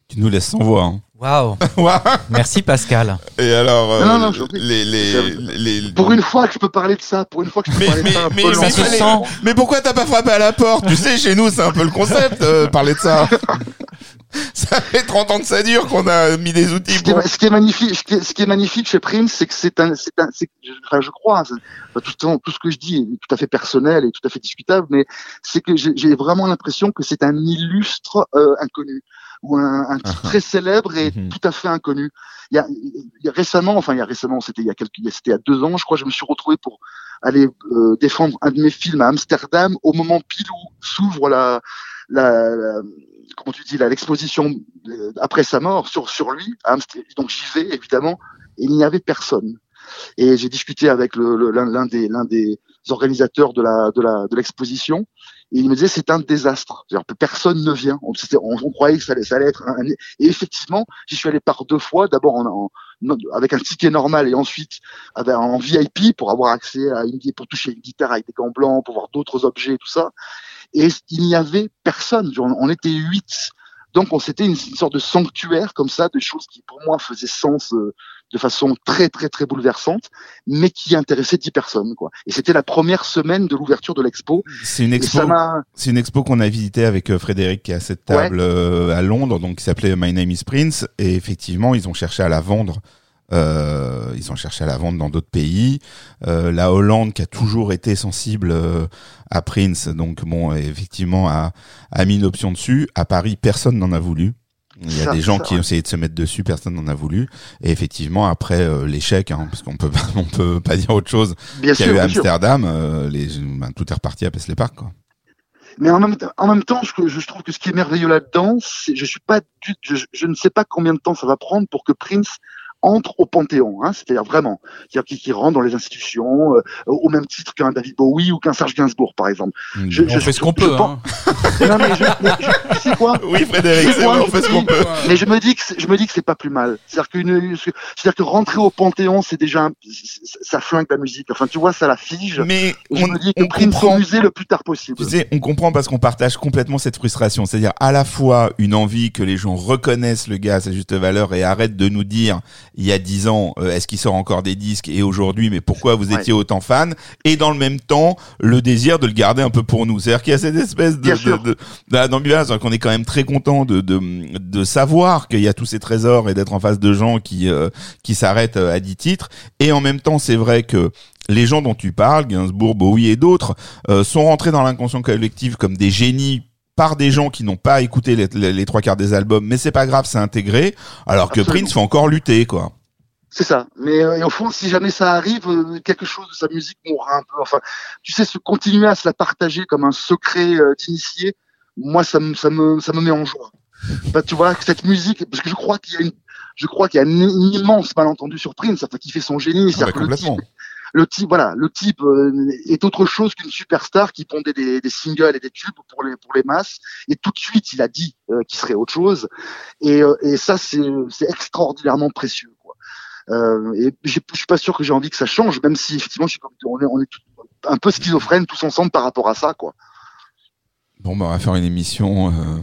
Tu nous laisses sans voix. Hein. Waouh. Merci Pascal. Et alors, euh, Non, non, prie. les, les, les, Pour une fois que je peux parler de ça, pour une fois que je peux Mais, parler mais, de ça, un mais, peu mais, pourquoi t'as pas frappé à la porte? Tu sais, chez nous, c'est un peu le concept, euh, parler de ça. ça fait 30 ans que ça dure qu'on a mis des outils ce qui, pour... est, ce qui est magnifique, ce qui est, ce qui est magnifique chez Prince, c'est que c'est un, c'est un, enfin, je crois, enfin, tout, le temps, tout ce que je dis est tout à fait personnel et tout à fait discutable, mais c'est que j'ai j'ai vraiment l'impression que c'est un illustre euh, inconnu ou un, un type très célèbre et Mhm. tout à fait inconnu. Il y a, il y a récemment, enfin il y a récemment, c'était il y a quelques, c'était il y a deux ans, je crois, je me suis retrouvé pour aller euh, défendre un de mes films à Amsterdam au moment pile où s'ouvre la, la, la- comment tu dis là, l'exposition euh, après sa mort sur sur lui. à Donc j'y vais évidemment et il n'y avait personne. Et j'ai discuté avec le- le- l'un l'un des l'un des organisateurs de la de la de l'exposition et il me disait c'est un désastre. Personne ne vient. On, croyait que ça allait, être un, et effectivement j'y suis allé par deux fois. D'abord en, en- avec un ticket normal et ensuite en VIP pour avoir accès à une pour toucher une guitare avec des gants blancs, pour voir d'autres objets, tout ça. Et il n'y avait personne. On, on était huit. Donc on s'était une, une sorte de sanctuaire comme ça, de choses qui pour moi faisaient sens euh, de façon très très très bouleversante, mais qui intéressaient dix personnes quoi. Et c'était la première semaine de l'ouverture de l'expo. C'est une expo. C'est une expo qu'on a visitée avec euh, Frédéric qui est à cette table euh, à Londres, donc qui s'appelait My Name is Prince. Et effectivement, ils ont cherché à la vendre. Euh, ils ont cherché à la vendre dans d'autres pays. Euh, la Hollande, qui a toujours été sensible euh, à Prince, donc bon, effectivement, a, a mis une option dessus. À Paris, personne n'en a voulu. Il y a Ça, des gens ça, qui ont essayé de se mettre dessus, personne n'en a voulu. Et effectivement, après euh, l'échec, hein, parce qu'on peut pas, on peut pas dire autre chose Bien qu'il y a eu à. Amsterdam, euh, les, ben, tout est reparti à Paisley Park. Quoi. Mais en même, temps- en même temps, ce que je trouve que ce qui est merveilleux là-dedans, je suis pas du, je, je ne sais pas combien de temps ça va prendre pour que Prince entre au Panthéon, hein, c'est-à-dire vraiment, c'est-à-dire qu'il qu'il rentre dans les institutions euh, au même titre qu'un David Bowie ou qu'un Serge Gainsbourg, par exemple. Je- On je- fait ce qu'on peut. pense- Hein. Non, mais je, mais je- tu sais quoi? Oui, Frédéric, c'est on fait ce qu'on peut. Mais je me dis que je me dis que c'est pas plus mal. C'est-à-dire qu'une, c'est-à-dire que rentrer au Panthéon, c'est déjà, un- ça flingue la musique. Enfin, tu vois, ça la fige. Mais je on, me dis que on comprend. musée le plus tard possible. Tu sais, on comprend parce qu'on partage complètement cette frustration. C'est-à-dire à la fois une envie que les gens reconnaissent le gars à sa juste valeur et arrêtent de nous dire il y a dix ans euh, est-ce qu'il sort encore des disques et aujourd'hui mais pourquoi vous Ouais. étiez autant fan et dans le même temps le désir de le garder un peu pour nous? C'est-à-dire qu'il y a cette espèce de alors qu'on est quand même très content de de, de savoir qu'il y a tous ces trésors et d'être en face de gens qui euh, qui s'arrêtent euh, à dix titres et en même temps c'est vrai que les gens dont tu parles, Gainsbourg, Bowie et d'autres, euh, sont rentrés dans l'inconscient collectif comme des génies par des gens qui n'ont pas écouté les, les- les trois quarts des albums, mais c'est pas grave, c'est intégré, alors que Absolument. Prince faut encore lutter, quoi. C'est ça. Mais euh, et au fond, si jamais ça arrive, euh, quelque chose de sa musique mourra un peu. Enfin, tu sais, se continuer à se la partager comme un secret euh, d'initié, moi, ça me, ça me, ça me met en joie. Bah, tu vois, que cette musique, parce que je crois qu'il y a une, je crois qu'il y a un immense malentendu sur Prince, enfin, qui fait son génie. Ah bah, le complètement. type, le type, voilà, le type euh, est autre chose qu'une superstar qui pondait des, des singles et des tubes pour les pour les masses. Et tout de suite, il a dit euh, qu'il serait autre chose. Et, euh, et ça, c'est extraordinairement précieux. Quoi. Euh, et je suis pas sûr que j'ai envie que ça change, même si effectivement, je suis on est, on est un peu schizophrènes tous ensemble par rapport à ça, quoi. Bon, bah, on va faire une émission euh,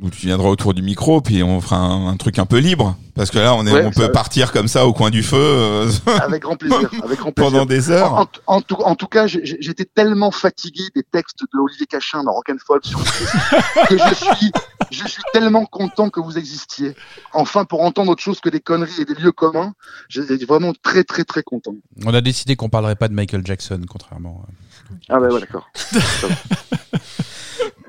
où tu viendras autour du micro, puis on fera un, un truc un peu libre, parce que là, on est, Ouais, on peut partir comme ça au coin du feu euh, Avec grand plaisir, avec grand plaisir. pendant des heures. En, tout, en tout cas, j'étais tellement fatigué des textes de Olivier Cachin dans Rock'n'Folk sur que je suis, je suis tellement content que vous existiez. Enfin, pour entendre autre chose que des conneries et des lieux communs, j'étais vraiment très, très, très content. On a décidé qu'on parlerait pas de Michael Jackson, contrairement. à- Ah ouais, ouais d'accord.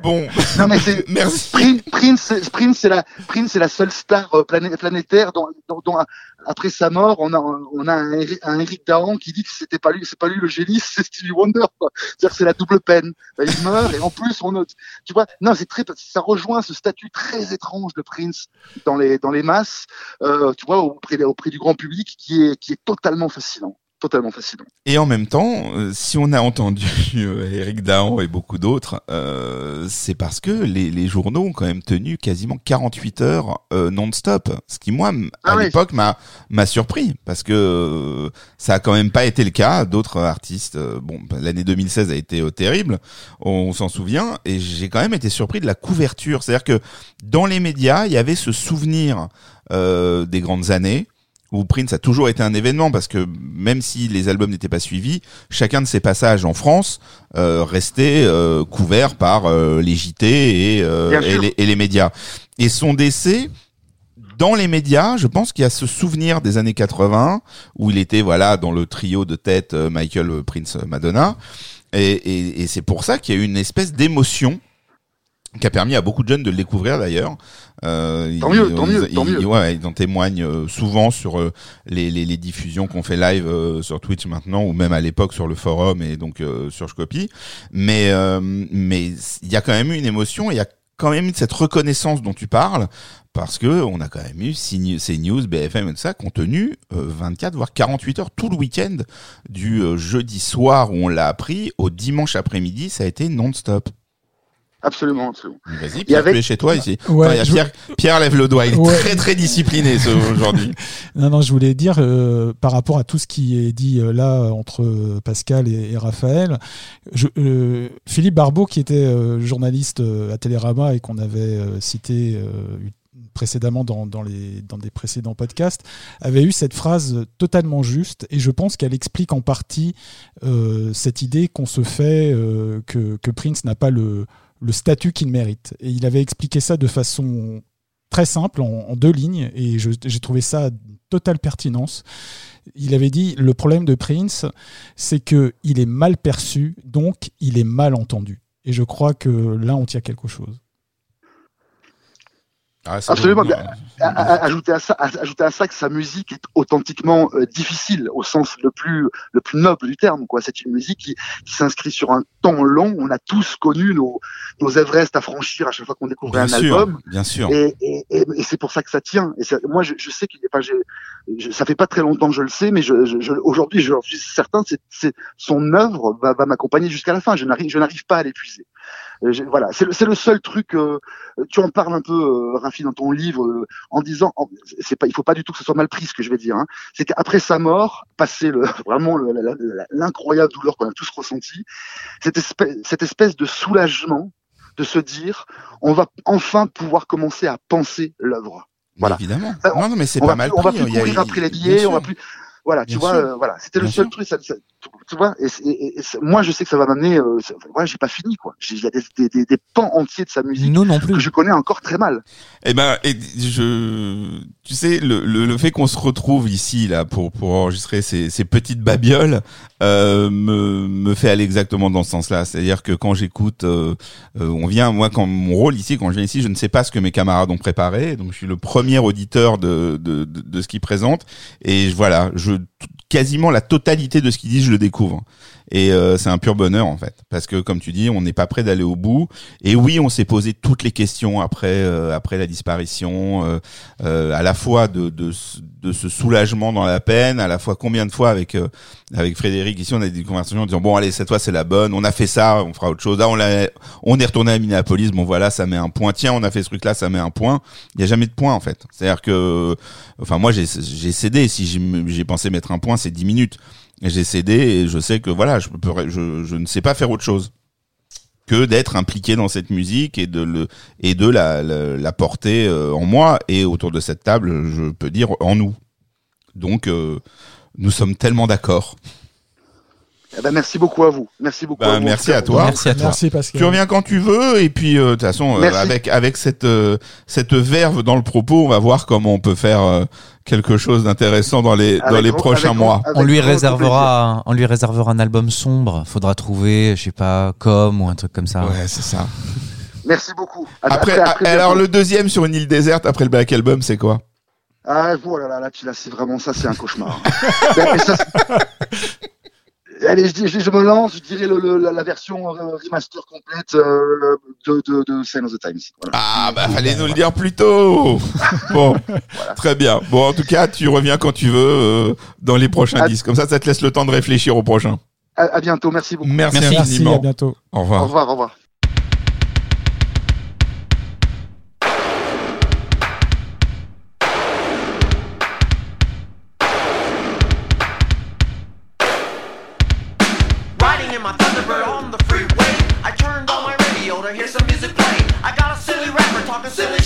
Bon, Non mais c'est merci. Prince, Prince, Prince, c'est la Prince, c'est la seule star euh, plané- planétaire dont, dont- dont, après sa mort, on a on a un, Eric- un Eric Dahan qui dit que c'était pas lui, c'est pas lui le génie, c'est Stevie Wonder. C'est-à-dire c'est la double peine. Ben, il meurt et en plus on note. Tu vois, non, c'est très, ça rejoint ce statut très étrange de Prince dans les dans les masses. Euh, tu vois, auprès auprès du grand public, qui est qui est totalement fascinant, totalement fascinant. Et en même temps, euh, si on a entendu euh, Eric Dahan et beaucoup d'autres, euh, c'est parce que les, les journaux ont quand même tenu quasiment 48 heures euh, non-stop. Ce qui, moi, à Ah ouais. l'époque, m'a m'a surpris. Parce que euh, ça a quand même pas été le cas d'autres artistes. Euh, Bon, bah, l'année 2016 a été terrible, on s'en souvient. Et j'ai quand même été surpris de la couverture. C'est-à-dire que dans les médias, il y avait ce souvenir euh, des grandes années où Prince a toujours été un événement parce que même si les albums n'étaient pas suivis, chacun de ses passages en France euh, restait euh, couvert par euh, les JT et, euh, et, les, et les médias. Et son décès, dans les médias, je pense qu'il y a ce souvenir des années 80 où il était voilà dans le trio de tête euh, Michael, euh, Prince, Madonna. Et, et, et c'est pour ça qu'il y a eu une espèce d'émotion qui a permis à beaucoup de jeunes de le découvrir d'ailleurs. Euh, Tant ils- mieux, tant ils- mieux, tant ils- mieux. ouais, ils en témoignent euh, souvent sur euh, les, les, les diffusions qu'on fait live euh, sur Twitch maintenant ou même à l'époque sur le forum et donc euh, sur Shcopy. Mais euh, mais il y a quand même eu une émotion, il y a quand même eu cette reconnaissance dont tu parles parce que on a quand même eu CNews, BFM et tout ça qui ont tenu euh, 24 voire 48 heures tout le week-end du euh, jeudi soir où on l'a appris au dimanche après-midi, ça a été non-stop. Absolument, absolument. Vas-y, Pierre, avec- tu es chez toi ici. Ouais, Attends, il y a je- Pierre, Pierre lève le doigt, il est Ouais. très très discipliné ce- aujourd'hui. Non, non, je voulais dire euh, par rapport à tout ce qui est dit euh, là entre euh, Pascal et, et Raphaël, je, euh, Philippe Barbeau, qui était euh, journaliste euh, à Télérama et qu'on avait euh, cité euh, précédemment dans, dans, les, dans des précédents podcasts, avait eu cette phrase totalement juste et je pense qu'elle explique en partie euh, cette idée qu'on se fait euh, que, que Prince n'a pas le, le statut qu'il mérite. Et il avait expliqué ça de façon très simple, en, deux lignes, et j'ai trouvé ça totale pertinence. Il avait dit le problème de Prince, c'est que il est mal perçu, donc il est mal entendu. Et je crois que là, on tient quelque chose. Ah, Absolument. bon. Ajouter à ça, ajouter à ça que sa musique est authentiquement euh, difficile au sens le plus le plus noble du terme. Quoi, c'est une musique qui, qui s'inscrit sur un temps long. On a tous connu nos nos Everest à franchir à chaque fois qu'on découvrait Bien un sûr, album. bien sûr. Et, et, et, et c'est pour ça que ça tient. Et moi, je, je sais qu'il enfin, je, ça fait pas très longtemps que je le sais, mais je, je, je- aujourd'hui, je suis certain, c'est son œuvre va, va m'accompagner jusqu'à la fin. Je n'arrive, je n'arrive pas à l'épuiser. Euh, je- voilà, c'est le, c'est le seul truc. euh, tu en parles un peu, euh, Rafi, dans ton livre, en disant, c'est pas, il faut pas du tout que ce soit mal pris ce que je vais dire. Hein. C'est qu'après sa mort, passé le, vraiment l'incroyable douleur qu'on a tous ressenti, cette espèce, cette espèce de soulagement de se dire, on va enfin pouvoir commencer à penser l'œuvre. Voilà. Évidemment. On- Non, non, mais c'est pas va mal plus, on va plus courir après les billets, on va plus. Voilà, tu vois, euh, voilà, c'était le seul sûr. truc. Ça, ça- tu- tu vois, et, c'est- et- et c'est- moi je sais que ça va m'amener. Euh, voilà, j'ai pas fini quoi. Il y a des, des, des, des pans entiers de sa musique Nous non plus. que je connais encore très mal. Eh ben, et je, tu sais, le, le, le fait qu'on se retrouve ici là pour pour enregistrer ces, ces petites babioles euh, me me fait aller exactement dans ce sens-là. C'est-à-dire que quand j'écoute, euh, euh, on vient, moi, quand mon rôle ici, quand je viens ici, je ne sais pas ce que mes camarades ont préparé, donc je suis le premier auditeur de de de, de ce qu'ils présentent, et voilà, je quasiment la totalité de ce qu'ils disent, je le découvre. Et euh, c'est un pur bonheur en fait, parce que comme tu dis, on n'est pas prêt d'aller au bout. Et oui, on s'est posé toutes les questions après euh, après la disparition, euh, euh, à la fois de, de ce- de ce soulagement dans la peine, à la fois combien de fois avec avec Frédéric ici, on a des conversations en disant bon allez cette fois c'est la bonne, on a fait ça, on fera autre chose. Là on l'a, on est retourné à Minneapolis, bon voilà ça met un point. Tiens on a fait ce truc là, ça met un point. Il y a jamais de point en fait. C'est-à-dire que, enfin moi j'ai j'ai cédé. Si j'ai pensé mettre un point, c'est 10 minutes. J'ai cédé et je sais que voilà, je ne sais pas faire autre chose que d'être impliqué dans cette musique et de le et de la, la, la porter euh, en moi et autour de cette table, je peux dire en nous. Donc euh, nous sommes tellement d'accord. Eh ben, merci beaucoup à vous. Merci beaucoup. Bah, à vous. merci à toi. Merci à toi. Merci Pascal. Tu reviens quand tu veux et puis euh, de toute façon euh, avec avec cette euh, cette verve dans le propos, on va voir comment on peut faire euh, quelque chose d'intéressant dans les dans les prochains avec mois. On lui réservera, on lui réservera un album sombre. Faudra trouver, je sais pas, comme ou un truc comme ça. Ouais, c'est ça. Merci beaucoup. À- Après, après alors le deuxième sur une île déserte après le Black Album, c'est quoi? Ah, voilà, là, là, tu- là, c'est vraiment ça, c'est un cauchemar. Et ça, c'est- Allez, je, dis- je, je me lance, je dirais le, le- la, la version euh, remaster complète euh, de, de, de Sign of the Times. Voilà. Ah bah fallait nous le dire plus tôt. Bon, très bien. Bon en tout cas, tu reviens quand tu veux euh, dans les prochains À- disques. Comme ça, ça te laisse le temps de réfléchir au prochain. À, à bientôt, merci beaucoup. Merci, Merci, infiniment. à bientôt. Au Au revoir. revoir, au revoir. Silly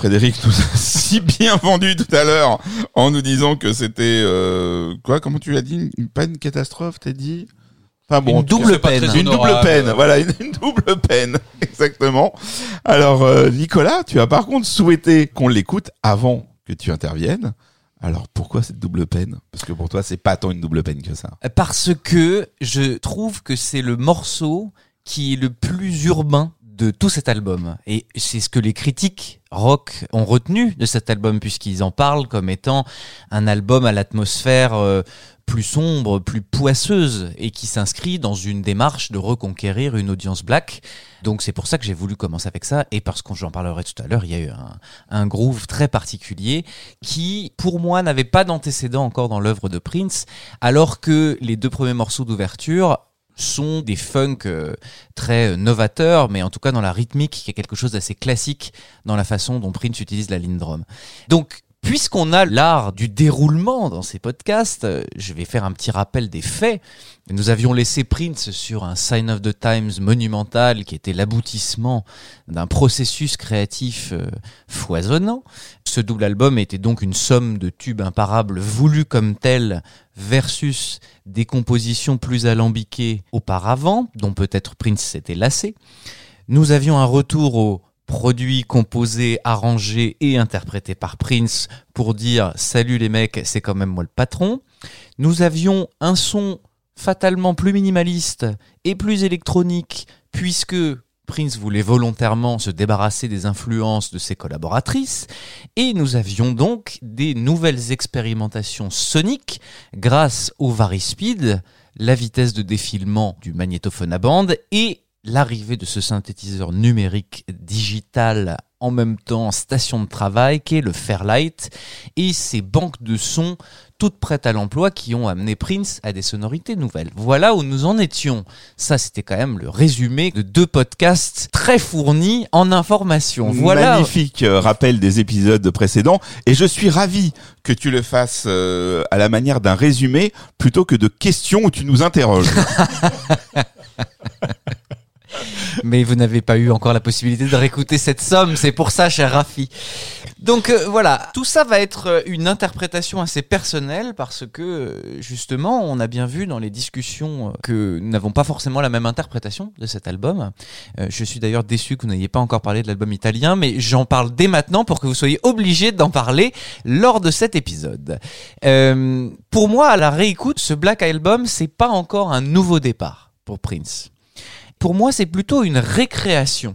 Frédéric nous a si bien vendu tout à l'heure en nous disant que c'était euh, quoi Comment tu l'as dit? Une, Pas une catastrophe, t'as dit? Enfin bon, Une cas, double pas peine. Une double peine, voilà, une, une double peine, exactement. Alors euh, Nicolas, tu as par contre souhaité qu'on l'écoute avant que tu interviennes. Alors pourquoi cette double peine? Parce que pour toi, c'est pas tant une double peine que ça. Parce que je trouve que c'est le morceau qui est le plus urbain de tout cet album. Et c'est ce que les critiques rock ont retenu de cet album, puisqu'ils en parlent comme étant un album à l'atmosphère euh, plus sombre, plus poisseuse, et qui s'inscrit dans une démarche de reconquérir une audience black. Donc c'est pour ça que j'ai voulu commencer avec ça, et parce que j'en parlerai tout à l'heure, il y a eu un, un groove très particulier qui, pour moi, n'avait pas d'antécédent encore dans l'œuvre de Prince, alors que les deux premiers morceaux d'ouverture sont des funk euh, très euh, novateurs, mais en tout cas dans la rythmique, qui est quelque chose d'assez classique dans la façon dont Prince utilise la ligne drum. Donc, puisqu'on a l'art du déroulement dans ces podcasts, euh, je vais faire un petit rappel des faits. Nous avions laissé Prince sur un Sign of the Times monumental qui était l'aboutissement d'un processus créatif euh, foisonnant. Ce double album était donc une somme de tubes imparables voulus comme tels versus des compositions plus alambiquées auparavant, dont peut-être Prince s'était lassé. Nous avions un retour aux produits composés, arrangés et interprétés par Prince pour dire salut les mecs, c'est quand même moi le patron. Nous avions un son fatalement plus minimaliste et plus électronique puisque Prince voulait volontairement se débarrasser des influences de ses collaboratrices et nous avions donc des nouvelles expérimentations soniques grâce au Varispeed, la vitesse de défilement du magnétophone à bande et l'arrivée de ce synthétiseur numérique digital en même temps station de travail qu'est le Fairlight et ces banques de sons toutes prêtes à l'emploi qui ont amené Prince à des sonorités nouvelles. Voilà où nous en étions. Ça, c'était quand même le résumé de deux podcasts très fournis en informations. Voilà. Magnifique euh, rappel des épisodes précédents et je suis ravi que tu le fasses euh, à la manière d'un résumé plutôt que de questions où tu nous interroges. Mais vous n'avez pas eu encore la possibilité de réécouter cette somme, c'est pour ça, cher Rafi. Donc euh, voilà, tout ça va être euh, une interprétation assez personnelle parce que euh, justement, on a bien vu dans les discussions que nous n'avons pas forcément la même interprétation de cet album. Je suis d'ailleurs déçu que vous n'ayez pas encore parlé de l'album italien, mais j'en parle dès maintenant pour que vous soyez obligés d'en parler lors de cet épisode. Pour moi, à la réécoute, ce Black Album, c'est pas encore un nouveau départ pour Prince pour moi, c'est plutôt une récréation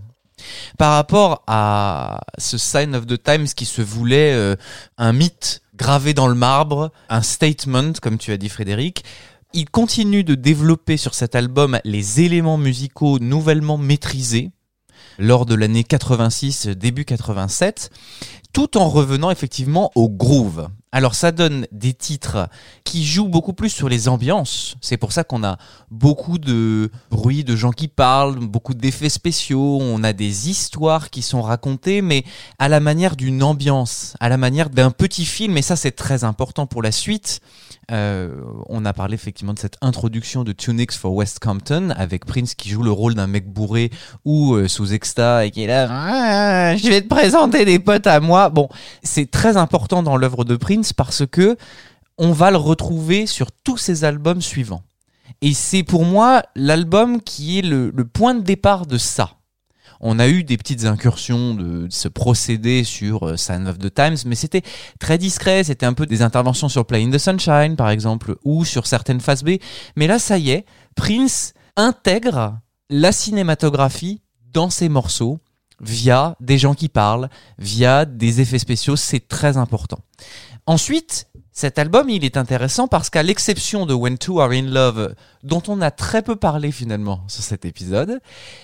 par rapport à ce Sign of the Times qui se voulait euh, un mythe gravé dans le marbre, un statement, comme tu as dit Frédéric. Il continue de développer sur cet album les éléments musicaux nouvellement maîtrisés lors de l'année 86, début 87, tout en revenant effectivement au groove. Alors ça donne des titres qui jouent beaucoup plus sur les ambiances. C'est pour ça qu'on a beaucoup de bruit de gens qui parlent, beaucoup d'effets spéciaux, on a des histoires qui sont racontées, mais à la manière d'une ambiance, à la manière d'un petit film, et ça c'est très important pour la suite. Euh, on a parlé effectivement de cette introduction de Tunix for West Compton avec Prince qui joue le rôle d'un mec bourré ou euh, sous exta et qui est là Ah, je vais te présenter des potes à moi. Bon c'est très important dans l'œuvre de Prince parce que on va le retrouver sur tous ses albums suivants. Et c'est pour moi l'album qui est le point de départ de ça On a eu des petites incursions de, ce procédé sur euh, Sign of the Times, mais c'était très discret. C'était un peu des interventions sur Play in the Sunshine, par exemple, ou sur certaines phases B. Mais là, ça y est, Prince intègre la cinématographie dans ses morceaux via des gens qui parlent, via des effets spéciaux. C'est très important. Ensuite, cet album, il est intéressant parce qu'à l'exception de When Two Are in Love, dont on a très peu parlé finalement sur cet épisode,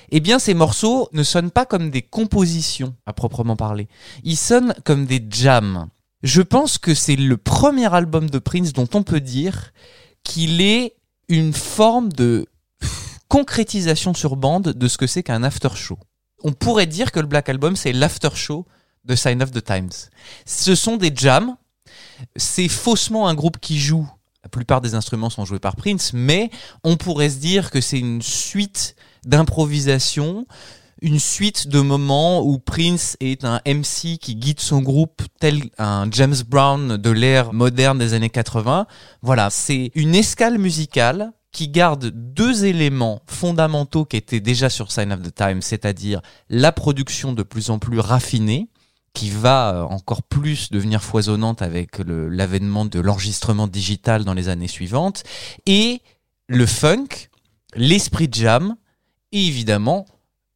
eh bien ces morceaux ne sonnent pas comme des compositions à proprement parler. Ils sonnent comme des jams. Je pense que c'est le premier album de Prince dont on peut dire qu'il est une forme de concrétisation sur bande de ce que c'est qu'un after show. On pourrait dire que le Black Album, c'est l'after show de Sign of the Times. Ce sont des jams c'est faussement un groupe qui joue. La plupart des instruments sont joués par Prince, mais on pourrait se dire que c'est une suite d'improvisation, une suite de moments où Prince est un MC qui guide son groupe tel un James Brown de l'ère moderne des années 80. Voilà, c'est une escale musicale qui garde deux éléments fondamentaux qui étaient déjà sur Sign of the Time, c'est-à-dire la production de plus en plus raffinée, qui va euh, encore plus devenir foisonnante avec l'avènement de l'enregistrement digital dans les années suivantes, et le funk, l'esprit jam, et évidemment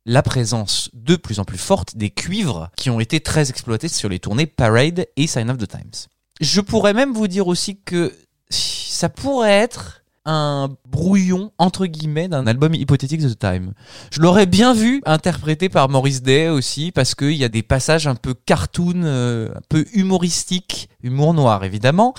la présence de plus en plus forte des cuivres qui ont été très exploités sur les tournées Parade et Sign of the Times. Je pourrais même vous dire aussi que ça pourrait être un brouillon entre guillemets d'un album hypothétique de The Time. Je l'aurais bien vu interprété par Maurice Day aussi parce qu'il y a des passages un peu cartoon, euh, un peu humoristiques, humour noir évidemment.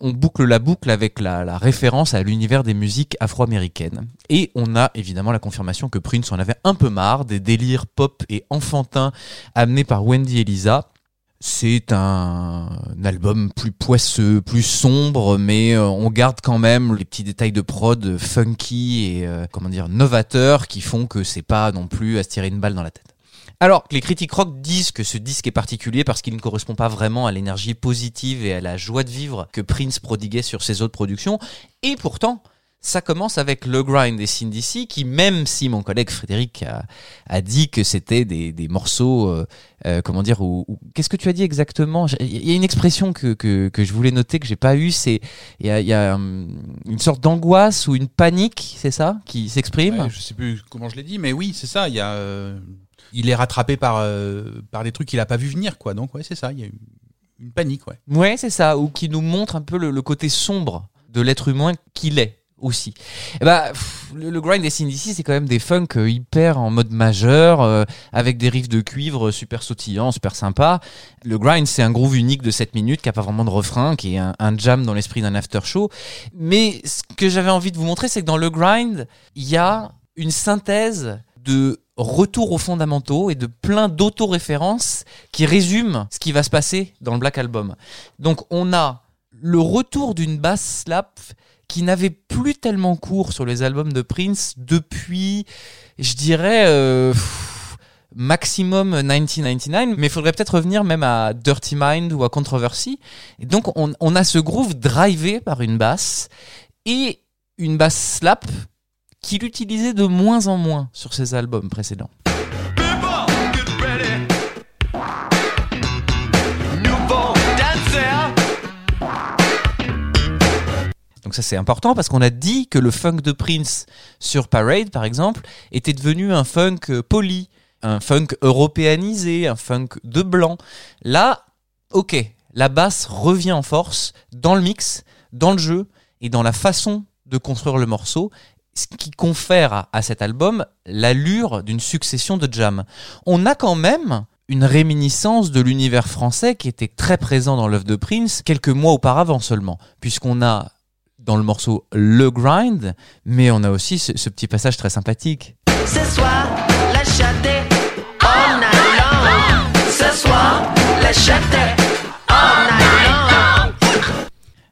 On boucle la boucle avec la, la référence à l'univers des musiques afro-américaines. Et on a évidemment la confirmation que Prince en avait un peu marre des délires pop et enfantins amenés par Wendy et Lisa. C'est un, album plus poisseux, plus sombre, mais euh, on garde quand même les petits détails de prod funky et euh, comment dire novateurs qui font que c'est pas non plus à se tirer une balle dans la tête. Alors, les critiques rock disent que ce disque est particulier parce qu'il ne correspond pas vraiment à l'énergie positive et à la joie de vivre que Prince prodiguait sur ses autres productions. Et pourtant, ça commence avec Le Grind et Cindy qui même si mon collègue Frédéric a, a dit que c'était des, des morceaux, euh, euh, comment dire, ou ou- qu'est-ce que tu as dit exactement? Il y a une expression que, que, que je voulais noter que j'ai pas eu, c'est il y a, il y a hum, une sorte d'angoisse ou une panique, c'est ça, qui s'exprime? Ouais, je sais plus comment je l'ai dit, mais oui, c'est ça. Il y a, euh, il est rattrapé par par des trucs qu'il a pas vu venir, quoi. Donc ouais, c'est ça. Il y a une, une panique, ouais. Ouais, c'est ça, ou qui nous montre un peu le, le côté sombre de l'être humain qu'il est aussi. Bah, le, grind des Cindy C, c'est quand même des funk euh, hyper en mode majeur, euh, avec des riffs de cuivre super sautillants, super sympa. Le grind, c'est un groove unique de 7 minutes qui a pas vraiment de refrain, qui est un, un jam dans l'esprit d'un after show. Mais ce que j'avais envie de vous montrer, c'est que dans le grind, il y a une synthèse de retour aux fondamentaux et de plein d'autoréférences qui résument ce qui va se passer dans le Black Album. Donc on a le retour d'une basse slap qui n'avait plus tellement cours sur les albums de Prince depuis, je dirais, euh, maximum 1999, mais il faudrait peut-être revenir même à Dirty Mind ou à Controversy. Donc on, on a ce groove drivé par une basse et une basse slap qu'il utilisait de moins en moins sur ses albums précédents. Donc ça c'est important parce qu'on a dit que le funk de Prince sur Parade par exemple était devenu un funk poli, un funk européanisé, un funk de blanc. Là, ok, la basse revient en force dans le mix, dans le jeu et dans la façon de construire le morceau, ce qui confère à cet album l'allure d'une succession de jams. On a quand même une réminiscence de l'univers français qui était très présent dans l'œuvre de Prince quelques mois auparavant seulement, puisqu'on a dans le morceau Le Grind, mais on a aussi ce, ce petit passage très sympathique. Ce soir, la. Ce soir, la.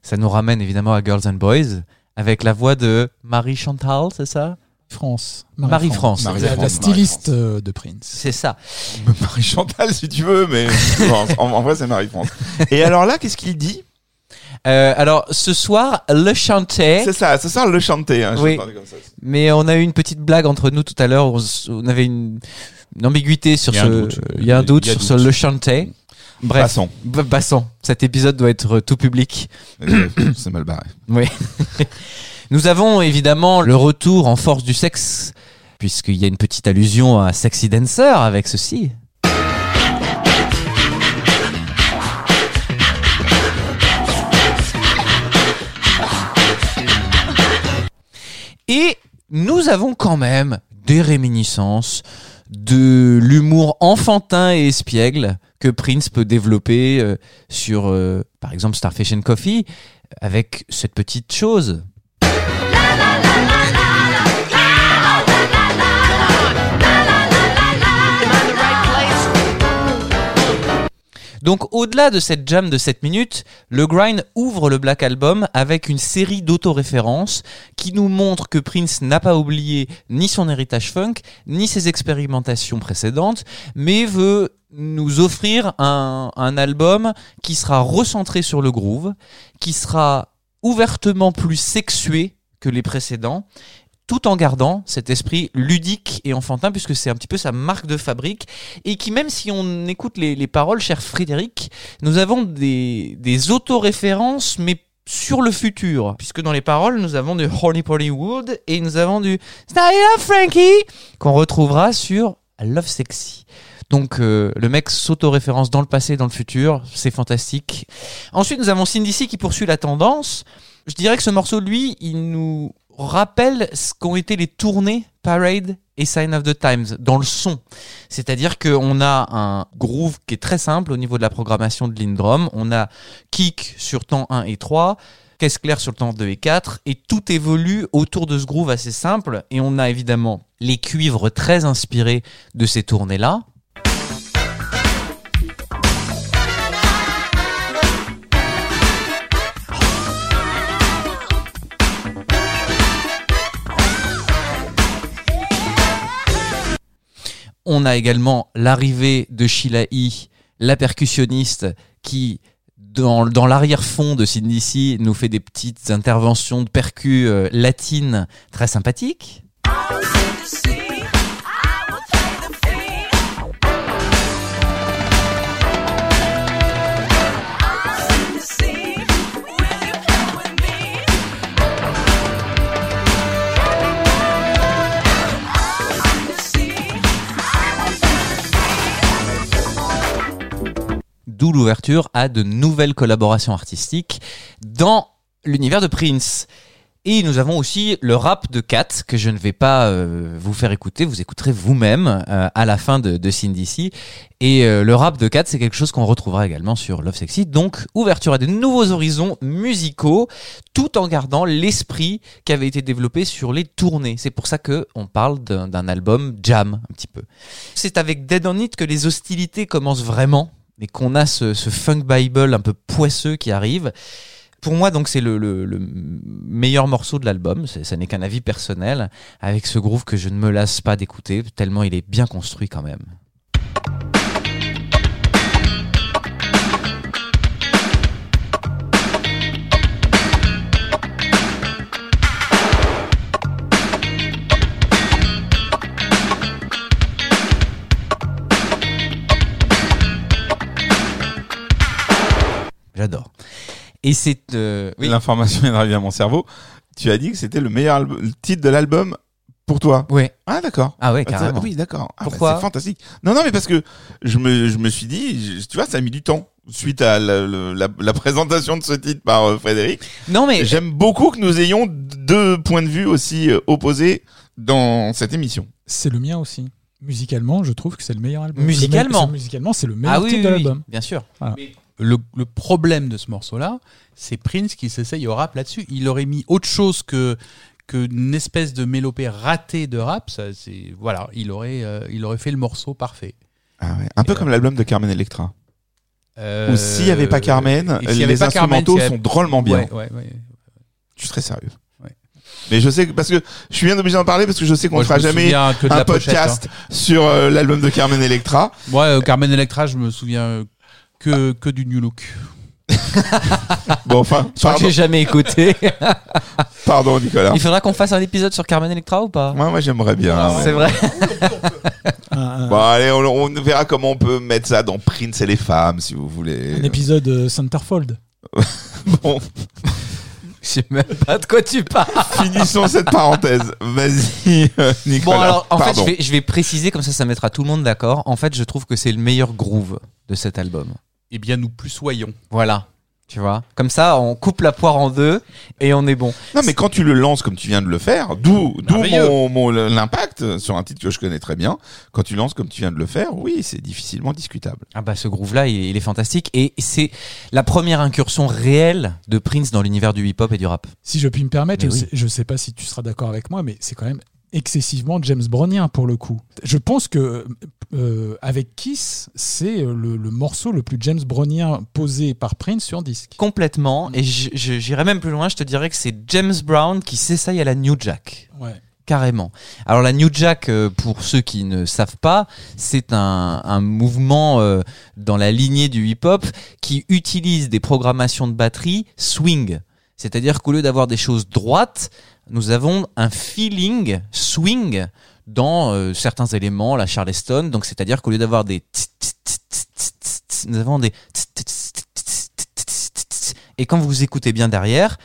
Ça nous ramène évidemment à Girls and Boys, avec la voix de Marie Chantal, c'est ça? France. Marie-France. La- Marie-France, la styliste euh, de Prince. C'est ça. Marie Chantal, si tu veux, mais en, en vrai, c'est Marie-France. Et alors là, qu'est-ce qu'il dit? Euh, alors, ce soir, le chanter. C'est ça, ce soir, le chanter. Hein, Oui. parlais comme ça. Mais on a eu une petite blague entre nous tout à l'heure. On, on avait une, une ambiguïté sur Il y a un ce. doute. Il y a un doute a sur doute. ce Le Chanté. Bref, Passons. b- passons. Cet épisode doit être tout public. C'est mal barré. Oui. Nous avons évidemment le retour en force du sexe, puisqu'il y a une petite allusion à Sexy Dancer avec ceci. Et nous avons quand même des réminiscences de l'humour enfantin et espiègle que Prince peut développer euh, sur, euh, par exemple, Starfish and Coffee, avec cette petite chose. Donc au-delà de cette jam de 7 minutes, le grind ouvre le Black Album avec une série d'autoréférences qui nous montre que Prince n'a pas oublié ni son héritage funk, ni ses expérimentations précédentes, mais veut nous offrir un, un album qui sera recentré sur le groove, qui sera ouvertement plus sexué que les précédents, tout en gardant cet esprit ludique et enfantin, puisque c'est un petit peu sa marque de fabrique, et qui, même si on écoute les, les paroles, cher Frédéric, nous avons des, des autoréférences, mais sur le futur, puisque dans les paroles, nous avons du Horny Polly Wood et nous avons du Style Frankie, qu'on retrouvera sur Love Sexy. Donc euh, le mec s'auto-référence dans le passé, dans le futur, c'est fantastique. Ensuite, nous avons Cindy C qui poursuit la tendance. Je dirais que ce morceau, lui, il nous rappelle ce qu'ont été les tournées Parade et Sign of the Times dans le son. C'est-à-dire qu'on a un groove qui est très simple au niveau de la programmation de Lindrum. On a kick sur temps 1 et 3, caisse claire sur le temps 2 et 4, et tout évolue autour de ce groove assez simple. Et on a évidemment les cuivres très inspirés de ces tournées-là. On a également l'arrivée de Sheila la percussionniste, qui, dans, dans l'arrière-fond de Cindy nous fait des petites interventions de percus euh, latines très sympathiques. D'où l'ouverture à de nouvelles collaborations artistiques dans l'univers de Prince. Et nous avons aussi le rap de Kat que je ne vais pas euh, vous faire écouter, vous écouterez vous-même euh, à la fin de, de Cindy. Et euh, le rap de Kat, c'est quelque chose qu'on retrouvera également sur Love Sexy. Donc, ouverture à de nouveaux horizons musicaux, tout en gardant l'esprit qui avait été développé sur les tournées. C'est pour ça que on parle d'un album jam un petit peu. C'est avec Dead on It que les hostilités commencent vraiment et qu'on a ce, ce funk bible un peu poisseux qui arrive. Pour moi, donc, c'est le, le- le meilleur morceau de l'album. Ça n'est qu'un avis personnel, avec ce groove que je ne me lasse pas d'écouter, tellement il est bien construit quand même. J'adore. Et c'est euh, oui. L'information est arrivée à mon cerveau. Tu as dit que c'était le meilleur albu- le titre de l'album pour toi. Ouais. Ah d'accord. Ah ouais, Ah, ça- carrément. oui, d'accord. Ah, bah, Pourquoi C'est fantastique. Non, non, mais parce que je me, je me suis dit, je- tu vois, ça a mis du temps suite à la, le- la- la présentation de ce titre par euh, Frédéric. Non mais J'aime beaucoup que nous ayons deux points de vue aussi euh, opposés dans cette émission. C'est le mien aussi. Musicalement, je trouve que c'est le meilleur album. Musicalement Le me- c'est- Musicalement, c'est le meilleur ah oui, titre oui, de oui, l'album. bien sûr. Le, le problème de ce morceau-là, c'est Prince qui s'essaye au rap là-dessus. Il aurait mis autre chose que qu'une espèce de mélopée ratée de rap. Ça, c'est voilà, il aurait, euh, il aurait fait le morceau parfait. Ah ouais. Un peu Et, comme l'album de Carmen Electra. Euh, Où s'il n'y avait pas Carmen, les pas instrumentaux sont drôlement bien. Ouais, ouais, ouais. Tu serais sérieux. Ouais. Mais je sais que parce que je suis bien obligé d'en parler parce que je sais qu'on ne je fera jamais un pochette, hein. podcast sur euh, l'album de Carmen Electra. Euh, Carmen Electra, je me souviens que, que du New Look. Bon, enfin, Je crois que j'ai jamais écouté. pardon Nicolas. Il faudra qu'on fasse un épisode sur Carmen Electra ou pas? Moi, moi j'aimerais bien. ouais. C'est vrai. Un un, Bon, allez, on, on verra comment on peut mettre ça dans Prince et les femmes, si vous voulez. un épisode euh, Centerfold. Bon, Je sais même pas de quoi tu parles. finissons cette parenthèse. Vas-y, euh, Nicolas. Bon, alors, en fait, je vais, je vais préciser, comme ça, ça mettra tout le monde d'accord. En fait, je trouve que c'est le meilleur groove de cet album. Eh bien, nous plus soyons. Voilà. Tu vois? Comme ça, on coupe la poire en deux et on est bon. Non, mais quand tu le lances comme tu viens de le faire, d'où mon, mon- l'impact sur un titre que je connais très bien. Quand tu lances comme tu viens de le faire, oui, c'est difficilement discutable. Ah bah ce groove là il, il est fantastique et c'est la première incursion réelle de Prince dans l'univers du hip-hop et du rap. Si je puis me permettre, Mais je, oui. sais, je sais pas si tu seras d'accord avec moi, mais c'est quand même excessivement James Brownien pour le coup. Je pense que euh, avec Kiss, c'est euh, le, le morceau le plus James Brownien posé par Prince sur disque. Complètement et je- j'irais même plus loin, je te dirais que c'est James Brown qui s'essaye à la New Jack. Ouais. Carrément. Alors la New Jack, euh, pour ceux qui ne savent pas, c'est un, un mouvement euh, dans la lignée du hip-hop qui utilise des programmations de batterie swing. C'est-à-dire qu'au lieu d'avoir des choses droites, nous avons un feeling swing dans euh, certains éléments, la Charleston. Donc, c'est-à-dire qu'au lieu d'avoir des nous avons des et quand vous écoutez bien derrière,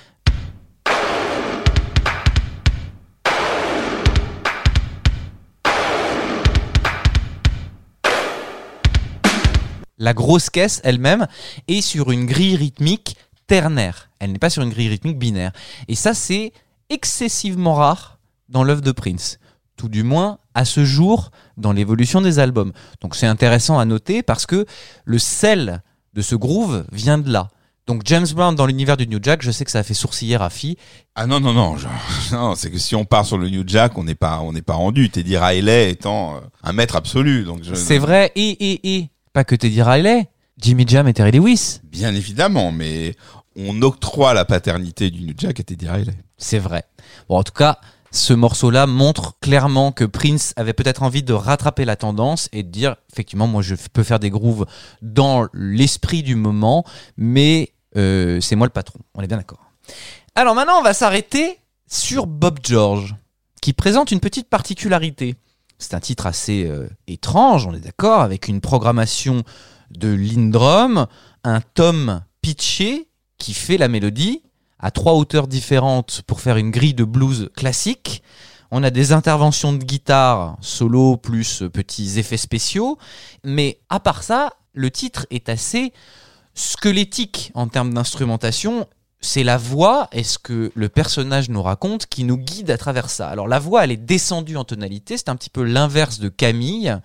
la grosse caisse elle-même est sur une grille rythmique ternaire. Elle n'est pas sur une grille rythmique binaire. Et ça, c'est excessivement rare dans l'œuvre de Prince. Tout du moins à ce jour dans l'évolution des albums. Donc c'est intéressant à noter parce que le sel de ce groove vient de là. Donc James Brown dans l'univers du New Jack, je sais que ça a fait sourciller Rafi. Ah non, non, non, non, c'est que si on part sur le New Jack, on n'est pas, on n'est pas rendu. Teddy Riley étant euh, un maître absolu, donc je- C'est vrai, et, et, et, pas que Teddy Riley, Jimmy Jam et Terry Lewis. Bien évidemment, mais on octroie la paternité du New Jack à Teddy Riley. C'est vrai. Bon, en tout cas, ce morceau-là montre clairement que Prince avait peut-être envie de rattraper la tendance et de dire, effectivement, moi je peux faire des grooves dans l'esprit du moment, mais euh, c'est moi le patron. On est bien d'accord. Alors maintenant, on va s'arrêter sur Bob George, qui présente une petite particularité. C'est un titre assez euh, étrange, on est d'accord, avec une programmation de Lindrum, un tome pitché qui fait la mélodie à trois hauteurs différentes pour faire une grille de blues classique. On a des interventions de guitare solo plus petits effets spéciaux, mais à part ça, le titre est assez squelettique en termes d'instrumentation. C'est la voix et ce que le personnage nous raconte qui nous guide à travers ça? Alors la voix, elle est descendue en tonalité, c'est un petit peu l'inverse de Camille,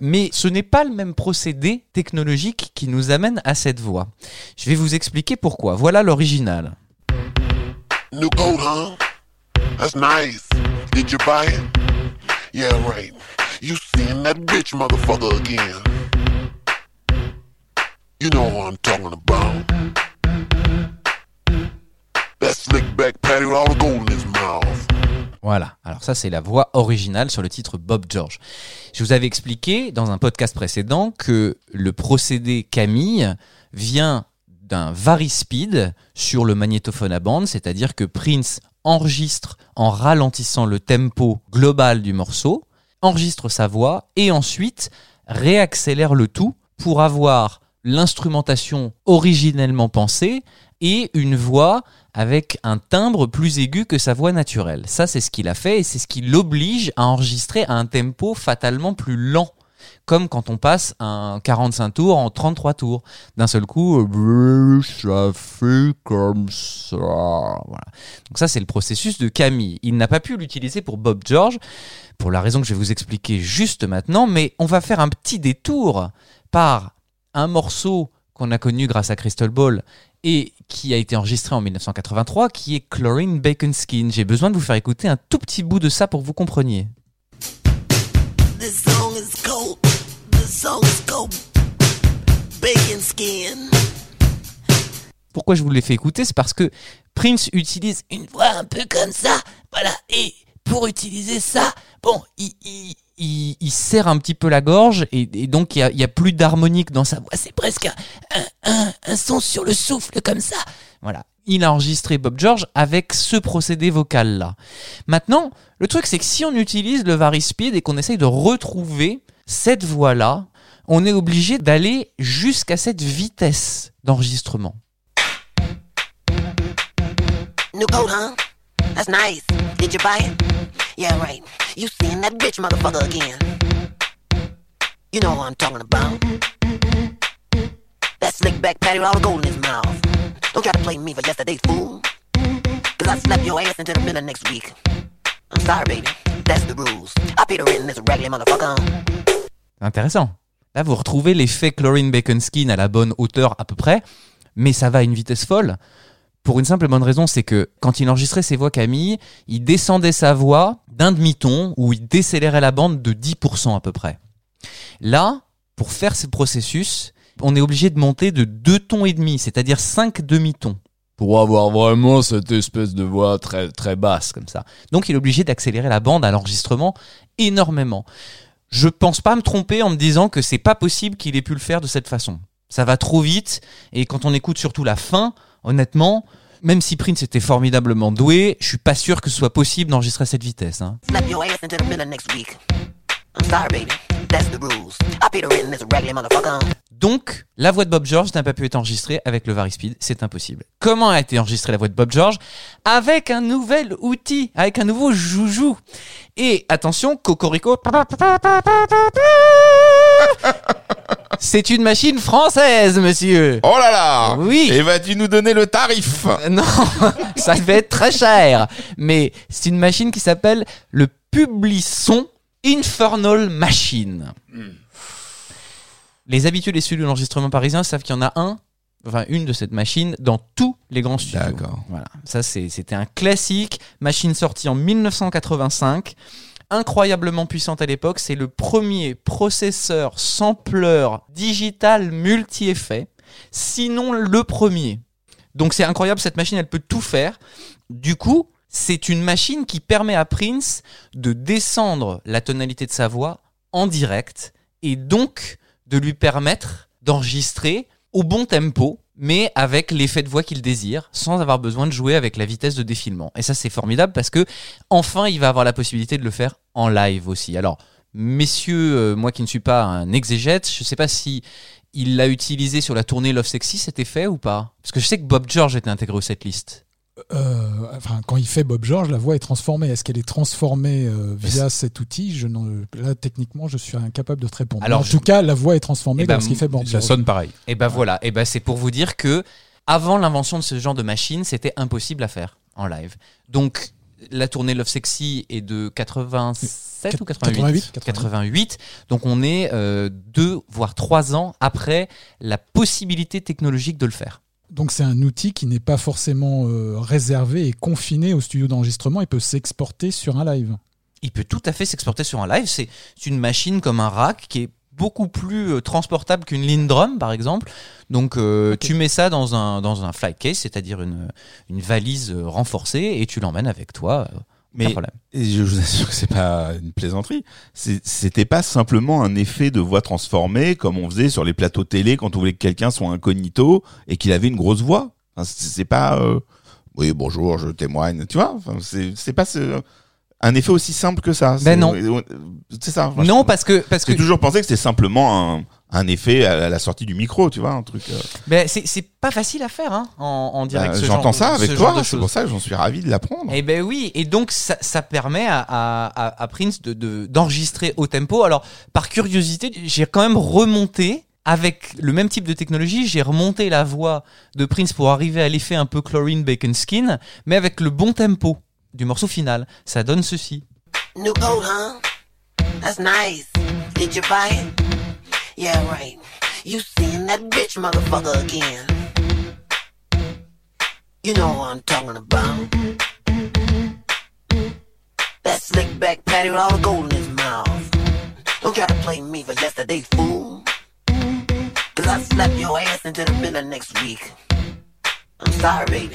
mais ce n'est pas le même procédé technologique qui nous amène à cette voix. Je vais vous expliquer pourquoi. Voilà l'original. New coat, huh? That's nice. Did you buy it? Yeah, right. You seeing that bitch motherfucker again. You know what I'm talking about. That slick back patty with all the gold in his mouth. Voilà, alors ça c'est la voix originale sur le titre Bob George. Je vous avais expliqué dans un podcast précédent que le procédé Camille vient d'un varispeed sur le magnétophone à bande, c'est-à-dire que Prince enregistre en ralentissant le tempo global du morceau, enregistre sa voix et ensuite réaccélère le tout pour avoir l'instrumentation originellement pensée et une voix avec un timbre plus aigu que sa voix naturelle. Ça, c'est ce qu'il a fait et c'est ce qui l'oblige à enregistrer à un tempo fatalement plus lent. Comme quand on passe un 45 tours en 33 tours. D'un seul coup, euh, ça fait comme ça. Voilà. Donc ça, c'est le processus de Camille. Il n'a pas pu l'utiliser pour Bob George, pour la raison que je vais vous expliquer juste maintenant, mais on va faire un petit détour par un morceau qu'on a connu grâce à Crystal Ball et qui a été enregistré en 1983, qui est Chlorine Bacon Skin. J'ai besoin de vous faire écouter un tout petit bout de ça pour que vous compreniez. Pourquoi je vous l'ai fait écouter C'est parce que Prince utilise une voix un peu comme ça. Voilà. Et pour utiliser ça, bon, il, il, serre un petit peu la gorge et, donc il y a, plus d'harmonique dans sa voix. C'est presque un, un, son sur le souffle comme ça. Voilà. Il a enregistré Bob George avec ce procédé vocal là. Maintenant, le truc c'est que si on utilise le varispeed et qu'on essaye de retrouver cette voix-là, on est obligé d'aller jusqu'à cette vitesse d'enregistrement. New coat, huh? That's nice. Did you buy it? Yeah, right. You seeing that bitch motherfucker again. You know what I'm talking about. That slick back patty with all the gold in his mouth. Don't try to play me for yesterday's fool. Cause I slap your ass into the middle next week. I'm sorry, baby. That's the rules. I paid the rent in this raggedy motherfucker. Intéressant. Là, vous retrouvez l'effet Chlorine Bacon Skin à la bonne hauteur à peu près, mais ça va à une vitesse folle. Pour une simple bonne raison, c'est que quand il enregistrait ses voix Camille, il descendait sa voix d'un demi-ton ou il décélérait la bande de 10% à peu près. Là, pour faire ce processus, on est obligé de monter de deux tons et demi, c'est-à-dire 5 demi-tons. Pour avoir vraiment cette espèce de voix très, très basse comme ça. Donc il est obligé d'accélérer la bande à l'enregistrement énormément. Je pense pas me tromper en me disant que c'est pas possible qu'il ait pu le faire de cette façon. Ça va trop vite et quand on écoute surtout la fin, honnêtement, même si Prince était formidablement doué, je suis pas sûr que ce soit possible d'enregistrer à cette vitesse. hein. Donc, la voix de Bob George n'a pas pu être enregistrée avec le Varispeed, c'est impossible. Comment a été enregistrée la voix de Bob George Avec un nouvel outil, avec un nouveau joujou. Et attention, Cocorico. C'est une machine française, monsieur. Oh là là Oui. Et vas-tu nous donner le tarif Non, ça va être très cher. Mais c'est une machine qui s'appelle le Publison Infernal Machine. Les habitués des studios d'enregistrement parisiens savent qu'il y en a un, enfin une de cette machine, dans tous les grands studios. D'accord. Voilà, ça c'était un classique, machine sortie en 1985, incroyablement puissante à l'époque. C'est le premier processeur sampleur digital multi-effet, sinon le premier. Donc c'est incroyable, cette machine, elle peut tout faire. Du coup, c'est une machine qui permet à Prince de descendre la tonalité de sa voix en direct et donc de lui permettre d'enregistrer au bon tempo, mais avec l'effet de voix qu'il désire, sans avoir besoin de jouer avec la vitesse de défilement. Et ça, c'est formidable parce que enfin, il va avoir la possibilité de le faire en live aussi. Alors, messieurs, euh, moi qui ne suis pas un exégète, je sais pas si il l'a utilisé sur la tournée Love Sexy, cet effet ou pas? Parce que je sais que Bob George était intégré au setlist. Euh, enfin, quand il fait Bob George, la voix est transformée. Est-ce qu'elle est transformée euh, via cet outil? Je Là, techniquement, je suis incapable de te répondre. Alors, en je- tout cas, la voix est transformée Eh ben, lorsqu'il fait Bob Ça George. sonne pareil. Et ben voilà, et ben c'est pour vous dire que avant l'invention de ce genre de machine, c'était impossible à faire en live. Donc la tournée Love Sexy est de 87 ou 88 88, 88. Donc on est euh, deux voire trois ans après la possibilité technologique de le faire. Donc c'est un outil qui n'est pas forcément euh, réservé et confiné au studio d'enregistrement. Il peut s'exporter sur un live. Il peut tout à fait s'exporter sur un live. C'est une machine comme un rack qui est beaucoup plus euh, transportable qu'une Lindrum par exemple. Donc euh, tu mets ça dans un dans un fly case, c'est-à-dire une une valise renforcée et tu l'emmènes avec toi. Mais et je vous assure que c'est pas une plaisanterie. C'était pas simplement un effet de voix transformée comme on faisait sur les plateaux télé quand on voulait que quelqu'un soit incognito et qu'il avait une grosse voix. Enfin, c'est pas euh, oui bonjour je témoigne tu vois. Enfin, c'est pas ce- un effet aussi simple que ça. C'est- non. C'est ça. Enfin, Non je- parce que parce que J'ai toujours pensé que c'était simplement un, un effet à la sortie du micro, tu vois, un truc. euh. ben, c'est c'est pas facile à faire hein, en, en direct. Bah, ce J'entends genre- ça avec ce toi, de c'est pour ça que j'en suis ravi de l'apprendre. Eh ben oui, et donc ça, ça permet à, à, Prince de de- d'enregistrer au tempo. Alors par curiosité, j'ai quand même remonté avec le même type de technologie, j'ai remonté la voix de Prince pour arriver à l'effet un peu chlorine bacon skin, mais avec le bon tempo du morceau final. Ça donne ceci. New coat, huh? That's nice. Did you buy it? Yeah, right. You seeing that bitch motherfucker again. You know what I'm talking about. That slick back patty with all the gold in his mouth. Don't try to play me for yesterday's fool. Cause I slap your ass into the middle next week. I'm sorry, baby.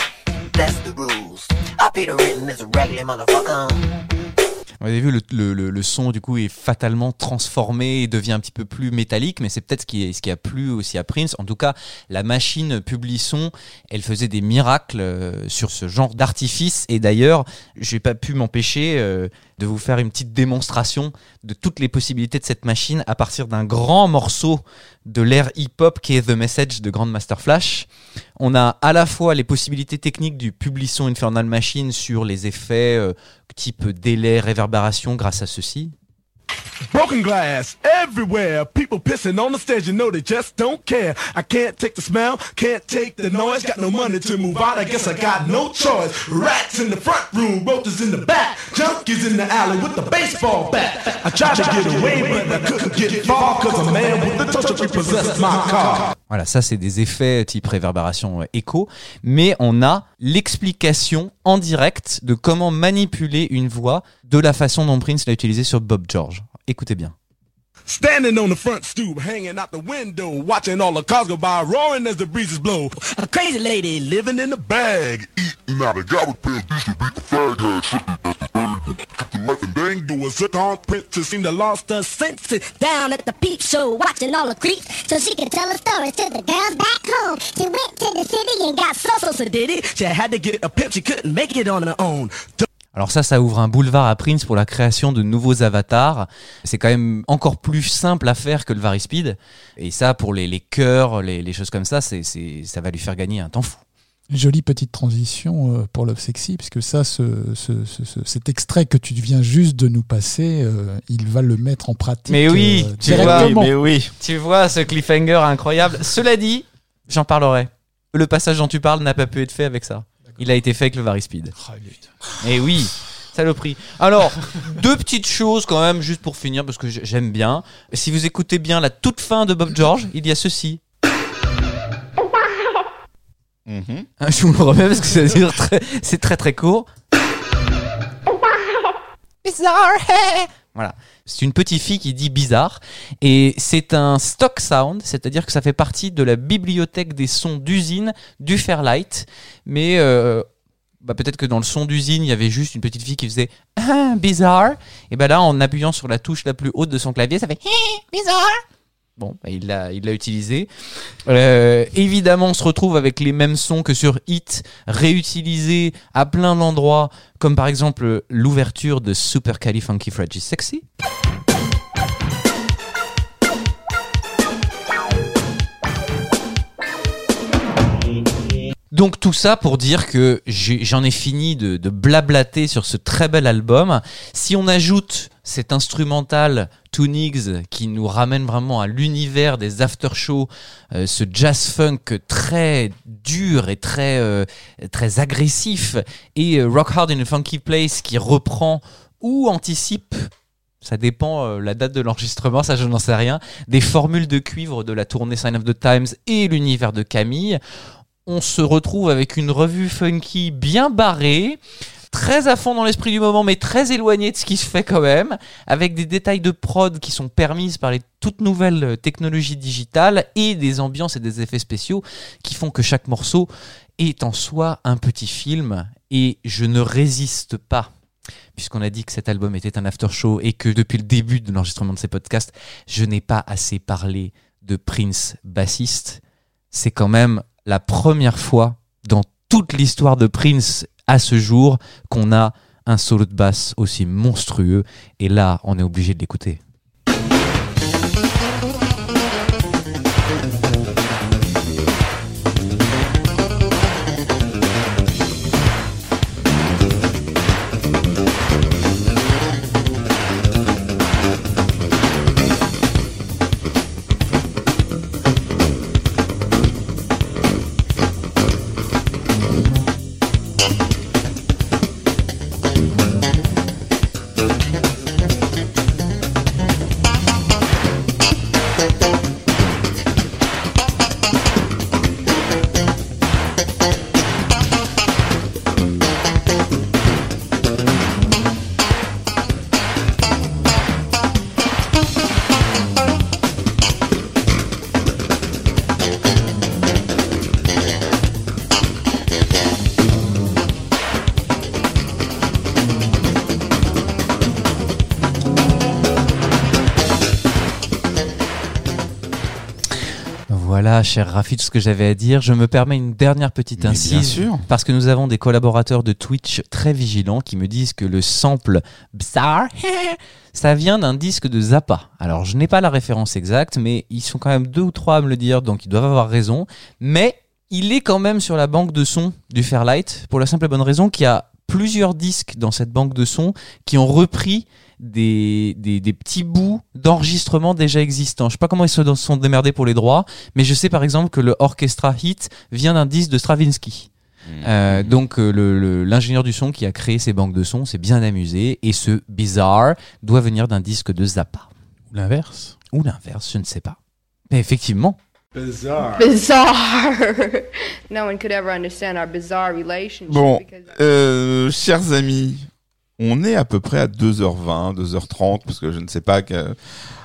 That's the rules. I pay the rent in this raggedy motherfucker. Vous avez vu, le, son du coup est fatalement transformé et devient un petit peu plus métallique, mais c'est peut-être ce qui, est, ce qui a plu aussi à Prince. En tout cas, la machine Publison, elle faisait des miracles euh, sur ce genre d'artifice. Et d'ailleurs, j'ai pas pu m'empêcher euh, de vous faire une petite démonstration de toutes les possibilités de cette machine à partir d'un grand morceau de l'ère hip-hop qui est The Message de Grandmaster Flash. On a à la fois les possibilités techniques du Publison Infernal Machine sur les effets euh, type délai, réverbération grâce à ceci. Broken glass everywhere. People pissing on the stage, you know they just don't care. I can't take the smell, can't take the noise. Got no money to move out, I guess I got no choice. Rats in the front room, roaches in the back. Junkies in the alley with the baseball bat. I tried to get away, but I couldn't get far. Cause a man with the touch repossessed my car. Voilà, ça c'est des effets type réverbération euh, écho, mais on a l'explication en direct de comment manipuler une voix de la façon dont Prince l'a utilisé sur Bob George. Écoutez bien. Standing on the front stoop, hanging out the window, watching all the cars go by, roaring as the breezes blow. A crazy lady living in a bag. Eating out of garbage pails, used to be the fag head, Nothing ain't doing such on princess seem to lost her senses. down at the peep show watching all the creeps so she could tell her stories to the girls back home. She went to the city and got So so did it. She had to get a pimp, she couldn't make it on her own. Alors ça, ça ouvre un boulevard à Prince pour la création de nouveaux avatars. C'est quand même encore plus simple à faire que le Varispeed. Et ça, pour les, les chœurs, les, les choses comme ça, c'est, c'est, ça va lui faire gagner un temps fou. Jolie petite transition euh, pour Love Sexy, puisque ça, ce, ce- ce- ce- cet extrait que tu viens juste de nous passer, euh, il va le mettre en pratique. Mais oui, euh, tu vois, directement. oui. Tu vois ce cliffhanger incroyable. Cela dit, j'en parlerai. Le passage dont tu parles n'a pas pu être fait avec ça. Il a été fait avec le Varispeed. Et oui, saloperie. Alors, deux petites choses quand même, juste pour finir, parce que j'aime bien. Si vous écoutez bien la toute fin de Bob George, il y a ceci. Mhm. Hein, Je vous le remets parce que ça dure très- c'est très très court. Bizarre, hey. Voilà. C'est une petite fille qui dit bizarre. Et c'est un stock sound, c'est-à-dire que ça fait partie de la bibliothèque des sons d'usine du Fairlight. Mais euh, bah, peut-être que dans le son d'usine, il y avait juste une petite fille qui faisait ah, bizarre. Et ben là, en appuyant sur la touche la plus haute de son clavier, ça fait bizarre. Bon, bah, il l'a, il l'a utilisé. Euh, évidemment, on se retrouve avec les mêmes sons que sur Hit, réutilisés à plein d'endroits, comme par exemple l'ouverture de Super Sexy. Donc tout ça pour dire que j'en ai fini de, de blablater sur ce très bel album. Si on ajoute cet instrumental Tunix qui nous ramène vraiment à l'univers des after-shows, euh, ce jazz funk très dur et très euh, très agressif, et euh, Rock Hard in a Funky Place qui reprend ou anticipe ça dépend euh, la date de l'enregistrement, ça je n'en sais rien. Des formules de cuivre de la tournée Sign of the Times et l'univers de Camille. On se retrouve avec une revue funky bien barrée, très à fond dans l'esprit du moment, mais très éloignée de ce qui se fait quand même, avec des détails de prod qui sont permises par les toutes nouvelles euh, technologies digitales et des ambiances et des effets spéciaux qui font que chaque morceau est en soi un petit film. Et je ne résiste pas puisqu'on a dit que cet album était un after show et que depuis le début de l'enregistrement de ces podcasts, je n'ai pas assez parlé de Prince bassiste. C'est quand même la première fois dans toute l'histoire de Prince à ce jour qu'on a un solo de basse aussi monstrueux et là, on est obligé de l'écouter. Cher Rafi, tout ce que j'avais à dire. Je me permets une dernière petite incise. bien sûr. Parce que nous avons des collaborateurs de Twitch très vigilants qui me disent que le sample bizarre, ça vient d'un disque de Zappa. Alors, je n'ai pas la référence exacte, mais ils sont quand même deux ou trois à me le dire, donc ils doivent avoir raison. Mais il est quand même sur la banque de sons du Fairlight, pour la simple et bonne raison qu'il y a plusieurs disques dans cette banque de sons qui ont repris des, des, des petits bouts d'enregistrement déjà existants. Je sais pas comment ils se sont démerdés pour les droits, mais je sais par exemple que le Orchestra Hit vient d'un disque de Stravinsky. Euh, donc euh, le- le- l'ingénieur du son qui a créé ces banques de sons s'est bien amusé et ce bizarre doit venir d'un disque de Zappa. Ou l'inverse Ou l'inverse, je ne sais pas. Mais effectivement. Bizarre. Bizarre. no one could ever understand our bizarre relationship Bon, because euh, chers amis, on est à peu près à 2h20, 2h30, parce que je ne sais pas que,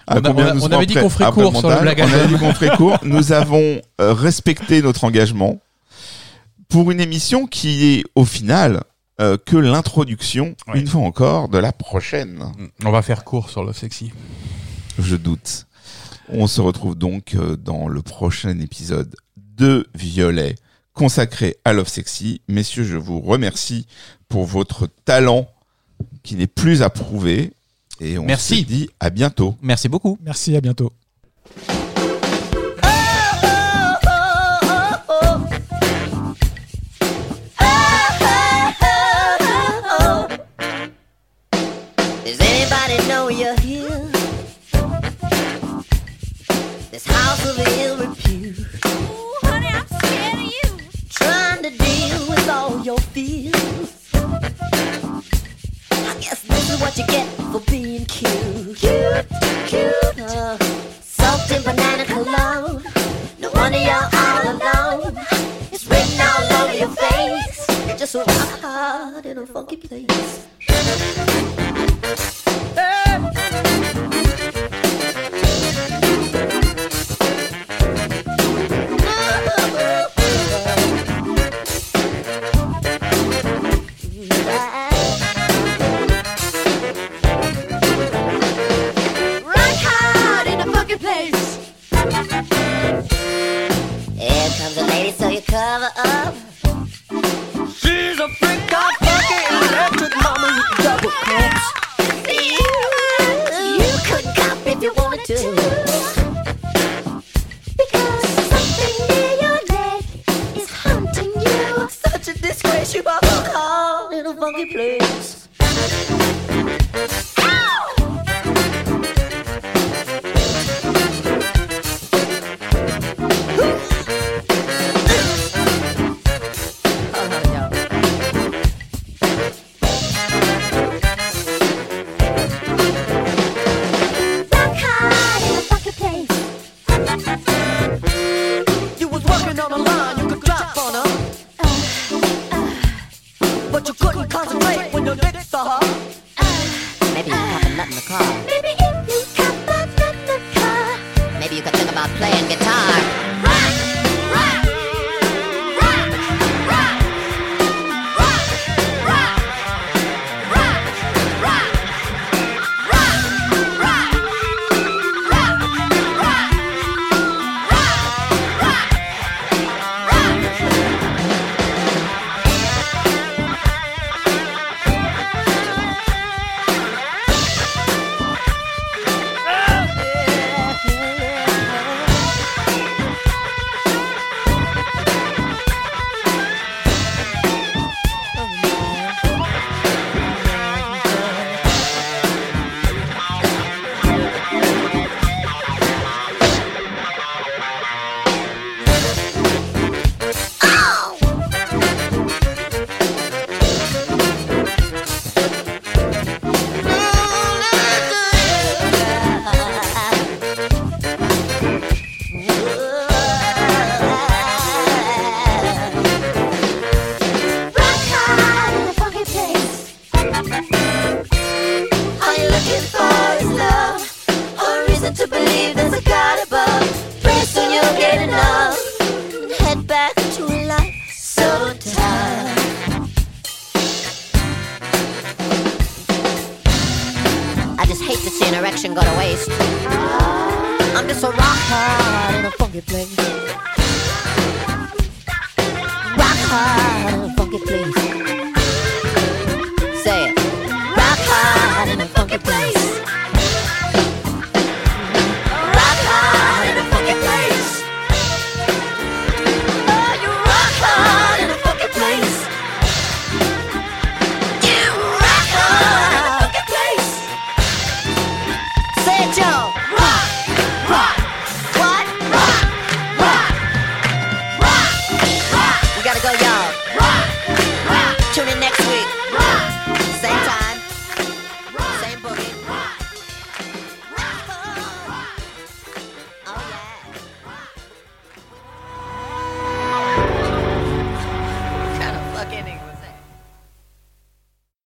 à On a- combien on a- nous on serons avait dit qu'on ferait court sur le. Black On avait dit qu'on ferait court. Nous avons euh, respecté notre engagement pour une émission qui est au final euh, que l'introduction, une fois encore, de la prochaine. On va faire court sur le sexy. Je doute. On se retrouve donc euh, dans le prochain épisode de Violet consacré à Love Sexy. Messieurs, je vous remercie pour votre talent qui n'est plus à prouver. Et on Merci. se dit à bientôt. Merci beaucoup. Merci, à bientôt.